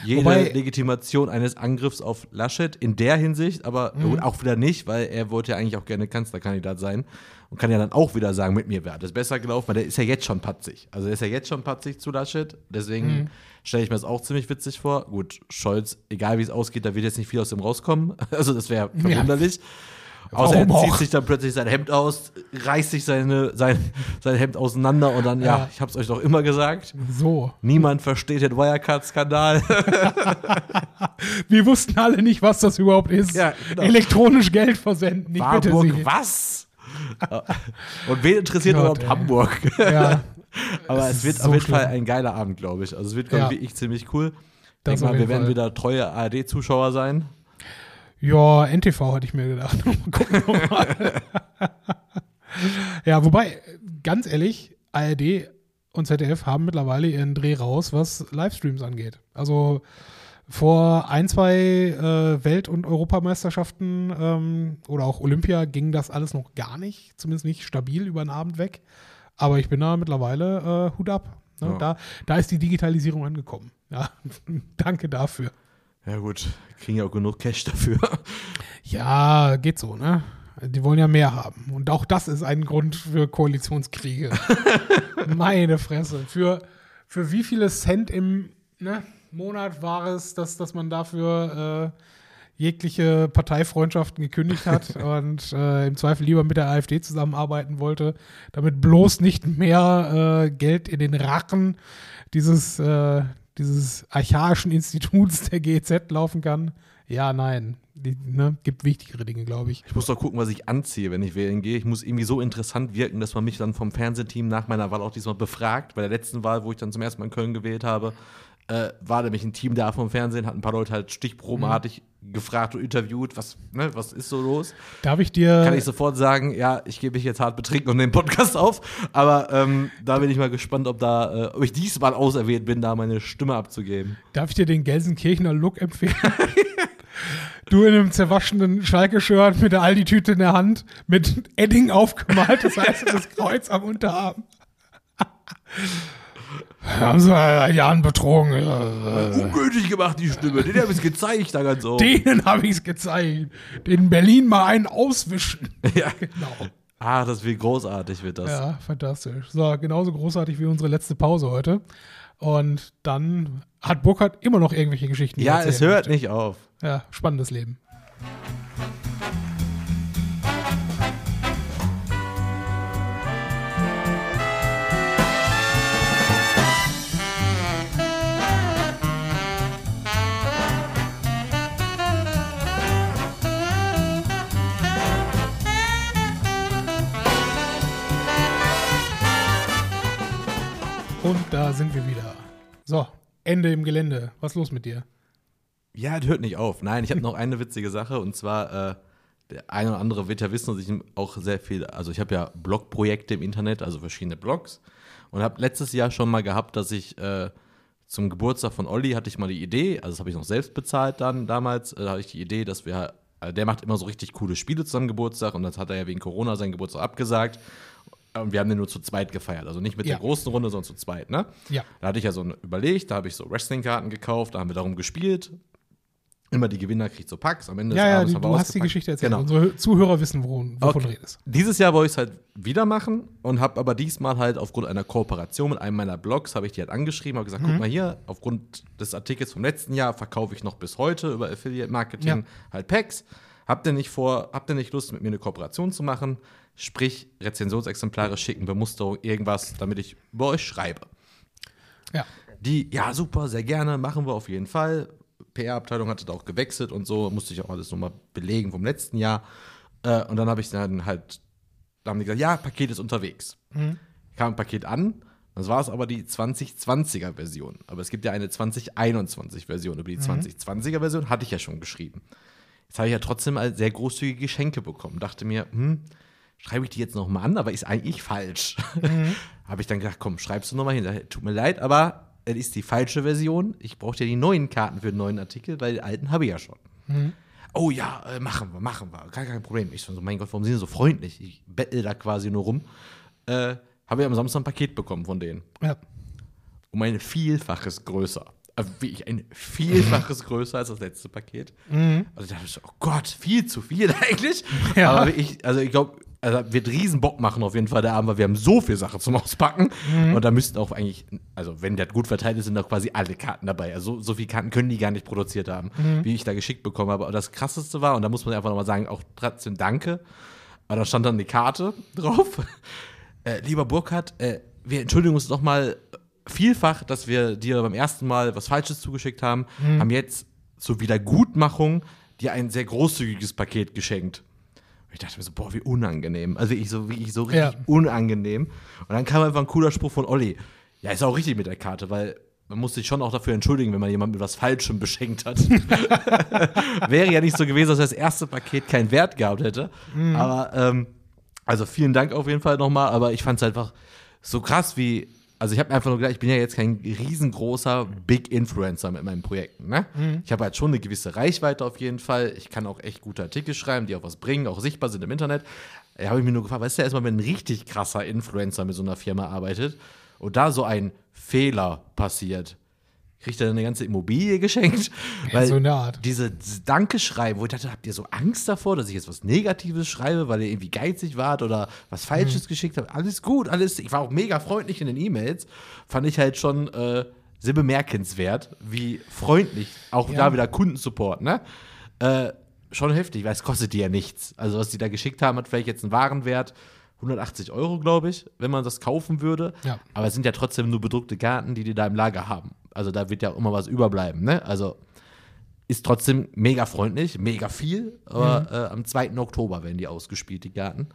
[SPEAKER 2] jede
[SPEAKER 1] Wobei-
[SPEAKER 2] Legitimation eines Angriffs auf Laschet in der Hinsicht, aber
[SPEAKER 1] Mhm.
[SPEAKER 2] auch wieder nicht, weil er wollte ja eigentlich auch gerne Kanzlerkandidat sein und kann ja dann auch wieder sagen, mit mir wäre das besser gelaufen, weil der ist ja jetzt schon patzig. Also er ist ja jetzt schon patzig zu Laschet, deswegen
[SPEAKER 1] Mhm.
[SPEAKER 2] stelle ich mir das auch ziemlich witzig vor. Gut, Scholz, egal wie es ausgeht, da wird jetzt nicht viel aus dem rauskommen. (laughs) Also das wäre verwunderlich. Außer er
[SPEAKER 1] Warum
[SPEAKER 2] zieht
[SPEAKER 1] auch?
[SPEAKER 2] sich dann plötzlich sein Hemd aus, reißt sich seine, sein, sein Hemd auseinander und dann, ja,
[SPEAKER 1] Ja.
[SPEAKER 2] ich hab's euch doch immer gesagt.
[SPEAKER 1] so.
[SPEAKER 2] Niemand versteht den Wirecard-Skandal. (laughs)
[SPEAKER 1] Wir wussten alle nicht, was das überhaupt ist.
[SPEAKER 2] Ja, genau.
[SPEAKER 1] Elektronisch Geld versenden. Ich bitte
[SPEAKER 2] Warburg,
[SPEAKER 1] Sie.
[SPEAKER 2] was? und wen interessiert
[SPEAKER 1] Gott,
[SPEAKER 2] überhaupt
[SPEAKER 1] ey.
[SPEAKER 2] Hamburg?
[SPEAKER 1] Ja, (laughs)
[SPEAKER 2] Aber
[SPEAKER 1] Es
[SPEAKER 2] es wird
[SPEAKER 1] ist
[SPEAKER 2] auf
[SPEAKER 1] so
[SPEAKER 2] jeden Fall
[SPEAKER 1] schlimm.
[SPEAKER 2] ein geiler Abend, glaube ich. Also es wird, glaube ich, ziemlich cool.
[SPEAKER 1] Das
[SPEAKER 2] Denk mal, wir werden
[SPEAKER 1] Fall.
[SPEAKER 2] wieder treue ARD-Zuschauer sein.
[SPEAKER 1] Ja, NTV hatte ich mir gedacht. (laughs) Mal gucken wir mal. (laughs) ja, wobei, ganz ehrlich, ARD und ZDF haben mittlerweile ihren Dreh raus, was Livestreams angeht. Also vor ein, zwei äh, Welt- und Europameisterschaften ähm, oder auch Olympia ging das alles noch gar nicht, zumindest nicht stabil über den Abend weg. Aber ich bin da mittlerweile äh, Hut ab. Ne?
[SPEAKER 2] Ja.
[SPEAKER 1] Da, da ist die Digitalisierung angekommen. Ja, (laughs) danke dafür.
[SPEAKER 2] Ja gut, kriegen ja auch genug Cash dafür. (laughs)
[SPEAKER 1] Ja, geht so, ne? Die wollen ja mehr haben. Und auch das ist ein Grund für Koalitionskriege. (laughs) Meine Fresse. Für, für wie viele Cent im ne, Monat war es, dass, dass man dafür äh, jegliche Parteifreundschaften gekündigt hat (laughs) und äh, im Zweifel lieber mit der AfD zusammenarbeiten wollte, damit bloß nicht mehr äh, Geld in den Rachen dieses, äh, dieses archaischen Instituts der GEZ laufen kann. Ja, nein. Die, ne, gibt wichtigere Dinge, glaube ich.
[SPEAKER 2] Ich muss doch gucken, was ich anziehe, wenn ich wählen gehe. Ich muss irgendwie so interessant wirken, dass man mich dann vom Fernsehteam nach meiner Wahl auch diesmal befragt. Bei der letzten Wahl, wo ich dann zum ersten Mal in Köln gewählt habe, äh, war nämlich ein Team da vom Fernsehen, hat ein paar Leute halt stichprobenartig gefragt und interviewt, was, ne, was ist so los?
[SPEAKER 1] Darf ich dir.
[SPEAKER 2] Kann ich sofort sagen, ja, ich gebe mich jetzt hart betrinken und den Podcast auf. Aber ähm, da bin ich mal gespannt, ob, da, äh, ob ich diesmal auserwählt bin, da meine Stimme abzugeben.
[SPEAKER 1] Darf ich dir den Gelsenkirchener Look empfehlen? (laughs) du in einem zerwaschenen Schalke-Shirt mit der Aldi-Tüte in der Hand, mit Edding aufgemalt, das heißt (laughs) das Kreuz am Unterarm. Haben sie seit Jahren betrogen.
[SPEAKER 2] Ungültig gemacht, die Stimme. Den habe ich gezeigt, da ganz oben.
[SPEAKER 1] Denen habe ich es gezeigt. Den Berlin mal einen auswischen. (laughs)
[SPEAKER 2] Ja.
[SPEAKER 1] Genau.
[SPEAKER 2] Ah, das wird großartig, wird das.
[SPEAKER 1] Ja, fantastisch. So, genauso großartig wie unsere letzte Pause heute. Und dann hat Burkhardt immer noch irgendwelche Geschichten.
[SPEAKER 2] Ja, es hört
[SPEAKER 1] möchte.
[SPEAKER 2] nicht auf.
[SPEAKER 1] Ja, spannendes Leben. Und da sind wir wieder. So, Ende im Gelände. Was ist los mit dir?
[SPEAKER 2] Ja, es hört nicht auf. Nein, ich habe noch eine witzige Sache und zwar, äh, der eine oder andere wird ja wissen, dass ich auch sehr viel, also ich habe ja Blogprojekte im Internet, also verschiedene Blogs und habe letztes Jahr schon mal gehabt, dass ich äh, zum Geburtstag von Olli hatte ich mal die Idee, also das habe ich noch selbst bezahlt dann damals, äh, da hatte ich die Idee, dass wir, also der macht immer so richtig coole Spiele zu seinem Geburtstag und das hat er ja wegen Corona seinen Geburtstag abgesagt und wir haben den nur zu zweit gefeiert, also nicht mit
[SPEAKER 1] Ja.
[SPEAKER 2] der großen Runde, sondern zu zweit, ne?
[SPEAKER 1] Ja.
[SPEAKER 2] Da hatte ich ja so überlegt, da habe ich so Wrestling-Karten gekauft, da haben wir darum gespielt. Immer die Gewinner kriegt so Packs. Am Ende
[SPEAKER 1] Ja,
[SPEAKER 2] des
[SPEAKER 1] ja,
[SPEAKER 2] Abends
[SPEAKER 1] die,
[SPEAKER 2] haben wir
[SPEAKER 1] du hast die. Geschichte erzählt.
[SPEAKER 2] Genau.
[SPEAKER 1] Unsere Zuhörer wissen, worum, wovon
[SPEAKER 2] Okay.
[SPEAKER 1] du redest.
[SPEAKER 2] Dieses Jahr wollte ich es halt wieder machen und habe aber diesmal halt aufgrund einer Kooperation mit einem meiner Blogs, habe ich die halt angeschrieben, habe
[SPEAKER 1] Mhm.
[SPEAKER 2] gesagt, guck mal hier, aufgrund des Artikels vom letzten Jahr verkaufe ich noch bis heute über Affiliate Marketing
[SPEAKER 1] Ja.
[SPEAKER 2] halt Packs. Habt ihr nicht vor, habt ihr nicht Lust, mit mir eine Kooperation zu machen? Sprich, Rezensionsexemplare schicken, Bemusterung, irgendwas, damit ich über euch schreibe.
[SPEAKER 1] Ja.
[SPEAKER 2] Die, ja, super, sehr gerne, machen wir auf jeden Fall. PR-Abteilung hatte da auch gewechselt und so, musste ich auch alles nochmal belegen vom letzten Jahr. Äh, und dann habe ich dann halt, da haben die gesagt, ja, Paket ist unterwegs. Kam ein Paket an, das war es aber die 2020er Version. Aber es gibt ja eine 2021 Version. Über die 2020er Version hatte ich ja schon geschrieben. Jetzt habe ich ja trotzdem sehr großzügige Geschenke bekommen. Dachte mir, hm, schreibe ich die jetzt nochmal an, aber ist eigentlich falsch. (laughs) Habe ich dann gedacht, komm, schreibst du nochmal hin. Tut mir leid, aber es ist die falsche Version. Ich brauche ja die neuen Karten für den neuen Artikel, weil die alten habe ich ja schon. Oh ja, äh, machen wir, machen wir. Gar kein Problem. Ich so, mein Gott, warum sind die so freundlich? Ich bettel da quasi nur rum. Äh, habe ich am Samstag ein Paket bekommen von denen.
[SPEAKER 1] ja.
[SPEAKER 2] Um ein Vielfaches größer. Also wirklich ein Vielfaches größer als das letzte Paket. Also da dachte ich so, oh Gott, viel zu viel (laughs) eigentlich.
[SPEAKER 1] Ja.
[SPEAKER 2] Aber ich, also ich glaube, also wird riesen Bock machen auf jeden Fall der Abend, weil wir haben so viel Sache zum Auspacken. Und da müssten auch eigentlich, also wenn das gut verteilt ist, sind da quasi alle Karten dabei. Also so, so viele Karten können die gar nicht produziert haben, wie ich da geschickt bekommen habe. Aber das krasseste war, und da muss man einfach nochmal sagen, auch trotzdem danke. Aber da stand dann die Karte (laughs) drauf. Äh, lieber Burkhard, äh, wir entschuldigen uns nochmal vielfach, dass wir dir beim ersten Mal was Falsches zugeschickt haben, haben jetzt zur Wiedergutmachung dir ein sehr großzügiges Paket geschenkt. Ich dachte mir so, boah, wie unangenehm. Also ich so, wirklich so richtig
[SPEAKER 1] Ja.
[SPEAKER 2] unangenehm. Und dann kam einfach ein cooler Spruch von Olli. Ja, ist auch richtig mit der Karte, weil man muss sich schon auch dafür entschuldigen, wenn man jemanden mit was Falschem beschenkt hat. (laughs) Wäre ja nicht so gewesen, dass das erste Paket keinen Wert gehabt hätte. Aber, ähm, also vielen Dank auf jeden Fall nochmal, aber ich fand es einfach so krass wie, also ich habe mir einfach nur gedacht, ich bin ja jetzt kein riesengroßer Big Influencer mit meinen Projekten, ne? Ich habe halt schon eine gewisse Reichweite auf jeden Fall. Ich kann auch echt gute Artikel schreiben, die auch was bringen, auch sichtbar sind im Internet. Da habe ich mir nur gefragt, weißt du, erstmal, wenn ein richtig krasser Influencer mit so einer Firma arbeitet und da so ein Fehler passiert, kriegt er dann eine ganze Immobilie geschenkt. (laughs)
[SPEAKER 1] Ja, so in der Art.
[SPEAKER 2] Diese Dankeschreiben, wo ich dachte, habt ihr so Angst davor, dass ich jetzt was Negatives schreibe, weil ihr irgendwie geizig wart oder was Falsches geschickt habt? Alles gut, alles. Ich war auch mega freundlich in den E-Mails. Fand ich halt schon äh, sehr bemerkenswert, wie freundlich auch
[SPEAKER 1] Ja.
[SPEAKER 2] da wieder Kundensupport, ne? Äh, schon heftig, weil es kostet die ja nichts. Also, was die da geschickt haben, hat vielleicht jetzt einen Warenwert 180 Euro, glaube ich, wenn man das kaufen würde.
[SPEAKER 1] Ja.
[SPEAKER 2] Aber es sind ja trotzdem nur bedruckte Karten, die die da im Lager haben. Also da wird ja immer was überbleiben, ne? Also ist trotzdem mega freundlich, mega viel. Aber äh, am 2. Oktober werden die ausgespielt, die Karten.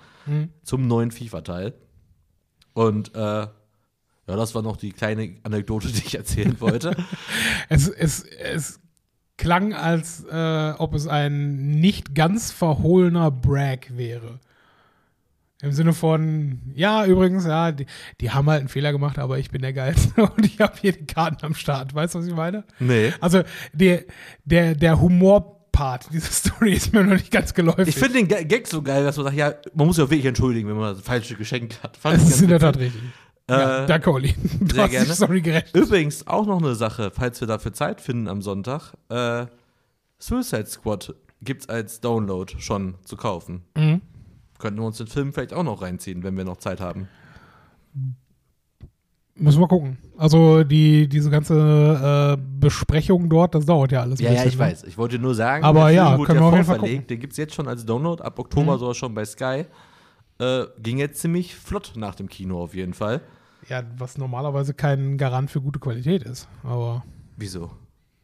[SPEAKER 2] Zum neuen FIFA-Teil. Und äh, ja, das war noch die kleine Anekdote, (laughs) die ich erzählen wollte. (laughs)
[SPEAKER 1] Es, es, es klang, als äh, ob es ein nicht ganz verhohlener Brag wäre. Im Sinne von, ja, übrigens, ja, die, die haben halt einen Fehler gemacht, aber ich bin der Geilste (laughs) und ich habe hier die Karten am Start. Weißt du, was ich meine?
[SPEAKER 2] Nee.
[SPEAKER 1] Also der, der, der Humorpart dieser (laughs) Story ist mir noch nicht ganz geläufig.
[SPEAKER 2] Ich finde den Ga- Gag so geil, dass man sagt, ja, man muss ja wirklich entschuldigen, wenn man das falsche Geschenk hat. Fand
[SPEAKER 1] es
[SPEAKER 2] ich
[SPEAKER 1] ist in der. Tat richtig. ja,
[SPEAKER 2] Äh,
[SPEAKER 1] danke, Olli. (laughs) Du
[SPEAKER 2] sehr gerne.
[SPEAKER 1] Story gerecht.
[SPEAKER 2] Übrigens auch noch eine Sache, falls wir dafür Zeit finden am Sonntag. Äh, Suicide Squad gibt's als Download schon zu kaufen.
[SPEAKER 1] Mhm.
[SPEAKER 2] Könnten wir uns den Film vielleicht auch noch reinziehen, wenn wir noch Zeit haben.
[SPEAKER 1] Müssen wir gucken. Also die, diese ganze äh, Besprechung dort, das dauert ja alles.
[SPEAKER 2] Ja, ja,
[SPEAKER 1] bisschen,
[SPEAKER 2] ich
[SPEAKER 1] ne?
[SPEAKER 2] weiß. Ich wollte nur sagen,
[SPEAKER 1] Aber
[SPEAKER 2] der
[SPEAKER 1] ja,
[SPEAKER 2] Film
[SPEAKER 1] können wir auf jeden Fall
[SPEAKER 2] vorverlegt. Den gibt's jetzt schon als Download. Ab Oktober
[SPEAKER 1] Mhm.
[SPEAKER 2] sogar schon bei Sky. Äh, ging jetzt ziemlich flott nach dem Kino auf jeden Fall.
[SPEAKER 1] Ja, was normalerweise kein Garant für gute Qualität ist. Aber
[SPEAKER 2] Wieso?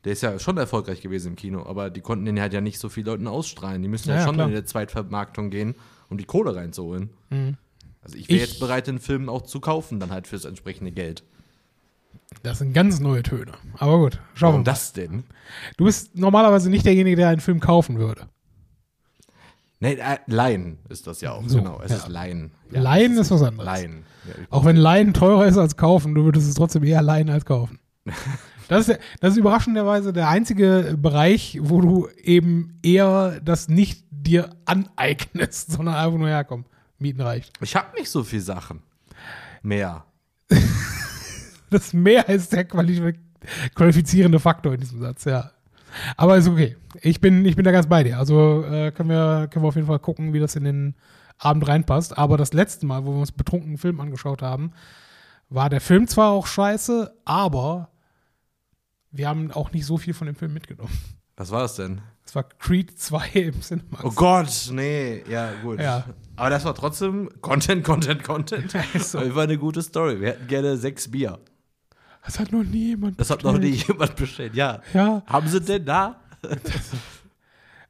[SPEAKER 2] Der ist ja schon erfolgreich gewesen im Kino, aber die konnten den halt ja nicht so viele Leuten ausstrahlen. Die müssen ja,
[SPEAKER 1] Ja, ja,
[SPEAKER 2] schon
[SPEAKER 1] klar.
[SPEAKER 2] in die Zweitvermarktung gehen, um die Kohle reinzuholen.
[SPEAKER 1] Mhm.
[SPEAKER 2] Also ich wäre jetzt bereit, den Film auch zu kaufen, dann halt fürs entsprechende Geld.
[SPEAKER 1] das sind ganz neue Töne. Aber gut, schauen wir
[SPEAKER 2] Warum
[SPEAKER 1] mal.
[SPEAKER 2] das denn?
[SPEAKER 1] Du bist normalerweise nicht derjenige, der einen Film kaufen würde.
[SPEAKER 2] Nee, äh, Laien ist das ja auch,
[SPEAKER 1] So,
[SPEAKER 2] genau. Es
[SPEAKER 1] ja.
[SPEAKER 2] ist Laien.
[SPEAKER 1] Leihen
[SPEAKER 2] es
[SPEAKER 1] ist was anderes.
[SPEAKER 2] Laien. Ja,
[SPEAKER 1] Auch wenn Leihen teurer ist als kaufen, du würdest es trotzdem eher leihen als kaufen. (laughs) Das ist, das ist überraschenderweise der einzige Bereich, wo du eben eher das nicht dir aneignest, (laughs) sondern einfach nur herkommen. Mieten reicht.
[SPEAKER 2] Ich habe nicht so viel Sachen. Mehr. (laughs)
[SPEAKER 1] Das mehr ist der quali qualifizierende Faktor in diesem Satz, ja. Aber ist okay. Ich bin, ich bin da ganz bei dir. Also äh, können, wir, können wir auf jeden Fall gucken, wie das in den Abend reinpasst. Aber das letzte Mal, wo wir uns betrunken einen Film angeschaut haben, war der Film zwar auch scheiße, aber wir haben auch nicht so viel von dem Film mitgenommen.
[SPEAKER 2] Was war das denn?
[SPEAKER 1] Es war Creed 2 (laughs) im Cinemax.
[SPEAKER 2] Oh Gott, nee, ja, gut.
[SPEAKER 1] Ja.
[SPEAKER 2] Aber das war trotzdem Content, Content, Content.
[SPEAKER 1] Ist so.
[SPEAKER 2] Das war eine gute Story. Wir hätten gerne sechs Bier.
[SPEAKER 1] Das hat noch nie jemand
[SPEAKER 2] Das hat noch
[SPEAKER 1] bestellt.
[SPEAKER 2] nie jemand bestellt. Ja.
[SPEAKER 1] Ja,
[SPEAKER 2] Haben sie denn da?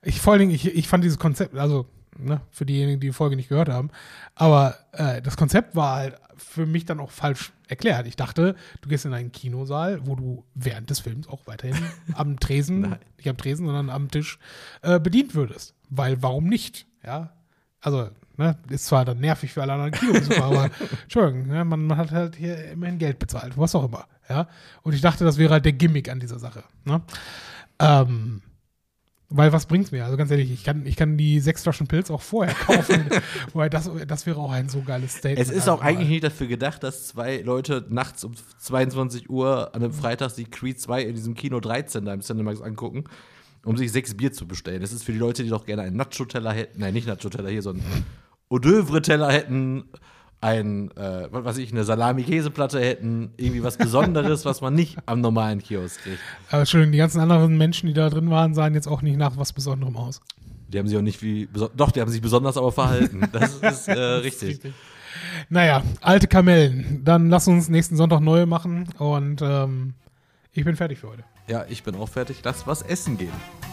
[SPEAKER 1] Ich vor allen Dingen, ich, ich fand dieses Konzept, also ne, für diejenigen, die die Folge nicht gehört haben, aber äh, das Konzept war halt für mich dann auch falsch erklärt. Ich dachte, du gehst in einen Kinosaal, wo du während des Films auch weiterhin (laughs) am Tresen, nicht am Tresen, sondern am Tisch äh, bedient würdest. Weil warum nicht? Ja, also ne, ist zwar dann nervig für alle anderen Kinobesucher, (laughs) aber Entschuldigung, ne, man, man hat halt hier immerhin Geld bezahlt, was auch immer. Ja, und ich dachte, das wäre halt der Gimmick an dieser Sache. Ne? Ähm, weil was bringt's mir? Also ganz ehrlich, ich kann, ich kann die sechs Flaschen Pilz auch vorher kaufen. (laughs) Wobei das, das wäre auch ein so geiles Statement.
[SPEAKER 2] Es ist auch
[SPEAKER 1] einfach
[SPEAKER 2] eigentlich
[SPEAKER 1] mal.
[SPEAKER 2] nicht dafür gedacht, dass zwei Leute nachts um 22 Uhr an einem Freitag die Creed 2 in diesem Kino 13 da im Cinemax angucken, um sich sechs Bier zu bestellen. Das ist für die Leute, die doch gerne einen Nacho-Teller hätten. Nein, nicht Nacho-Teller hier, sondern Hors d'oeuvre-Teller hätten, ein, äh, was weiß ich, eine Salami-Käseplatte hätten, irgendwie was Besonderes, (laughs) was man nicht am normalen Kiosk kriegt.
[SPEAKER 1] Aber Entschuldigung, die ganzen anderen Menschen, die da drin waren, sahen jetzt auch nicht nach was Besonderem aus.
[SPEAKER 2] Die haben sich auch nicht wie, doch, die haben sich besonders aber verhalten. Das (laughs) ist äh, richtig.
[SPEAKER 1] Naja, alte Kamellen. Dann lass uns nächsten Sonntag neue machen und ähm, ich bin fertig für heute.
[SPEAKER 2] Ja, ich bin auch fertig. Lass was essen gehen.